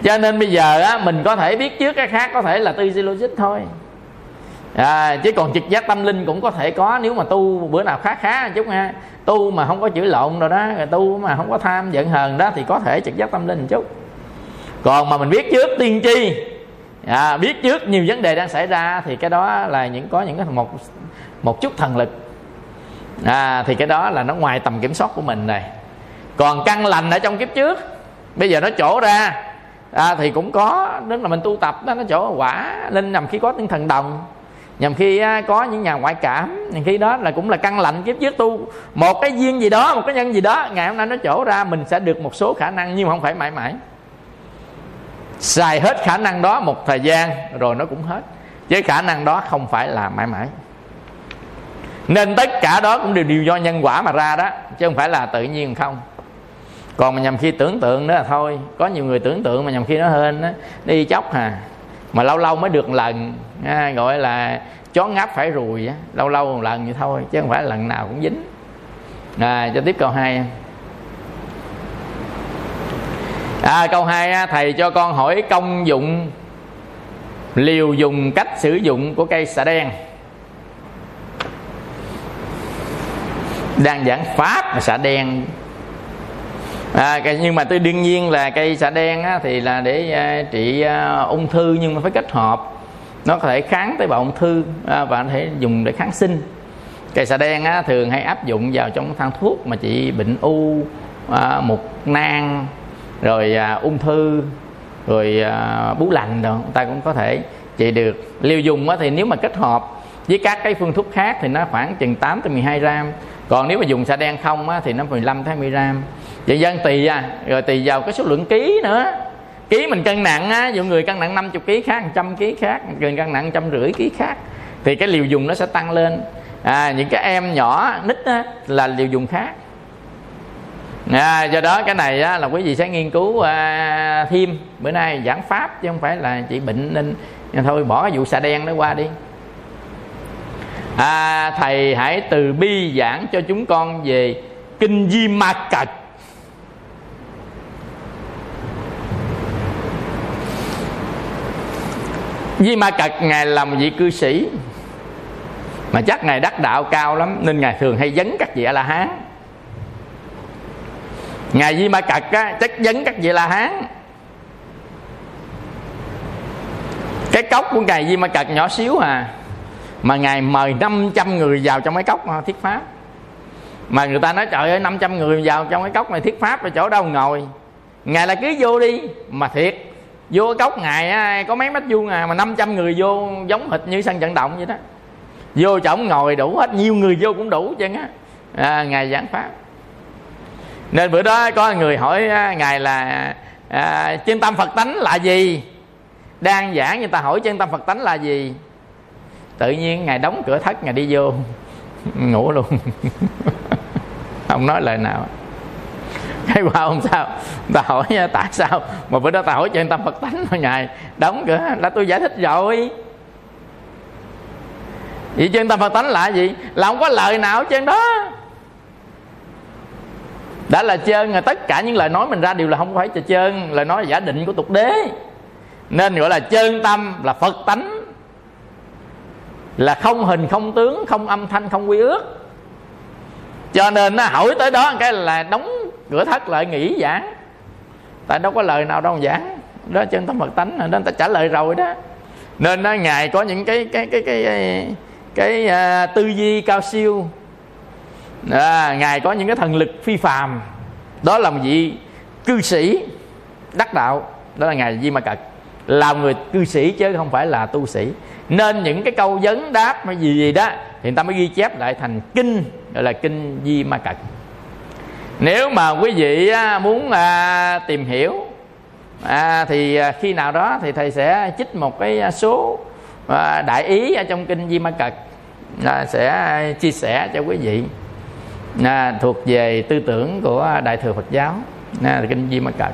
Cho nên bây giờ á, mình có thể biết trước cái khác có thể là tư duy logic thôi. À, chứ còn trực giác tâm linh cũng có thể có nếu mà tu bữa nào khá khá chút ha. Tu mà không có chữ lộn rồi đó rồi tu mà không có tham giận hờn đó thì có thể trực giác tâm linh một chút. Còn mà mình biết trước tiên tri à, biết trước nhiều vấn đề đang xảy ra thì cái đó là những có những cái một một chút thần lực. À, thì cái đó là nó ngoài tầm kiểm soát của mình này. Còn căn lành ở trong kiếp trước bây giờ nó chỗ ra à, thì cũng có đến là mình tu tập đó nó chỗ quả linh nhằm khi có những thần đồng nhằm khi à, có những nhà ngoại cảm. Nhằm khi đó là cũng là căn lạnh kiếp trước tu. Một cái duyên gì đó một cái nhân gì đó ngày hôm nay nó chỗ ra mình sẽ được một số khả năng nhưng không phải mãi mãi xài hết khả năng đó một thời gian rồi nó cũng hết. Với khả năng đó không phải là mãi mãi. Nên tất cả đó cũng đều đều do nhân quả mà ra đó chứ không phải là tự nhiên không. Còn mà nhầm khi tưởng tượng đó là thôi. Có nhiều người tưởng tượng mà nhầm khi nó hên đó, đi chóc hà. Mà lâu lâu mới được lần à, gọi là chó ngáp phải rùi á. Lâu lâu một lần vậy thôi chứ không phải lần nào cũng dính. À, cho tiếp câu hai à, câu hai thầy cho con hỏi công dụng liều dùng cách sử dụng của cây xạ đen. Đang giảng pháp mà xạ đen. À, nhưng mà tôi đương nhiên là cây xạ đen á, thì là để uh, trị uh, ung thư nhưng mà phải kết hợp. Nó có thể kháng tế bào ung thư à, và có thể dùng để kháng sinh. Cây xạ đen á, thường hay áp dụng vào trong thang thuốc mà trị bệnh u à, mục nang rồi à, ung thư rồi à, bú lành rồi ta cũng có thể trị được. Liều dùng á, thì nếu mà kết hợp với các cái phương thuốc khác thì nó khoảng chừng 8 tới 12 gram. Còn nếu mà dùng xạ đen không á, thì nó 15 tới 20 gram. Vậy dân tùy à. Rồi tùy vào cái số lượng ký nữa. Ký mình cân nặng á dụ người cân nặng 50 kg khác 100 kg khác người cân nặng trăm rưỡi ký khác thì cái liều dùng nó sẽ tăng lên. À, những cái em nhỏ nít á, là liều dùng khác à, do đó cái này á, là quý vị sẽ nghiên cứu à, thêm. Bữa nay giảng pháp chứ không phải là chỉ bệnh nên thôi bỏ cái vụ xà đen đó qua đi. À, thầy hãy từ bi giảng cho chúng con về kinh di ma cật. Di Ma Cật Ngài là một vị cư sĩ Mà chắc Ngài đắc đạo cao lắm Nên Ngài thường hay dấn các vị A-la-hán Ngài Di Ma Cật á, chắc vấn các vị la hán. Cái cốc của Ngài Di Ma Cật nhỏ xíu à Mà Ngài mời 500 người vào trong cái cốc à, thiết pháp. Mà người ta nói trời ơi 500 người vào trong cái cốc này thiết pháp ở chỗ đâu ngồi? Ngài là cứ vô đi. Mà thiệt vô cốc ngày có mấy mét vuông à mà 500 người vô giống hệt như sân vận động vậy đó. Vô chỗ ngồi đủ hết nhiều người vô cũng đủ chứ á. À, ngài giảng pháp nên bữa đó có người hỏi à, ngài là à, chân tâm phật tánh là gì? Đang giảng người ta hỏi chân tâm phật tánh là gì? Tự nhiên ngài đóng cửa thất ngài đi vô. Ngủ luôn. Không nói lời nào. Cái qua hôm sau ta hỏi tại sao mà bữa đó ta hỏi chân tâm phật tánh mà ngài đóng cửa? Là tôi giải thích rồi. Vậy chân tâm phật tánh là gì? Là không có lời nào trên đó đã là trơn là tất cả những lời nói mình ra đều là không phải là trơn lời nói là giả định của tục đế. Nên gọi là chân tâm là phật tánh. Là không hình không tướng không âm thanh không quy ước. Cho nên nó hỏi tới đó cái là đóng cửa thất lại nghỉ giảng. Tại đâu có lời nào đâu giảng. Đó chân tâm phật tánh à, nên ta trả lời rồi đó. Nên nó ngài có những cái cái cái cái cái, cái uh, tư duy cao siêu à, ngài có những cái thần lực phi phàm. Đó là một vị cư sĩ đắc đạo. Đó là ngài di ma cật. Là người cư sĩ chứ không phải là tu sĩ. Nên những cái câu vấn đáp hay gì gì đó thì người ta mới ghi chép lại thành kinh gọi là kinh di ma cật. Nếu mà quý vị à, muốn à, tìm hiểu à, thì à, khi nào đó thì thầy sẽ chích một cái số à, đại ý ở trong kinh di ma cật. Là sẽ à, chia sẻ cho quý vị à, thuộc về tư tưởng của đại thừa phật giáo à, kinh di ma cật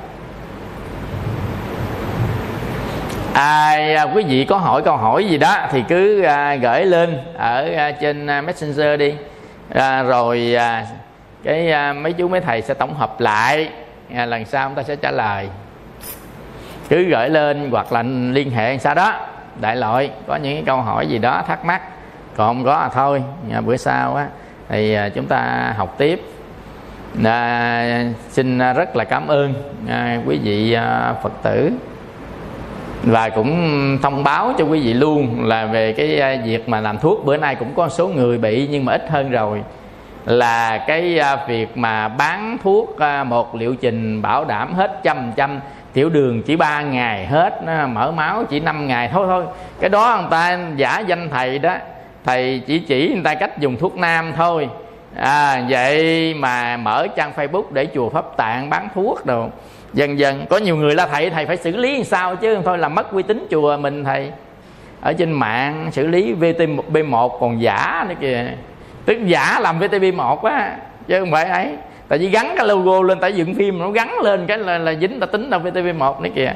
ai à, quý vị có hỏi câu hỏi gì đó thì cứ à, gửi lên ở à, trên à, messenger đi. À, rồi à, cái à, mấy chú mấy thầy sẽ tổng hợp lại à, lần sau chúng ta sẽ trả lời. Cứ gửi lên hoặc là liên hệ sao đó. Đại loại có những câu hỏi gì đó thắc mắc còn không có à thôi à, bữa sau á thì à, chúng ta học tiếp. À, xin à, rất là cảm ơn à, quý vị à, phật tử. Và cũng thông báo cho quý vị luôn là về cái à, việc mà làm thuốc. Bữa nay cũng có số người bị nhưng mà ít hơn rồi. Là cái à, việc mà bán thuốc à, một liệu trình bảo đảm hết trăm trăm. Tiểu đường chỉ 3 ngày hết mở máu chỉ 5 ngày. Thôi thôi cái đó người ta giả danh thầy đó thầy chỉ chỉ người ta cách dùng thuốc nam thôi. À, vậy mà mở trang facebook để chùa pháp tạng bán thuốc đồ. Dần dần có nhiều người là thầy thầy phải xử lý làm sao chứ? Thôi là mất uy tín chùa mình thầy. Ở trên mạng xử lý vtb 1 còn giả nữa kìa. Tức giả làm vtb 1 á chứ không phải ấy. Tại vì gắn cái logo lên tại dựng phim nó gắn lên cái là, là dính ta tính đâu vtv 1 nữa kìa.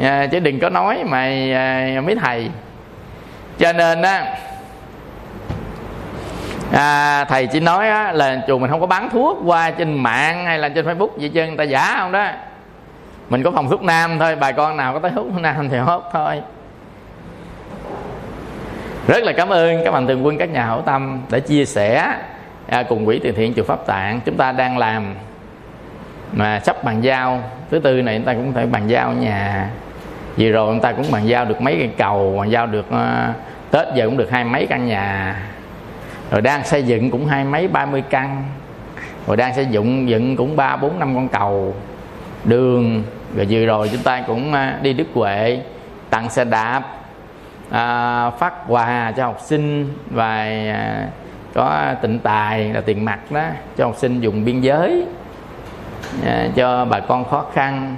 À, chứ đừng có nói mày à, mấy thầy. Cho nên á à, thầy chỉ nói á, là chùa mình không có bán thuốc qua trên mạng hay là trên facebook gì chứ người ta giả không đó. Mình có phòng thuốc nam thôi bà con nào có tới hút nam thì hút thôi. Rất là cảm ơn các bạn thường quân các nhà hảo tâm đã chia sẻ à, cùng quỹ từ thiện chùa pháp tạng. Chúng ta đang làm mà sắp bàn giao. Thứ tư này chúng ta cũng phải bàn giao nhà. Vừa rồi chúng ta cũng bàn giao được mấy cây cầu bàn giao được uh, tết giờ cũng được hai mấy căn nhà rồi đang xây dựng cũng hai mấy ba mươi căn. Rồi đang xây dựng dựng cũng ba bốn năm con cầu. Đường rồi vừa rồi chúng ta cũng à, đi đức huệ tặng xe đạp à, phát quà cho học sinh và à, có tịnh tài là tiền mặt đó cho học sinh dùng biên giới à, cho bà con khó khăn.